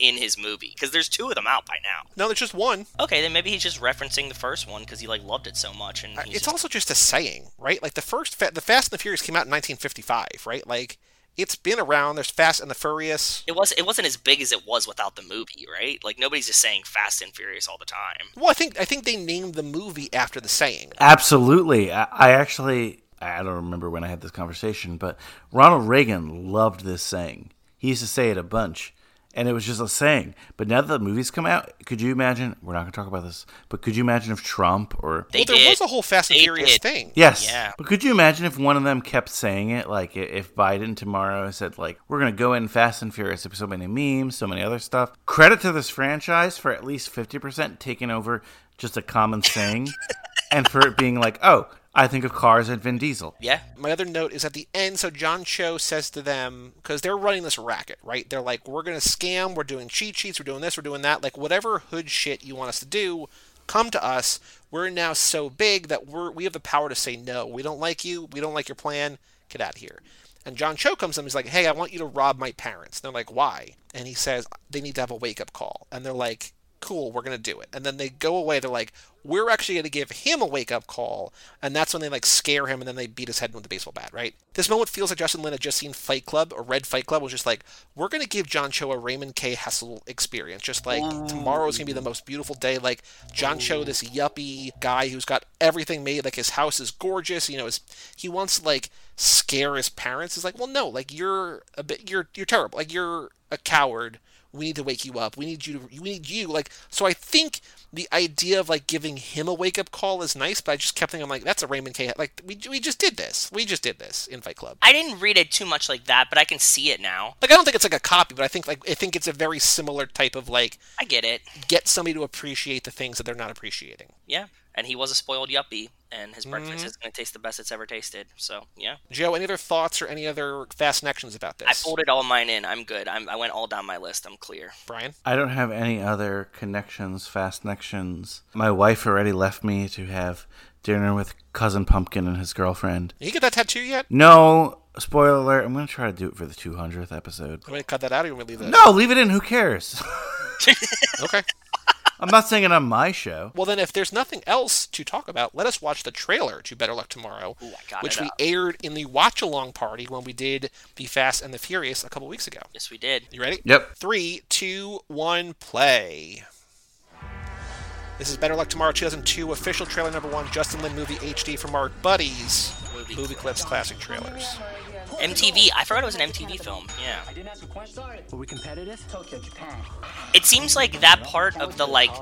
in his movie because there's two of them out by now. No, there's just one. Okay, then maybe he's just referencing the first one because he like loved it so much and Uh, It's just- also just a saying, right? Like the first, fa- the Fast and the Furious came out in 1955, right? Like it's been around. There's Fast and the Furious. it was it wasn't as big as it was without the movie, right? Like nobody's just saying Fast and Furious all the time. Well, I think I think they named the movie after the saying. Absolutely. I, I actually, I don't remember when I had this conversation, but Ronald Reagan loved this saying. He used to say it a bunch, and it was just a saying. But now that the movies come out, could you imagine? We're not going to talk about this, but could you imagine if Trump or They well, there did. was a whole Fast and They Furious did. thing. Yes. Yeah. But could you imagine if one of them kept saying it? Like if Biden tomorrow said like, "We're gonna go in Fast and Furious." There's so many memes, so many other stuff. Credit to this franchise for at least fifty percent taking over just a common saying, and for it being like, "Oh, I think of cars and Vin Diesel." Yeah. My other note is at the end. So John Cho says to them because they're running this racket, right? They're like, "We're gonna scam. We're doing cheat sheets. We're doing this. We're doing that. Like whatever hood shit you want us to do, come to us. We're now so big that we're we have the power to say no. We don't like you. We don't like your plan. Get out of here." And John Cho comes to him. He's like, "Hey, I want you to rob my parents." And they're like, "Why?" And he says, "They need to have a wake up call." And they're like, cool, we're going to do it. And then they go away. They're like, we're actually going to give him a wake up call. And that's when they like scare him and then they beat his head with a baseball bat, right? This moment feels like Justin Lin had just seen Fight Club or read Fight Club was just like, we're going to give John Cho a Raymond K. Hessel experience. Just like tomorrow's going to be the most beautiful day. Like John Cho, this yuppie guy who's got everything made. Like his house is gorgeous. You know, his, he wants like scare his parents. Is like, well, no, like you're a bit, you're, you're terrible. Like you're a coward we need to wake you up we need you to we need you like so i think the idea of like giving him a wake up call is nice but i just kept thinking i'm like that's a raymond k like we, we just did this we just did this in fight club I didn't read it too much like that, but I can see it now. like i don't think it's like a copy but i think like i think it's a very similar type of like I get it. get somebody to appreciate the things that they're not appreciating Yeah. And he was a spoiled yuppie, and his Mm-hmm. breakfast is going to taste the best it's ever tasted. So, yeah. joe any other thoughts or any other fast connections about this I folded all mine in. I'm good. I'm, I went all down my list. I'm clear. brian I don't have any other connections, fast connections. My wife already left me to have dinner with cousin Pumpkin and his girlfriend. Did you get that tattoo yet No, spoiler alert. I'm gonna try to do it for the 200th episode. i'm gonna cut that out or you want me to leave that No, leave it in. Who cares? okay I'm not saying it on my show. Well, then, if there's nothing else to talk about, let us watch the trailer to Better Luck Tomorrow, Ooh, which we up. aired in the watch along party when we did The Fast and the Furious a couple weeks ago. Yes, we did. You ready? Yep. Three, two, one, play. This is Better Luck Tomorrow 2002 official trailer number one, Justin Lin movie HD from our buddies, Movie Movie Clips Classic Trailers. MTV. I forgot it was an MTV film. Yeah. Were we competitive? Tokyo, Japan. It seems like that part of the like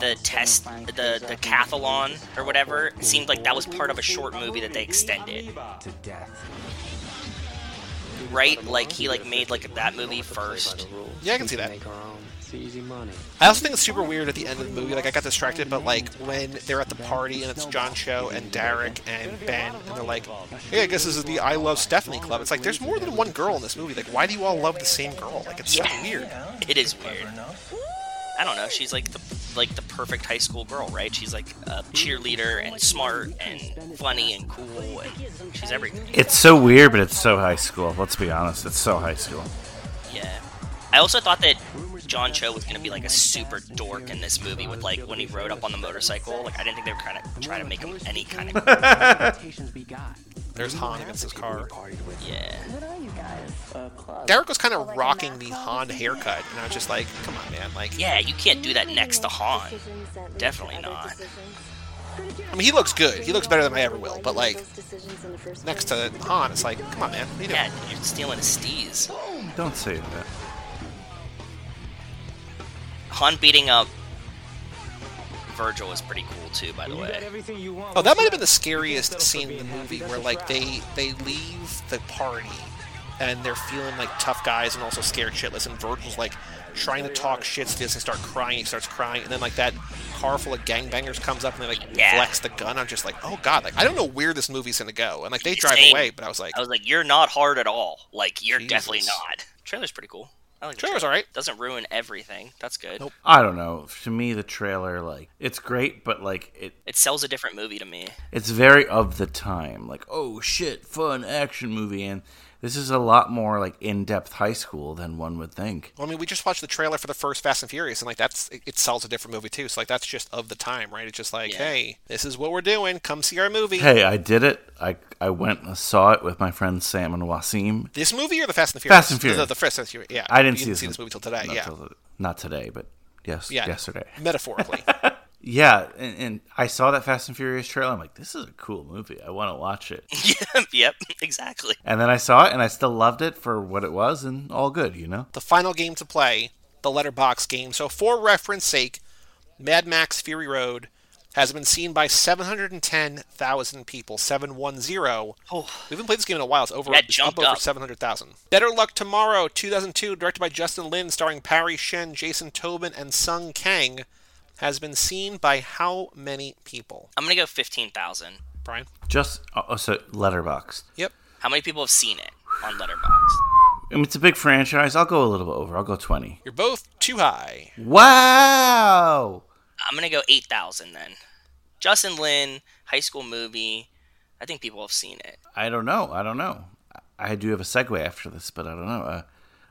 the test, the the cathalon or whatever, it seemed like that was part of a short movie that they extended, To death. right? Like he like made like that movie first. Yeah, I can see that. Make our own. It's easy money. I also think it's super weird at the end of the movie. Like I got distracted, but like when they're at the party and it's John Cho and Derek and Ben, and they're like, "Hey, I guess this is the I Love Stephanie Club." It's like there's more than one girl in this movie. Like, why do you all love the same girl? Like, it's so weird. It is weird. I don't know. She's like the like the perfect high school girl, right? She's like a cheerleader and smart and funny and cool, and she's everything. It's so weird, but it's so high school. Let's be honest. It's so high school. Yeah. I also thought that John Cho was gonna be like a super dork in this movie with like when he rode up on the motorcycle. Like I didn't think they were trying to try to make him any kind of Expectations we got. There's Han against his car. yeah. Derek was kind of rocking the Han haircut, and I was just like, "Come on, man!" Like, Yeah, you can't do that next to Han. Definitely not. I mean, he looks good. He looks better than I ever will. But like, next to Han, it's like, "Come on, man! What are you doing?" Yeah, you're stealing his steez. Don't say that. Han beating up Virgil was pretty cool too, by the way. everything you want. Oh, that might have been the scariest scene in the movie, where like they they leave the party and they're feeling like tough guys and also scared shitless, and Virgil's like trying to talk shit to this and start crying. He starts crying, and then like that car full of gangbangers comes up and they like Yeah. flex the gun. I'm just like, oh god, like I don't know where this movie's gonna go, and like they drive Same. away, but I was like, I was like, you're not hard at all. Like you're definitely Jesus. not. Trailer's pretty cool. I like the Trailer's trailer. alright. Doesn't ruin everything. That's good. Nope. I don't know. To me, the trailer, like, it's great, but like, it It sells a different movie to me. it's very of the time. Like, oh shit, fun action movie, and this is a lot more like in depth high school than one would think. Well, I mean, we just watched the trailer for the first Fast and Furious, and like that's it, it sells a different movie too. So like that's just of the time, right? It's just like, Yeah. hey, this is what we're doing. Come see our movie. Hey, I did it. I I went and saw it with my friends Sam and Wasim. This movie or the Fast and Furious? Fast and Furious. The, the, the Fast and Furious. Yeah. I didn't see didn't this see this movie till today. Not Yeah. till- not today, but yes, Yeah. yesterday. Metaphorically. Yeah, and, and I saw that Fast and Furious trailer. I'm like, this is a cool movie. I want to watch it. yep, yep, exactly. And then I saw it, and I still loved it for what it was, and all good, you know. The final game to play, the Letterboxd game. So, for reference sake, Mad Max Fury Road has been seen by 710,000 people. 710. Oh. We haven't played this game in a while. It's over it's jumped up over 700,000. Better Luck Tomorrow, 2002, directed by Justin Lin, starring Parry Shen, Jason Tobin, and Sung Kang, has been seen by how many people? I'm gonna go fifteen thousand. Brian? Just oh, so Letterboxd. Yep. How many people have seen it on Letterboxd? I mean, it's a big franchise. I'll go a little bit over. I'll go twenty. You're both too high. Wow. I'm gonna go eight thousand then. Justin Lin, high school movie. I think people have seen it. I don't know. I don't know. I do have a segue after this, but I don't know. Uh,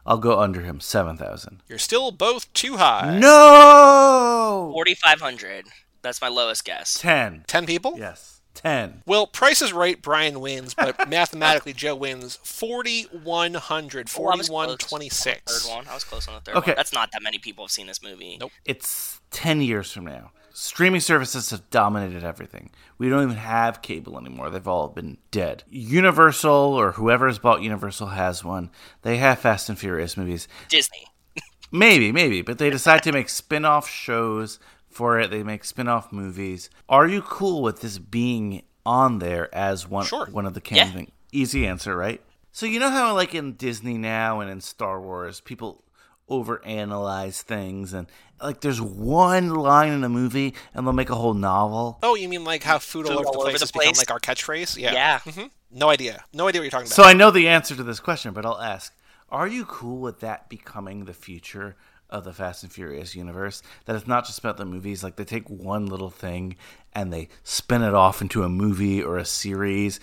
I'll go under him. Seven thousand. You're still both too high. No. Forty five hundred. That's my lowest guess. Ten. 10 people? Yes. Ten. Well, Price is right. Brian wins, but mathematically, Joe wins 4,100. Oh, I was close. 4126. Third one. I was close on the third Okay. one. That's not that many people have seen this movie. Nope. It's ten years from now. Streaming services have dominated everything. We don't even have cable anymore. They've all been dead. Universal or whoever has bought Universal has one. They have Fast and Furious movies. Disney. Maybe, maybe, but they decide to make spin-off shows for it. They make spin-off movies. Are you cool with this being on there as one Sure. one of the Yeah. canon? Easy answer, right? So you know how like in Disney now and in Star Wars, people overanalyze things and like there's one line in a movie and they'll make a whole novel. Oh, you mean like how food all Food over the all over place the has become like our catchphrase? Yeah. Yeah. Mm-hmm. No idea. No idea what you're talking about. So I know the answer to this question, but I'll ask: Are you cool with that becoming the future of the Fast and Furious universe? That it's not just about the movies; like they take one little thing and they spin it off into a movie or a series,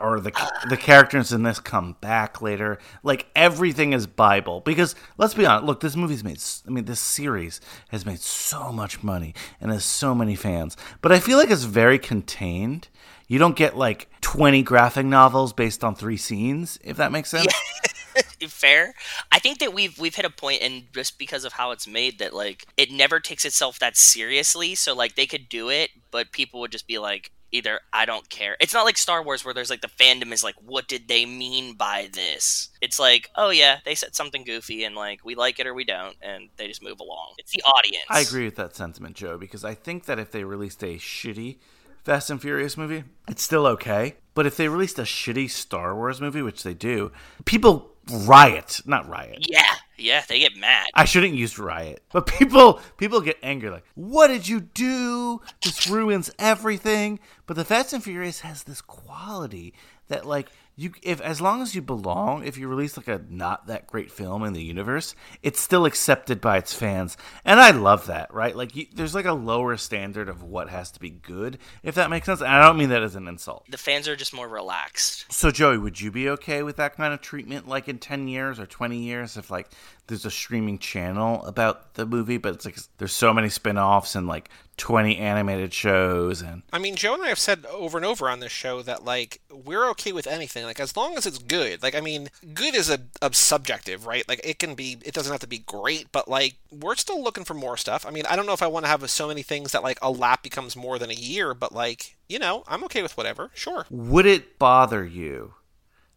or the the characters in this come back later. Like everything is Bible. Because let's be honest, look, this movie's made. I mean, this series has made so much money and has so many fans, but I feel like it's very contained. You don't get like 20 graphic novels based on three scenes, if that makes sense. Fair. I think that we've we've hit a point, and just because of how it's made, that like it never takes itself that seriously. So like they could do it, but people would just be like, either I don't care. It's not like Star Wars where there's like the fandom is like, what did they mean by this? It's like, oh yeah, they said something goofy, and like we like it or we don't, and they just move along. It's the audience. I agree with that sentiment, Joe, because I think that if they released a shitty Fast and Furious movie, it's still okay. But if they released a shitty Star Wars movie, which they do, people riot. Not riot. Yeah, yeah, they get mad. I shouldn't use riot, but people people get angry like, "What did you do? This ruins everything." But the Fast and Furious has this quality that like you if as long as you belong, if you release like a not that great film in the universe, it's still accepted by its fans. And I love that, right? Like you, there's like a lower standard of what has to be good, if that makes sense. And I don't mean that as an insult. The fans are just more relaxed. So Joey, would you be okay with that kind of treatment like in 10 years or 20 years if like there's a streaming channel about the movie but it's like there's so many spin-offs and like 20 animated shows and I mean, Joe and I have said over and over on this show that like we're okay with anything, like as long as it's good. Like, I mean, good is a, a subjective, right? Like, it can be, it doesn't have to be great, but like we're still looking for more stuff. I mean, I don't know if I want to have so many things that like a lap becomes more than a year, but like you know, I'm okay with whatever. Sure. would it bother you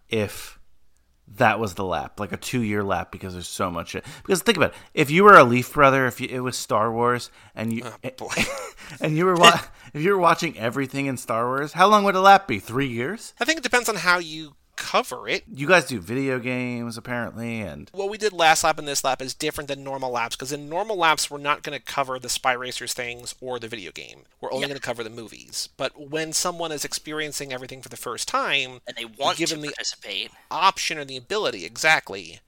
if that was the lap, like a two-year lap, because there's so much. Shit. Because think about it: if you were a Leaf brother, if you, it was Star Wars, and you oh, boy. and you were wa- if you were watching everything in Star Wars, how long would a lap be? Three years? I think it depends on how you cover it. You guys do video games apparently, and what we did last lap and this lap is different than normal laps because in normal laps we're not going to cover the spy racers things or the video game we're only Yeah. going to cover the movies but when someone is experiencing everything for the first time And they want give to them the option or the ability exactly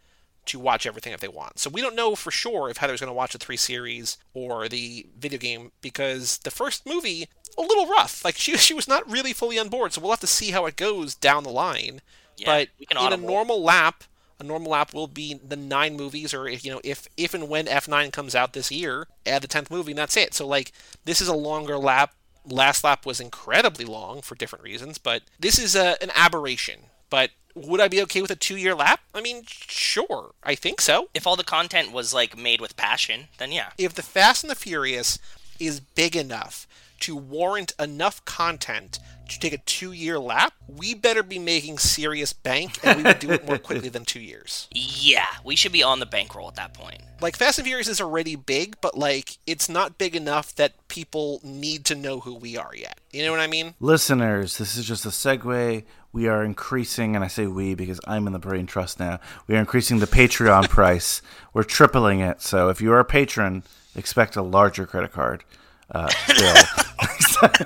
to watch everything if they want so we don't know for sure if heather's going to watch the three series or the video game because the first movie a little rough like she, she was not really fully on board so we'll have to see how it goes down the line Yeah, but we can in a normal lap, a normal lap will be the nine movies, or if you know, if if and when F nine comes out this year, add the tenth movie, and that's it. So like, this is a longer lap. Last lap was incredibly long for different reasons, but this is a, an aberration. But would I be okay with a two year lap? I mean, sure, I think so. If all the content was like made with passion, then yeah. If the Fast and the Furious is big enough to warrant enough content to take a two year lap, we better be making serious bank and we would do it more quickly than two years. Yeah, we should be on the bankroll at that point. Like Fast and Furious is already big, but like it's not big enough that people need to know who we are yet. You know what I mean? Listeners, this is just a segue. We are increasing, and I say we because I'm in the brain trust now. We are increasing the Patreon price. We're tripling it. So if you are a patron, expect a larger credit card uh, bill.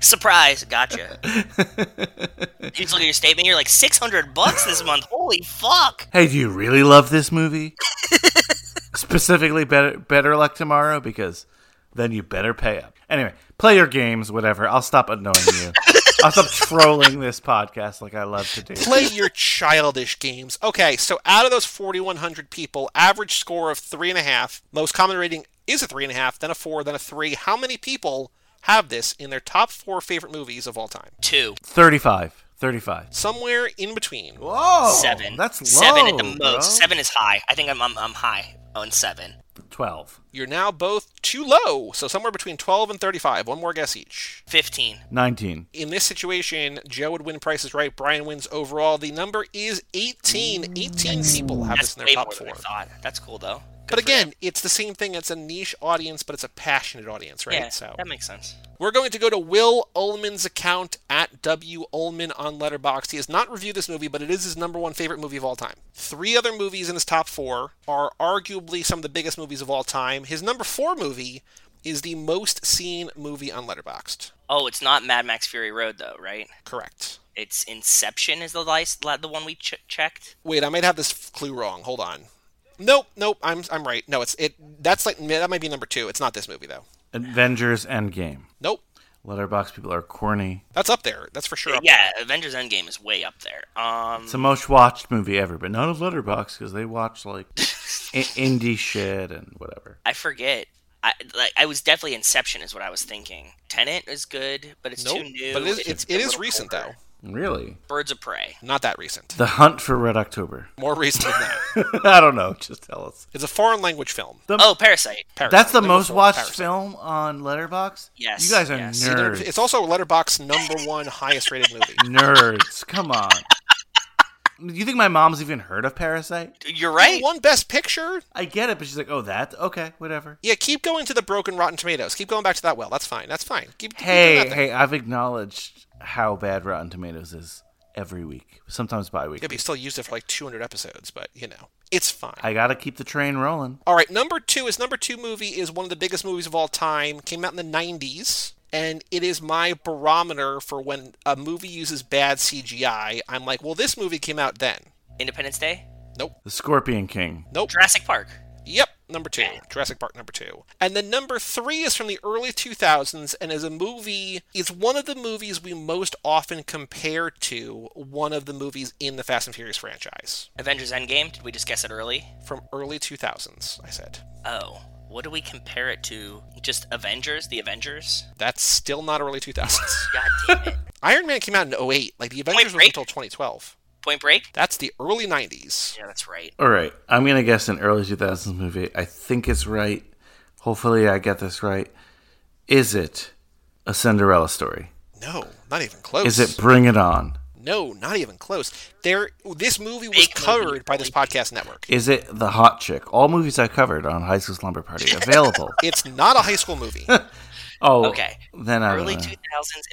Surprise, gotcha. you just look at your statement, you're like six hundred bucks this month. Holy fuck! hey, do you really love this movie? Specifically, better better luck tomorrow because then you better pay up. Anyway, play your games, whatever. I'll stop annoying you. I'll stop trolling this podcast like I love to do. Play your childish games. Okay, so out of those 4,100 people, average score of three and a half. Most common rating is a three and a half, then a four, then a three. How many people have this in their top four favorite movies of all time? Two, 35. 35. Somewhere in between. Whoa! seven, That's low. seven at the most. bro. Seven is high. I think I'm I'm, I'm high on seven. 12. You're now both too low, so somewhere between 12 and 35. One more guess each. Fifteen. 19. In this situation, Joe would win Price is Right. Brian wins overall. The number is 18. 18 people have this in their way top more four. than I thought. That's cool though. But again, it's the same thing. It's a niche audience, but it's a passionate audience, right? yeah, so that makes sense. we're going to go to Will Ullman's account at W Ullman on Letterboxd. He has not reviewed this movie, but it is his number one favorite movie of all time. Three other movies in his top four are arguably some of the biggest movies of all time. His number four movie is the most seen movie on Letterboxd. Oh, it's not Mad Max Fury Road though, right? Correct. It's Inception is the lice, the one we ch- checked. Wait, I might have this clue wrong. Hold on. Nope, nope. I'm I'm right. No, it's it. That's like that might be number two. It's not this movie though. Avengers Endgame. Nope. Letterboxd people are corny. That's up there. That's for sure. Up Yeah, Avengers Endgame is way up there. Um, It's the most watched movie ever, but not a Letterboxd because they watch like I- indie shit and whatever. I forget. I like I was definitely Inception is what I was thinking. Tenet is good, but it's Nope. too new. But it is It's it's, a it is recent older. though. Really? Birds of Prey. Not that recent. The Hunt for Red October. More recent than that. I don't know. Just tell us. It's a foreign language film. Oh, Parasite. Parasite. That's the Number most four, watched Parasite. film on Letterboxd. Yes, You guys are yes. nerds. It's also Letterboxd number one highest rated movie. nerds. Come on. Do you think my mom's even heard of Parasite? You're right. Won Best Picture. I get it, but she's like, "Oh, that okay, whatever." Yeah, keep going to the broken Rotten Tomatoes. Keep going back to that well. That's fine. That's fine. Keep, Hey, hey, I've acknowledged how bad Rotten Tomatoes is every week, sometimes bi week. Yeah, but you still used it for like 200 episodes, but you know, it's fine. I gotta keep the train rolling. All right, number two. is number two movie is one of the biggest movies of all time. Came out in the 90s, and it is my barometer for when a movie uses bad CGI. I'm like, well, this movie came out then. Independence Day. Nope. The Scorpion King. Nope. Jurassic Park. Yep, number two. Jurassic Park number two. And then number three is from the early 2000s and is a movie, it's one of the movies we most often compare to one of the movies in the Fast and Furious franchise. Avengers Endgame. Did we just guess it early? From early 2000s, I said. Oh, what do we compare it to? Just Avengers? The Avengers? That's still not early 2000s. God damn it. Iron Man came out in 08. Like, the Avengers was Break? until 2012. Point Break. That's the early 90s. Yeah, that's right. All right, I'm gonna guess an early 2000s movie. I think it's right. Hopefully, I get this right. Is it a Cinderella story? No, not even close. Is it Bring It On? No, not even close. There, this movie was Fake movie, covered by this podcast network. Is it The Hot Chick? All movies I covered on High School Slumber Party available. It's not a high school movie. oh, Okay. Then I Early 2000s,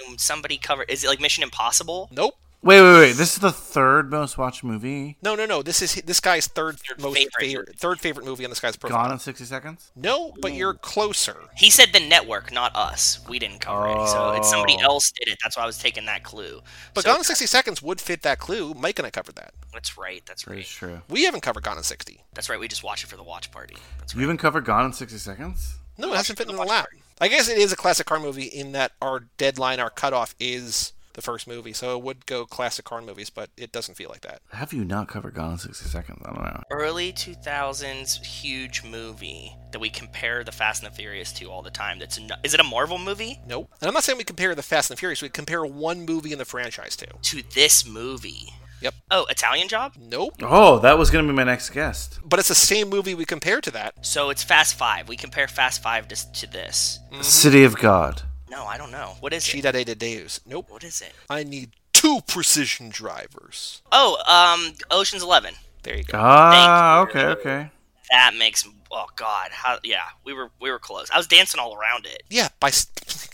and somebody covered. Is it like Mission Impossible? Nope. Wait, wait, wait. This is the third most watched movie. No, no, no. This is this guy's third, Third most favorite. favorite. third favorite movie on this guy's profile. Gone in 60 Seconds. No, but you're closer. He said the network, not us. We didn't cover it, so it's somebody Oh. else did it. That's why I was taking that clue. But So- Gone in 60 Seconds would fit that clue. Mike and I covered that. That's right. That's right. That is right. true. We haven't covered Gone in 60. That's right. We just watched it for the watch party. That's You right. even covered Gone in 60 Seconds? No, it hasn't fit in the watch lap. party. I guess it is a classic car movie in that our deadline, our cutoff is the first movie. So it would go classic car movies, but it doesn't feel like that. Have you not covered Gone in 60 Seconds? I don't know. Early 2000s huge movie that we compare the Fast and the Furious to all the time. That's no- is it a Marvel movie? Nope. And I'm not saying we compare the Fast and the Furious. We compare one movie in the franchise to. To this movie. Yep. Oh, Italian Job. Nope. Oh, that was going to be my next guest. But it's the same movie we compare to that. So it's Fast Five. We compare Fast Five to, to this. Mm-hmm. City of God. No, I don't know. What is it? Cidade de Deus. Nope. What is it? I need two precision drivers. Oh, um, Ocean's Eleven. There you go. Ah, Thank you. okay, okay. That makes. Oh God, how? Yeah, we were we were close. I was dancing all around it. Yeah, by s-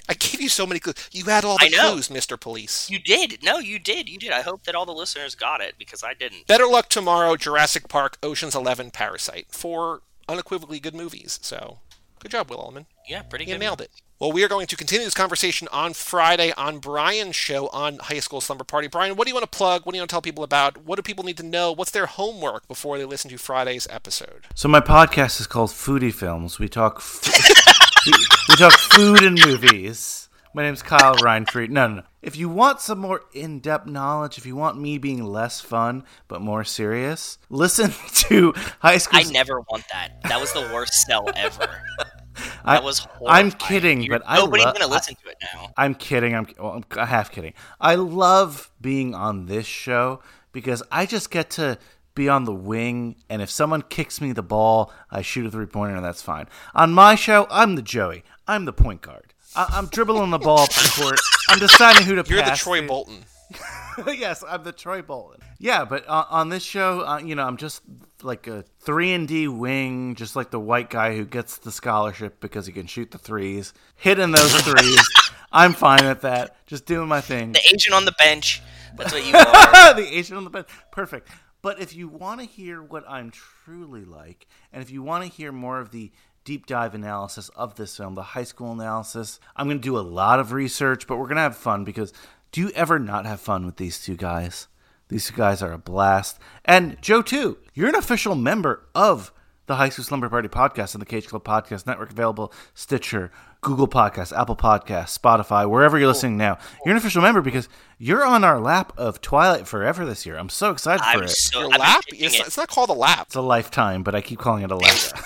I gave you so many clues. You had all the I clues, Mr. Police. You did. No, you did. You did. I hope that all the listeners got it because I didn't. Better Luck Tomorrow, Jurassic Park, Ocean's Eleven, Parasite. Four unequivocally good movies. So, good job, Will Ullman. Yeah, pretty You good. nailed it. Well, we are going to continue this conversation on Friday on Brian's show on High School Slumber Party. Brian, what do you want to plug? What do you want to tell people about? What do people need to know? What's their homework before they listen to Friday's episode? So my podcast is called Foodie Films. We talk f- we, we talk food and movies. My name's Kyle Reinfried. No, no, no. If you want some more in-depth knowledge, if you want me being less fun but more serious, listen to High School. I never want that. That was the worst sell ever. I- That was. I'm kidding, You're- but I nobody's lo- gonna I- listen to it now. I'm kidding. I'm, well, I'm half kidding. I love being on this show because I just get to be on the wing, and if someone kicks me the ball, I shoot a three pointer, and that's fine. On my show, I'm the Joey. I'm the point guard. I- I'm dribbling the ball up the court. I'm deciding who to You're the Troy to. Bolton. yes, I'm the Troy Bolton. Yeah, but on, on this show, uh, you know, I'm just like a three and D wing, just like the white guy who gets the scholarship because he can shoot the threes, hitting those threes. I'm fine with that. Just doing my thing. The Asian on the bench. That's what you are. the Asian on the bed. Perfect. But if you want to hear what I'm truly like, and if you want to hear more of the deep dive analysis of this film, the high school analysis, I'm going to do a lot of research, but we're going to have fun because do you ever not have fun with these two guys? These guys are a blast. And Joe, too, you're an official member of the High School Slumber Party podcast and the Cage Club Podcast Network, available Stitcher, Google Podcasts, Apple Podcasts, Spotify, wherever you're listening now. You're an official member because you're on our lap of Twilight Forever this year. I'm so excited for I'm it. so. Your I've been lap? It's, it. it's not called a lap. It's a lifetime, but I keep calling it a lap.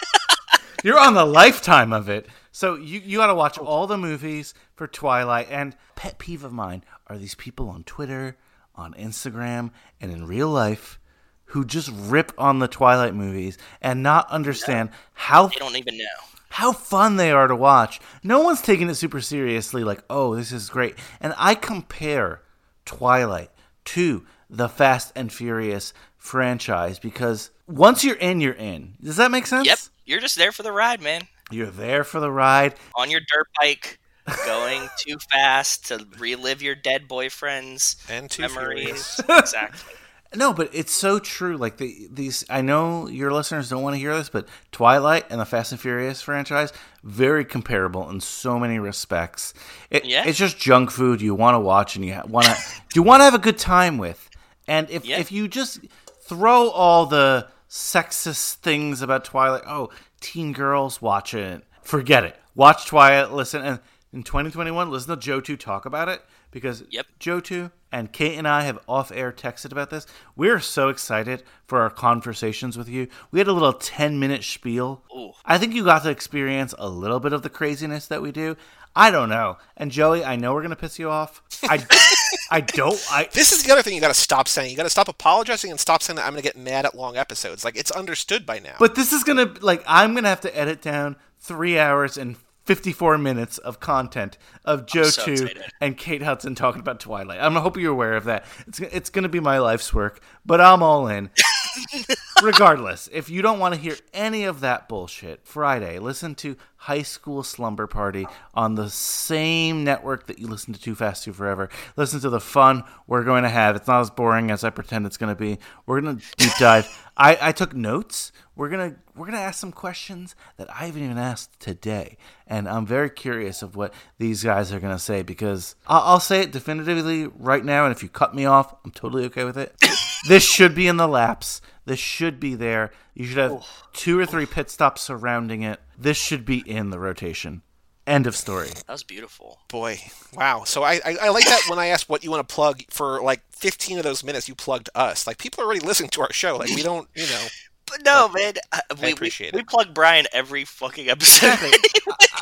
You're on the lifetime of it. So you, you got to watch all the movies for Twilight. And pet peeve of mine are these people on Twitter, on Instagram, and in real life who just rip on the Twilight movies and not understand how They don't even know. how fun they are to watch. No one's taking it super seriously, like, oh, this is great. And I compare Twilight to the Fast and Furious franchise because once you're in, you're in. Does that make sense? Yep. You're just there for the ride, man. You're there for the ride. On your dirt bike, going too fast to relive your dead boyfriend's And too memories. exactly. No, but it's so true. Like the these, I know your listeners don't want to hear this, but Twilight and the Fast and Furious franchise very comparable in so many respects. It, Yeah. it's just junk food you want to watch and you ha- want to you want to have a good time with. And if Yeah. if you just throw all the sexist things about Twilight, oh, teen girls watch it, forget it. Watch Twilight, listen, and in 2021, listen to Joe Two talk about it because Yep. Joe Two and Kate and I have off air texted about this. We're so excited for our conversations with you. We had a little 10 minute spiel. Ooh. I think you got to experience a little bit of the craziness that we do. I don't know. And Joey, I know we're going to piss you off. I, I don't. I, This is the other thing you got to stop saying. You got to stop apologizing and stop saying that I'm going to get mad at long episodes. Like it's understood by now. But this is gonna like I'm gonna have to edit down three hours and 54 minutes of content of Joe so Two excited. and Kate Hudson talking about Twilight. I'm hope you're aware of that. It's it's gonna be my life's work, but I'm all in. Regardless, if you don't want to hear any of that bullshit, Friday, listen to High School Slumber Party on the same network that you listen to Too Fast, Too Forever. Listen to the fun we're going to have. It's not as boring as I pretend it's going to be. We're going to deep dive. I, I took notes. We're gonna we're gonna ask some questions that I haven't even asked today, and I'm very curious of what these guys are gonna say because I'll, I'll say it definitively right now. And if you cut me off, I'm totally okay with it. this should be in the laps. This should be there. You should have two or three pit stops surrounding it. This should be in the rotation. End of story. That was beautiful. Boy, wow. So I, I, I like that when I asked what you want to plug for like 15 of those minutes, you plugged us. Like people are already listening to our show. Like we don't, you know. But no, man. Uh, I, we, appreciate we, it. We plug Brian every fucking episode.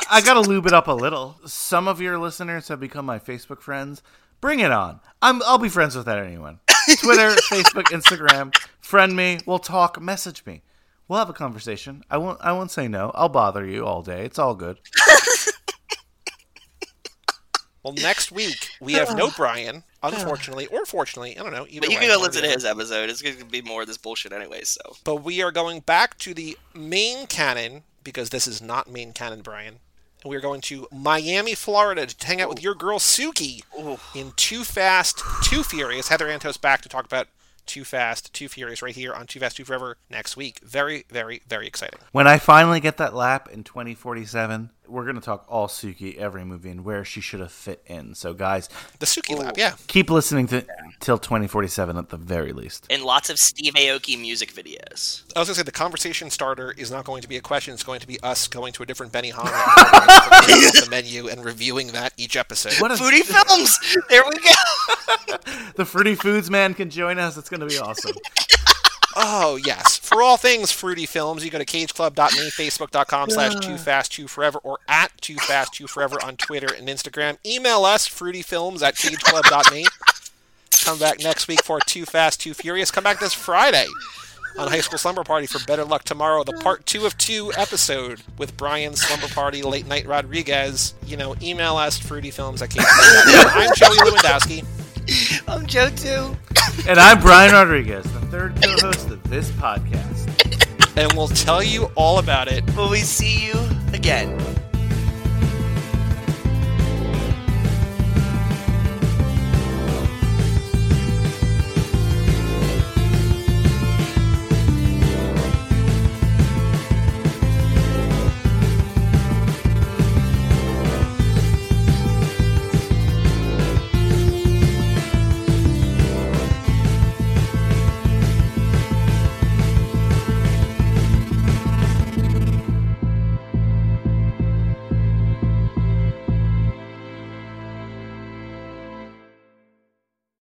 I gotta lube it up a little. Some of your listeners have become my Facebook friends. Bring it on. I'm I'll be friends with that anyone. Twitter, Facebook, Instagram. Friend me. We'll talk. Message me. We'll have a conversation. I won't. I won't say no. I'll bother you all day. It's all good. Well, next week we have no Brian, unfortunately, or fortunately. I don't know. Either But you way, can go listen to his episode. It's going to be more of this bullshit anyway, so. But we are going back to the main canon because this is not main canon, Brian. And we are going to Miami, Florida to hang out with your girl Suki in Too Fast, Too Furious. Heather Antos back to talk about Too Fast, Too Furious right here on Too Fast, Too Forever next week. Very, very, very exciting. When I finally get that lap in 2047, we're gonna talk all Suki every movie and where she should have fit in. So, guys, The Suki Lab, yeah. keep listening to till 2047 at the very least. And lots of Steve Aoki music videos. I was going to say the conversation starter is not going to be a question. It's going to be us going to a different Benihana and ordering off the menu and reviewing that each episode. What a, Foodie Films! There we go! the Fruity Foods man can join us. It's gonna be awesome. Oh, yes. For all things Fruity Films, you go to cageclub.me, facebook.com slash too fast too forever, or at too fast too forever on Twitter and Instagram. Email us, fruityfilms at cageclub.me. Come back next week for Too Fast, Too Furious. Come back this Friday on High School Slumber Party for Better Luck Tomorrow, the part two of two episode with Brian Slumber Party, Late Night Rodriguez. You know, email us, fruityfilms at cageclub.me. I'm Joey Lewandowski. I'm Joe too. and I'm Brian Rodriguez, the third co-host of this podcast. and we'll tell you all about it Will we see you again?